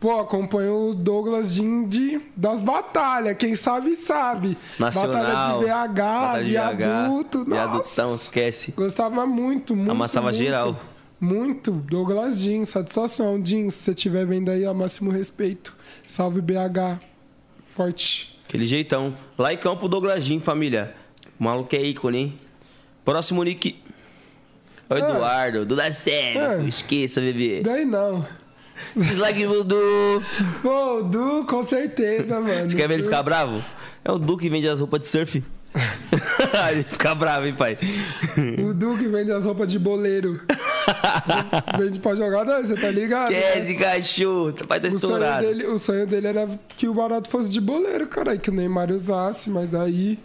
Pô, acompanho o Douglas Jean de... das batalhas. Quem sabe, sabe. Nacional. Batalha de BH, Batalha de viaduto. BH, Viadutão, Nossa. esquece. Gostava muito, muito. Amassava muito. geral. Muito. Douglas Jean, satisfação. Jean, se você estiver vendo aí, ó, máximo respeito. Salve BH. Forte. Aquele jeitão. Laicão pro Douglas Jean, família. O maluco é ícone, hein? Próximo, Nick. O Eduardo, do da série. É. Esqueça, bebê. Daí não. Dislike do Du. Pô, o Du, com certeza, mano. Você quer ver ele ficar bravo? É o Du que vende as roupas de surf. ele fica bravo, hein, pai? O Du que vende as roupas de boleiro. vende pra jogar, não, você tá ligado? né? Esquece, cachorro. O pai tá O sonho, estourado. dele, o sonho dele era que o barato fosse de boleiro, cara, que o Neymar usasse, mas aí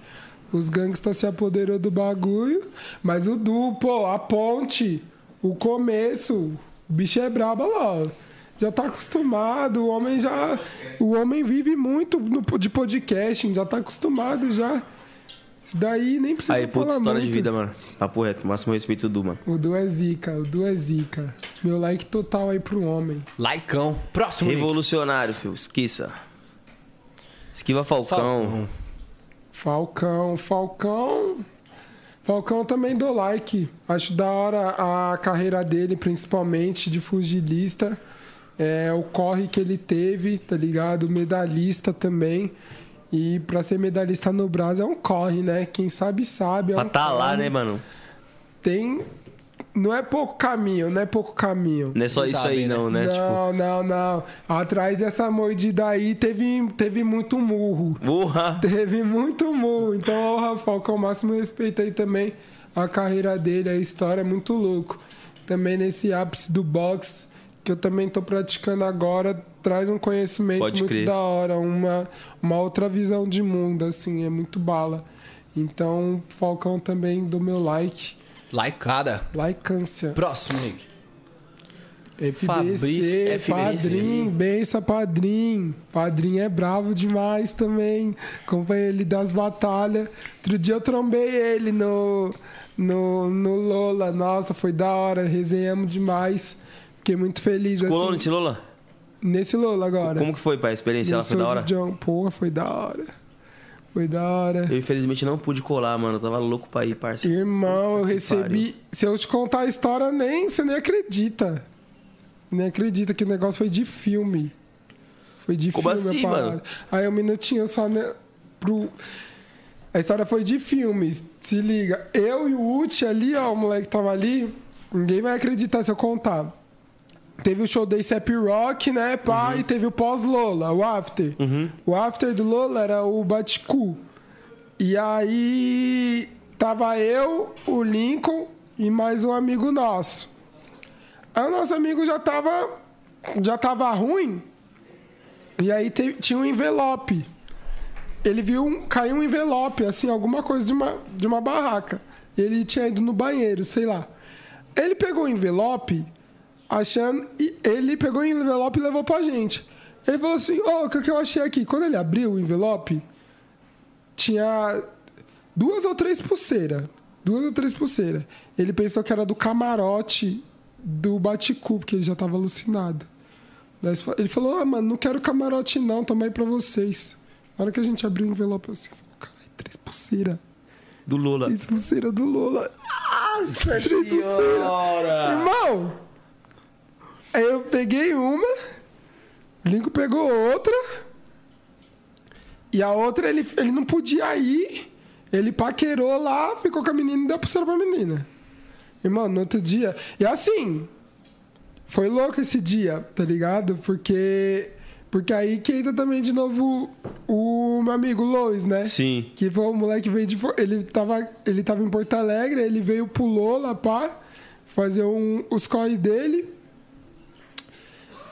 os gangsters se apoderou do bagulho. Mas o Du, pô, a ponte, o começo, o bicho é brabo lá. ó. Já tá acostumado, o homem já. O homem vive muito no, de podcasting, já tá acostumado já. Isso daí nem precisa Aí, puta falar história de muito. vida, mano. Papo reto. Máximo respeito do Du, mano. O Du é zica, o Du é zica. Meu like total aí pro homem. Laicão. Próximo. Revolucionário, filho. Esquiça. Esquiva Falcão. Falcão, Falcão. Falcão também dou like. Acho da hora a carreira dele, principalmente de fugilista. É, o corre que ele teve, tá ligado? Medalhista também. E pra ser medalhista no Brasil é um corre, né? Quem sabe, sabe. É Pra um tá lá, corre. né, mano? Tem. Não é pouco caminho, não é pouco caminho. Não é só isso Sabe, aí, né? não, né? Não, não, não. Atrás dessa mordida aí teve, teve muito murro. Tipo, porra. Teve muito murro. Então, o Rafael, com o máximo respeito aí também a carreira dele, a história é muito louco. Também nesse ápice do boxe, que eu também tô praticando agora, traz um conhecimento Pode muito crer. da hora, uma, uma outra visão de mundo, assim, é muito bala. Então, Falcão também do meu like. Laicada. Likeância. Próximo, Nick. FBC, Fabrício FBC. Padrim, benção Padrim. Padrim é bravo demais também. Acompanhei ele das batalhas. Outro dia eu trombei ele no, no, no Lola. Nossa, foi da hora. Resenhamos demais. Fiquei muito feliz. Colou assim. nesse Lola? Nesse Lola agora. Como que foi, pai? A experiência No ela foi da hora? John. Porra, foi da hora. Foi da hora. Eu infelizmente não pude colar, mano. Eu tava louco pra ir, parça. Irmão, eu recebi. Se eu te contar a história, nem você nem acredita. Nem acredita que o negócio foi de filme. Foi de Como filme assim, a parada. mano? Aí um minutinho só né, pro. A história foi de filmes. Se liga. Eu e o Uchi ali, ó, o moleque tava ali. Ninguém vai acreditar se eu contar. Teve o show da ASAP Rock, né, pá, e teve o pós-Lola, o after. O after do Lola era o Baticu. E aí tava eu, o Lincoln e mais um amigo nosso. Aí o nosso amigo já tava já tava ruim. E aí te- tinha um envelope. Ele viu um, caiu um envelope, assim, alguma coisa de uma, de uma barraca. Ele tinha ido no banheiro, sei lá. Ele pegou o envelope, achando. E ele pegou o envelope e levou pra gente. Ele falou assim: Ó, o que, que eu achei aqui? Quando ele abriu o envelope, tinha duas ou três pulseiras. Duas ou três pulseiras. Ele pensou que era do camarote do Baticu, porque ele já tava alucinado. Daí Ele falou: Ah, mano, não quero camarote não, toma aí pra vocês. Na hora que a gente abriu o envelope, eu assim, falou, caralho, três pulseiras. Do Lola. Três pulseiras do Lola. Nossa, três pulseiras. Irmão, aí eu peguei uma, o Lincoln pegou outra, e a outra ele, ele não podia ir, ele paquerou lá, ficou com a menina e deu pulseira pra menina. Irmão, no outro dia. E assim, foi louco esse dia, tá ligado? Porque. Porque aí que entra também de novo o meu amigo Lois, né? Sim. Que foi o moleque veio de. Ele tava, ele tava em Porto Alegre, ele veio, pulou lá, pá, fazer um, os corre dele.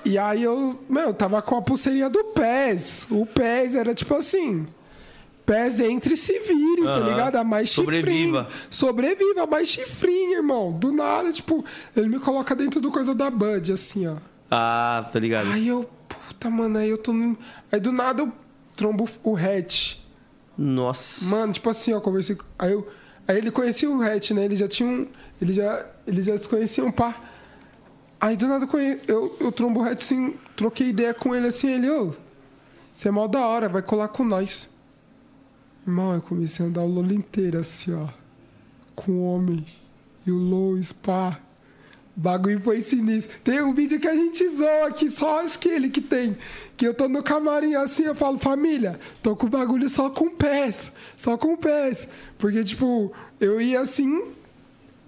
E aí eu, meu, tava com a pulseirinha do PES. O PES era tipo assim. PES entre e se virem, tá ligado? A mais chifrinho. Sobreviva. Sobreviva, mais chifrinho, irmão. Do nada, tipo, ele me coloca dentro do coisa da Bud, assim, ó. Ah, tá ligado. Aí eu, puta, mano, aí eu tô. no- Aí do nada eu trombo o hatch. Nossa. Mano, tipo assim, ó, conversei com. Aí, eu, aí ele conhecia o Hatch, né? Ele já tinha um. Ele já, eles já se conheciam, pá. Aí do nada eu, eu, trombo o Hatch assim, troquei ideia com ele assim, ele, ô, você é mó da hora, vai colar com nós. Irmão, eu comecei a andar o Lolo inteiro assim, ó. Com o homem. E o Lois, pá. O bagulho foi sinistro. Tem um vídeo que a gente zoa aqui, só acho que ele que tem. Que eu tô no camarim assim, eu falo, família, tô com o bagulho só com pés. Só com pés. Porque, tipo, eu ia assim.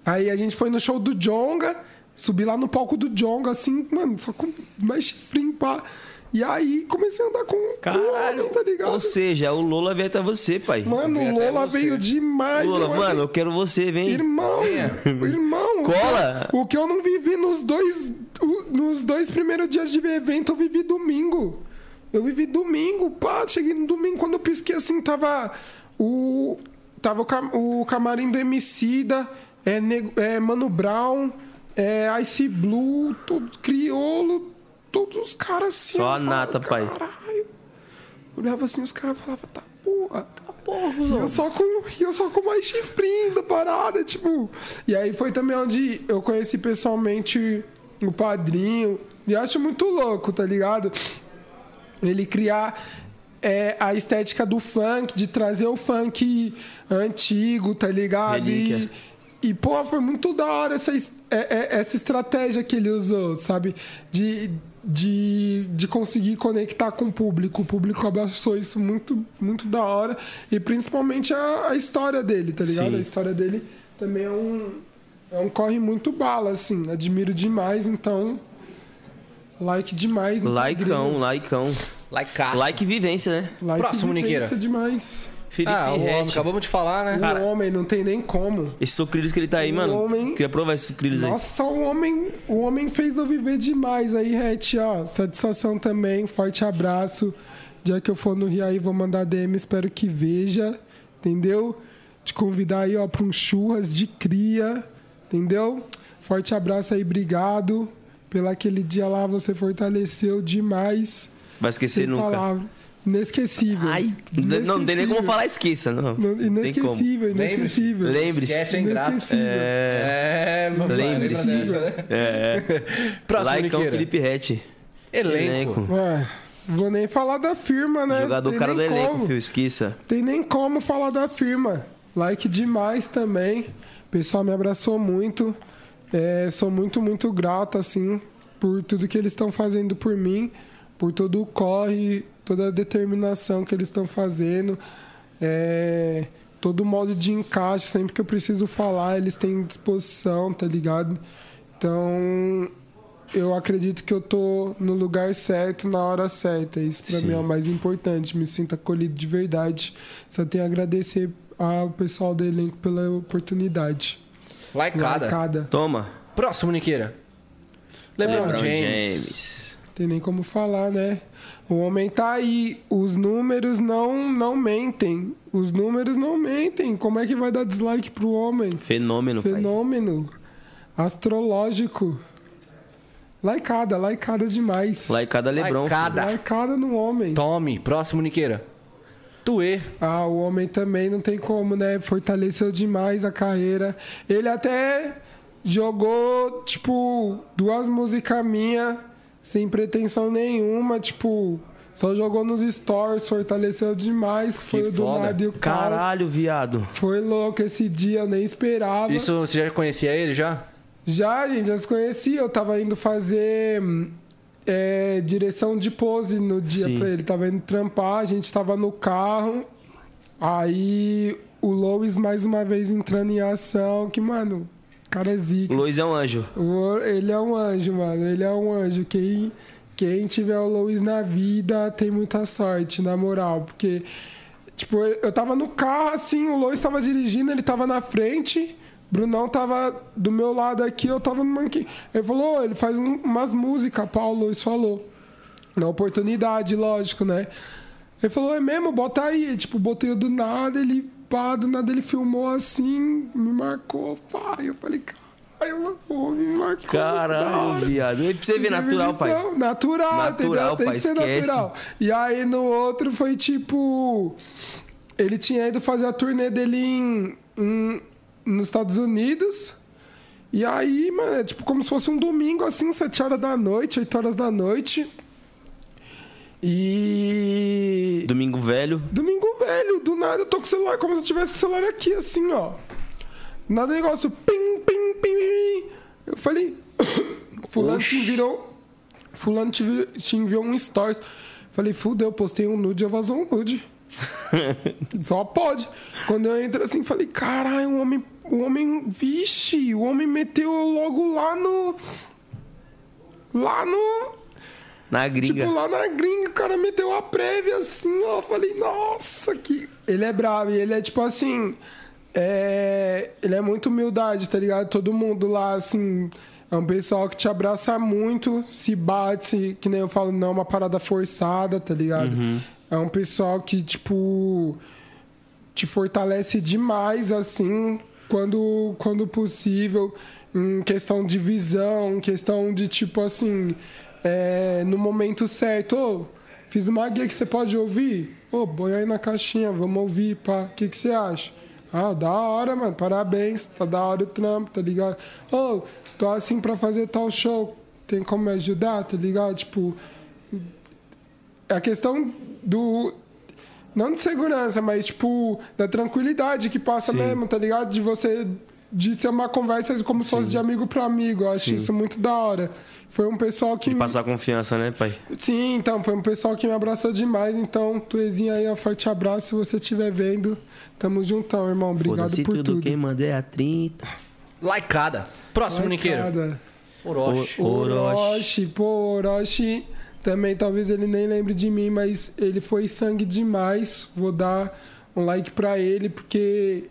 Aí a gente foi no show do Jonga, subi lá no palco do Jonga, assim, mano, só com mais chifrinho, pá. E aí comecei a andar com, com o Caralho. homem, tá ligado? Ou seja, o Lola veio até você, pai. Mano, o Lola veio demais. Lola, eu mano, eu quero você, vem. Irmão, irmão. Cola. O que eu não vivi nos dois, nos dois primeiros dias de evento, eu vivi domingo. Eu vivi domingo, pá, cheguei no domingo, quando eu pisquei assim, tava o. Tava o, cam- o camarim do Emicida, é, Nego- é Mano Brown, é Ice Blue, todo criolo, todos os caras assim. Só a falava, nata, pai. Caralho. Eu olhava assim, os caras falavam, tá porra, tá porra, e eu só com e eu só com mais chifrinho da parada, tipo. E aí foi também onde eu conheci pessoalmente o padrinho. E acho muito louco, tá ligado? Ele criar é, a estética do funk, de trazer o funk antigo, tá ligado? Relíquia. e, pô, foi muito da hora essa, es- é- é- essa estratégia que ele usou, sabe? De, de, de conseguir conectar com o público. O público abraçou isso muito, muito da hora. E principalmente a, a história dele, tá ligado? Sim. A história dele também é um, é um corre muito bala, assim. Admiro demais, então. Like demais. padrinho. laicão. Like. Like vivência, né? Like Próximo, vivência Niqueira. demais. Felipe Ah, o homem, acabamos de falar, né? O homem não tem nem como. Esse sucrilhos que ele tá aí, O mano. homem- Queria provar esse sucrilhos aí. Nossa, o homem, o homem fez eu viver demais aí, Ret, ó. Satisfação também, forte abraço. Já que eu for no Rio aí, vou mandar DM, espero que veja, entendeu? Te convidar aí, ó, pra um churras de cria, entendeu? Forte abraço aí, obrigado. Pelo aquele dia lá, você fortaleceu demais. Vai esquecer Sem nunca. palavra. Inesquecível. Ai, não, não tem nem como falar esqueça, não. Não, Tem como. Inesquecível, inesquecível. Lembre-se. Esquece, é. Inesquecível. É. É, vamos lá, Lembre-se. né? É. Próximo, Laicão Niqueira. Felipe Rett. Elenco. É, vou nem falar da firma, né? Jogador Tem cara do elenco, como. filho, esqueça. Tem nem como falar da firma. Like demais também. O pessoal me abraçou muito. É, sou muito, muito grato, assim, por tudo que eles estão fazendo por mim, por todo o corre, toda a determinação que eles estão fazendo. É, todo o modo de encaixe, sempre que eu preciso falar, eles têm disposição, tá ligado? Então, eu acredito que eu tô no lugar certo, na hora certa. Isso pra Sim. mim é o mais importante. Me sinto acolhido de verdade. Só tenho a agradecer ao pessoal do elenco pela oportunidade. Laicada. Marcada. Toma. Próximo, Niqueira. LeBron, LeBron James. James. Tem nem como falar, né? O homem tá aí. Os números não, não mentem. Os números não mentem. Como é que vai dar dislike pro homem? Fenômeno, pai. Fenômeno. Astrológico. Laicada, laicada demais. Laicada Lebron. Laicada. Laicada no homem. Tome. Próximo, Niqueira. Tuê. Ah, o homem também não tem como, né? Fortaleceu demais a carreira. Ele até jogou, tipo, duas músicas minhas sem pretensão nenhuma, tipo, só jogou nos stories, fortaleceu demais. Foi o do foda. nada e o. Caralho, viado. Foi louco esse dia, eu nem esperava. Isso, você já conhecia ele já? Já, gente, já se conhecia. Eu tava indo fazer é, direção de pose no dia Sim. pra ele. Tava indo trampar, a gente tava no carro. Aí o Lois mais uma vez entrando em ação. Que, mano, cara é O zica. Luiz é um anjo. O- Ele é um anjo, mano. Ele é um anjo. Quem, quem tiver o Lois na vida tem muita sorte, na moral. Porque, tipo, eu tava no carro, assim, o Lois tava dirigindo, ele tava na frente. Brunão tava do meu lado aqui, eu tava no banquinho. Ele falou, "Ô, ele faz um- umas músicas, Paulo Lois falou. Na oportunidade, lógico, né? Ele falou, é mesmo, bota aí. Tipo, botei do nada, ele, pá, do nada ele filmou assim, me marcou, pá. Eu falei, caralho, pô, me marcou. Caralho, viado. E pra você ver, natural, pai. Natural, Natural, entendeu? Tem pai, que ser esquece. natural. E aí no outro foi tipo. Ele tinha ido fazer a turnê dele em, em- nos Estados Unidos. E aí, mano, é tipo como se fosse um domingo, assim, 7 horas da noite, 8 horas da noite. E. Domingo velho. Domingo velho, do nada eu tô com o celular, como se eu tivesse o celular aqui, assim, ó. Nada negócio, pim, pim, pim, pim. Eu falei, fulano te virou, fulano te, te enviou um stories. Falei, fudeu, postei um nude, eu vazou um nude. Só pode. Quando eu entro assim, falei, caralho, o homem, o homem, vixe, o homem meteu logo lá no... Lá no... Na gringa. Tipo, lá na gringa, o cara meteu a prévia assim, ó. Falei, nossa, que. Ele é bravo e ele é tipo assim. É... Ele é muito humildade, tá ligado? Todo mundo lá, assim. É um pessoal que te abraça muito, se bate, se- que nem eu falo, não é uma parada forçada, tá ligado? É um pessoal que, tipo te fortalece demais, assim, quando, quando possível, em questão de visão, em questão de, tipo, assim, é, no momento certo, ô, fiz uma guia que você pode ouvir? Ô, põe aí na caixinha, vamos ouvir, pá, o que, que você acha? Ah, da hora, mano, parabéns, tá da hora o trampo, tá ligado? Ô, tô assim pra fazer tal show, tem como me ajudar, tá ligado? Tipo, a questão do, não de segurança, mas tipo, da tranquilidade que passa mesmo, tá ligado? De você. De ser uma conversa como se fosse de amigo para amigo. Eu acho Sim. isso muito da hora. Foi um pessoal que. De passar confiança, né, pai? Sim, então, foi um pessoal que me abraçou demais. Então, Tuezinho aí, ó, forte abraço. Se você estiver vendo, tamo juntão, irmão. Obrigado por tudo, tudo. quem manda é a 30. Laicada. Próximo. Laicada. Orochi. O- Orochi. Orochi, pô, Orochi também talvez ele nem lembre de mim, mas ele foi sangue demais. Vou dar um like pra ele, porque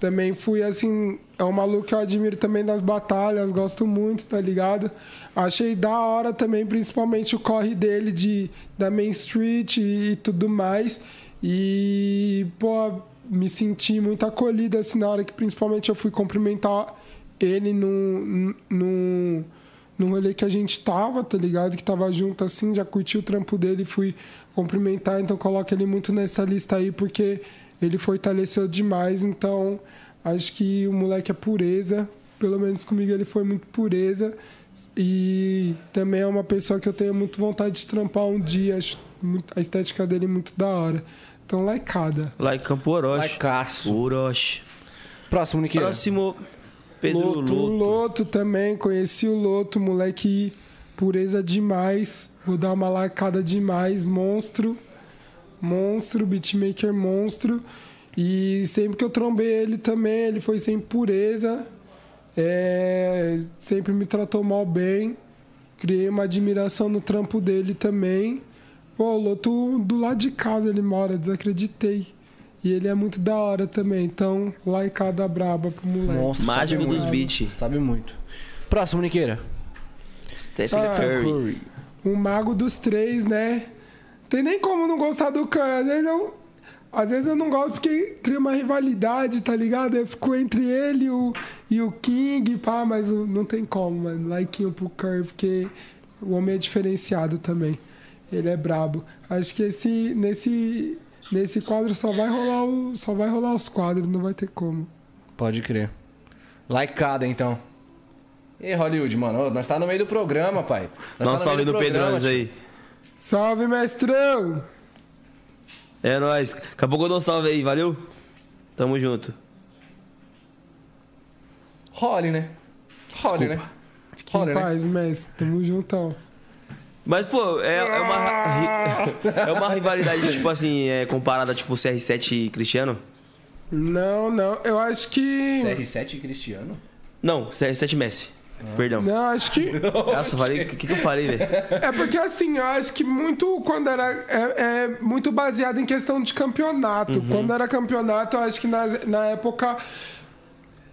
também fui assim. É um maluco que eu admiro também das batalhas, gosto muito, tá ligado? Achei da hora também, principalmente o corre dele de, da Main Street e, tudo mais. E, pô, me senti muito acolhido assim na hora que principalmente eu fui cumprimentar ele num, num, num rolê que a gente tava, tá ligado? Que tava junto assim, já curti o trampo dele e fui cumprimentar, então coloca ele muito nessa lista aí, porque ele fortaleceu demais, então acho que o moleque é pureza, pelo menos comigo ele foi muito pureza. E também é uma pessoa que eu tenho muito vontade de trampar um dia. Acho muito- a estética dele é muito da hora. Então, laicada. Lá em Campo Orochi. Laicaço. Orochi. Próximo, Niqueira. Próximo, Pedro Loto, Loto. o Loto também, conheci o Loto, moleque pureza demais. Vou dar uma lacada demais, monstro. Monstro, beatmaker monstro. E sempre que eu trombei ele também, ele foi sem pureza. É, sempre me tratou mal bem. Criei uma admiração no trampo dele também. Pô, o Loto do lado de casa ele mora, desacreditei. E ele é muito da hora também. Então, laicada braba pro moleque. Monstro, Mágico sabe dos muito. beats. Sabe muito. Próximo, Niqueira. Steph Ah, Curry. o mago dos três, né? Tem nem como não gostar do Curry. Às vezes eu, às vezes eu não gosto porque cria uma rivalidade, tá ligado? Eu fico entre ele e o, e o King, pá, mas não tem como, mano. Likeinho pro Curry, porque o homem é diferenciado também. Ele é brabo. Acho que esse, nesse, nesse quadro só vai rolar o, só vai rolar os quadros, não vai ter como. Pode crer. Laicada, então. E Hollywood, mano, nós tá no meio do programa, pai. Nós Dá um tá salve do tio. aí. Salve, mestrão! É nóis. Daqui a pouco eu dou um salve aí, valeu? Tamo junto. Holly, né? Holly, né? Fique em né? paz, mestre. Tamo juntão. Mas, pô, é, é uma, é uma rivalidade, tipo assim, é, comparada, tipo, CR7 e Cristiano? Não, não. Eu acho que. CR7 e Cristiano? Não, CR7 Messi. Perdão. Não, acho que. Nossa, falei, o que, que eu falei, velho? É porque assim, eu acho que muito quando era. É, é muito baseado em questão de campeonato. Quando era campeonato, eu acho que na, na época.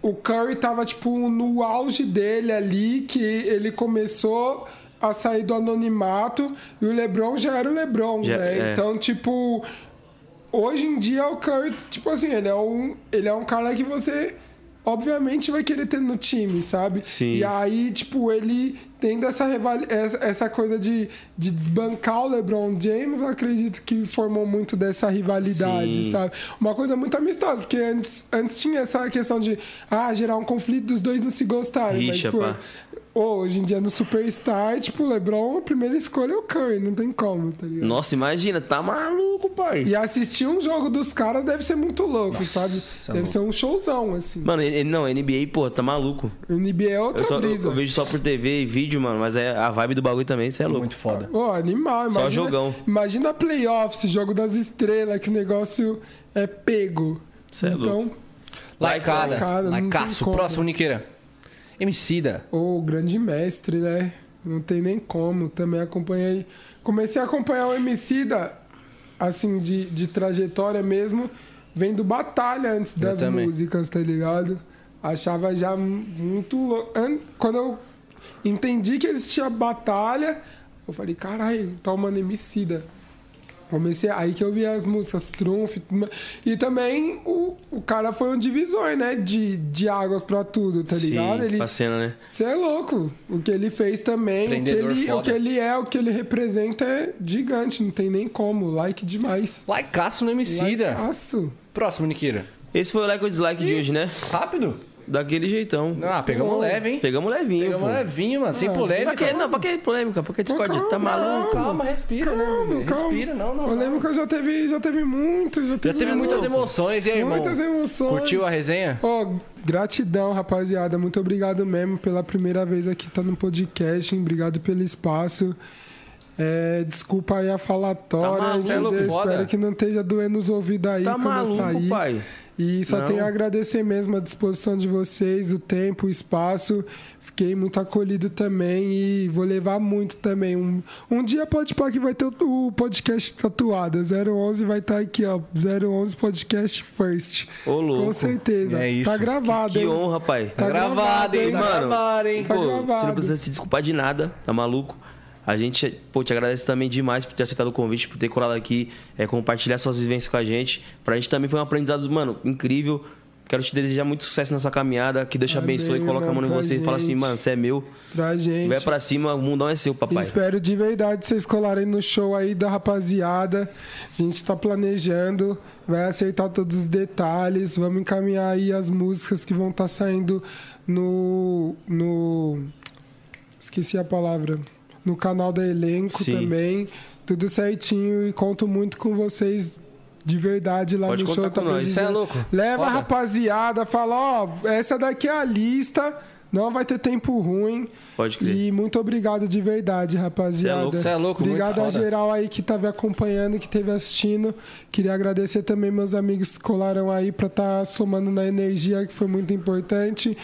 O Curry tava, tipo, no auge dele ali, que ele começou a sair do anonimato e o LeBron já era o LeBron, Já- né? é. Então, tipo, hoje em dia o Curry, tipo assim, ele é um, ele é um cara que você obviamente vai querer ter no time, sabe? Sim. E aí, tipo, ele tendo essa, essa, coisa de, de desbancar o LeBron James, eu acredito que formou muito dessa rivalidade, Sim. sabe? Uma coisa muito amistosa, porque antes, antes tinha essa questão de ah, gerar um conflito dos dois não se gostarem. mas, Rixa, tipo, pá. hoje em dia no Superstar, tipo, o LeBron, a primeira escolha é o Curry, não tem como, tá ligado? Nossa, imagina, tá maluco, pai. E assistir um jogo dos caras deve ser muito louco, sabe? é Deve louco. ser um showzão, assim. Mano, não, NBA, pô, tá maluco. NBA é outra Eu, só, eu, brisa. eu vejo só por TV e vídeo, mano, mas é a vibe do bagulho também, você é louco. Muito foda. Pô, animal. Só Imagina, jogão. Imagina playoffs, jogo das estrelas, que negócio é pego. Cê é então, Laicada. Laicada, não Laicaço. Próximo, Niqueira. Emicida. o grande mestre, né? Não tem nem como. Também acompanhei. Comecei a acompanhar o Emicida, assim, de, de trajetória mesmo, vendo batalha antes Eu das também. músicas, tá ligado? Achava já muito louco. An- Quando eu entendi que existia batalha, eu falei, caralho, tá mano Emicida. Comecei aí que eu vi as músicas Trunf e também o, o cara foi um divisor, né? De, de águas pra tudo, tá ligado? Sim, Ele, pra cena, né? você é louco. O que ele fez também, o que ele, foda. o que ele é, o que ele representa é gigante, não tem nem como. Like demais. Laicaço no Emicida. Likeaço. Próximo, Niqueira. Esse foi o like ou dislike de hoje, né? Rápido. Daquele jeitão. Ah, pegamos Bom. leve, hein? Pegamos levinho, Pegamos pô. levinho, mano. Sem Ah, polêmica. Pra que, não, pra que polêmica? Pra que discórdia? calma, Tá maluco? Calma, respira, né? Calma, velho? calma. Respira, não, não. Eu não. lembro que eu já teve, já teve muitas, já Já teve, teve muitas emoções, e aí, irmão? Muitas emoções. Curtiu a resenha? Ó, gratidão, rapaziada. Muito obrigado mesmo pela primeira vez aqui tá no podcast. hein? Obrigado pelo espaço. É, desculpa aí a falatória. Tá maluco, é louco, foda. Espero que não esteja doendo os ouvidos aí Tá quando eu maluco, sair. pai. E só Não. tenho a agradecer mesmo a disposição de vocês, o tempo, o espaço. Fiquei muito acolhido também e vou levar muito também. Um, um dia pode pôr que vai ter o, o podcast tatuado. 011 vai estar aqui, ó. 011 Podcast First. Ô, louco. Com certeza. É isso. Tá gravado, Que hein? honra, pai. Tá gravado, hein? Tá Mano, gravado, hein? Tá Pô, gravado. você não precisa se desculpar de nada, tá maluco? A gente, pô, te agradece também demais por ter aceitado o convite, por ter colado aqui, é, compartilhar suas vivências com a gente. Pra gente também foi um aprendizado, mano, incrível. Quero te desejar muito sucesso nessa caminhada, que Deus te Amém, abençoe, coloca a mão em você e pra fala assim, gente. mano, você é meu. Pra gente. Vai pra cima, o mundão é seu, papai. Espero de verdade vocês colarem no show aí da rapaziada. A gente tá planejando, vai acertar todos os detalhes. Vamos encaminhar aí as músicas que vão estar saindo no. no esqueci a palavra. No canal da Elenco Sim. também. Tudo certinho e conto muito com vocês de verdade lá Pode no show. com tá nós. Cê é louco? Leva a Foda. rapaziada, fala, ó, essa daqui é a lista. Não vai ter tempo ruim. Pode crer. E muito obrigado de verdade, rapaziada. Cê é louco. Cê é louco, muito Obrigado a foda. geral aí que tava acompanhando, que esteve assistindo. Queria agradecer também meus amigos que colaram aí pra estar somando na energia, que foi muito importante.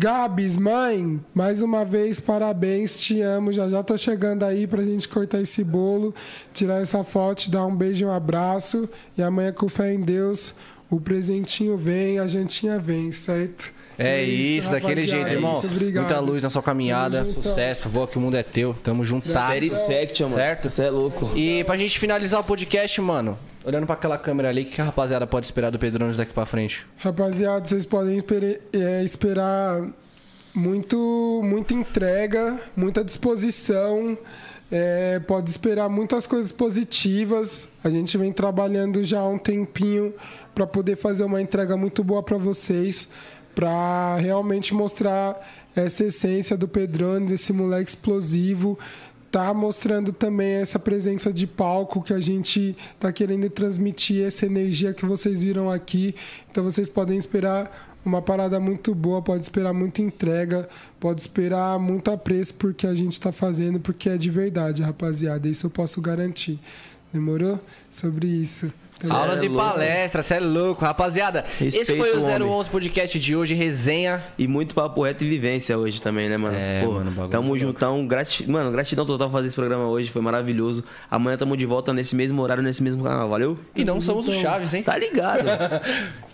Gabs, mãe, mais uma vez, parabéns, te amo. Já já tô chegando aí pra gente cortar esse bolo, tirar essa foto, dar um beijo e um abraço. E amanhã, com fé em Deus, o presentinho vem, a jantinha vem, certo? É isso, daquele rapaziada. jeito, irmão. Obrigado. Muita luz na sua caminhada, juntão. sucesso, voa que o mundo é teu. Tamo juntasso. Série Section, mano. Certo? Você é louco. E pra gente finalizar o podcast, mano, olhando pra aquela câmera ali, o que a rapaziada pode esperar do Pedrones daqui pra frente? Rapaziada, vocês podem é, esperar muito, muita entrega, muita disposição. é, pode esperar muitas coisas positivas. A gente vem trabalhando já há um tempinho para poder fazer uma entrega muito boa para vocês, para realmente mostrar essa essência do Pedrones, esse moleque explosivo. Tá mostrando também essa presença de palco que a gente tá querendo transmitir, essa energia que vocês viram aqui. Então vocês podem esperar uma parada muito boa, pode esperar muita entrega, pode esperar muito apreço porque a gente tá fazendo, porque é de verdade, rapaziada. Isso eu posso garantir. Demorou? Sobre isso. Então, Aulas é e louco. palestras, cê é louco. Rapaziada, esse Respeita foi o o homem. 011 Podcast de hoje, resenha. E muito papo reto e vivência hoje também, né, mano? É, mano, bagulho Tamo de juntão. Grati... Mano, gratidão total fazer esse programa hoje. Foi maravilhoso. Amanhã tamo de volta nesse mesmo horário, nesse mesmo canal. Valeu? E não somos os Chaves, hein? Tá ligado?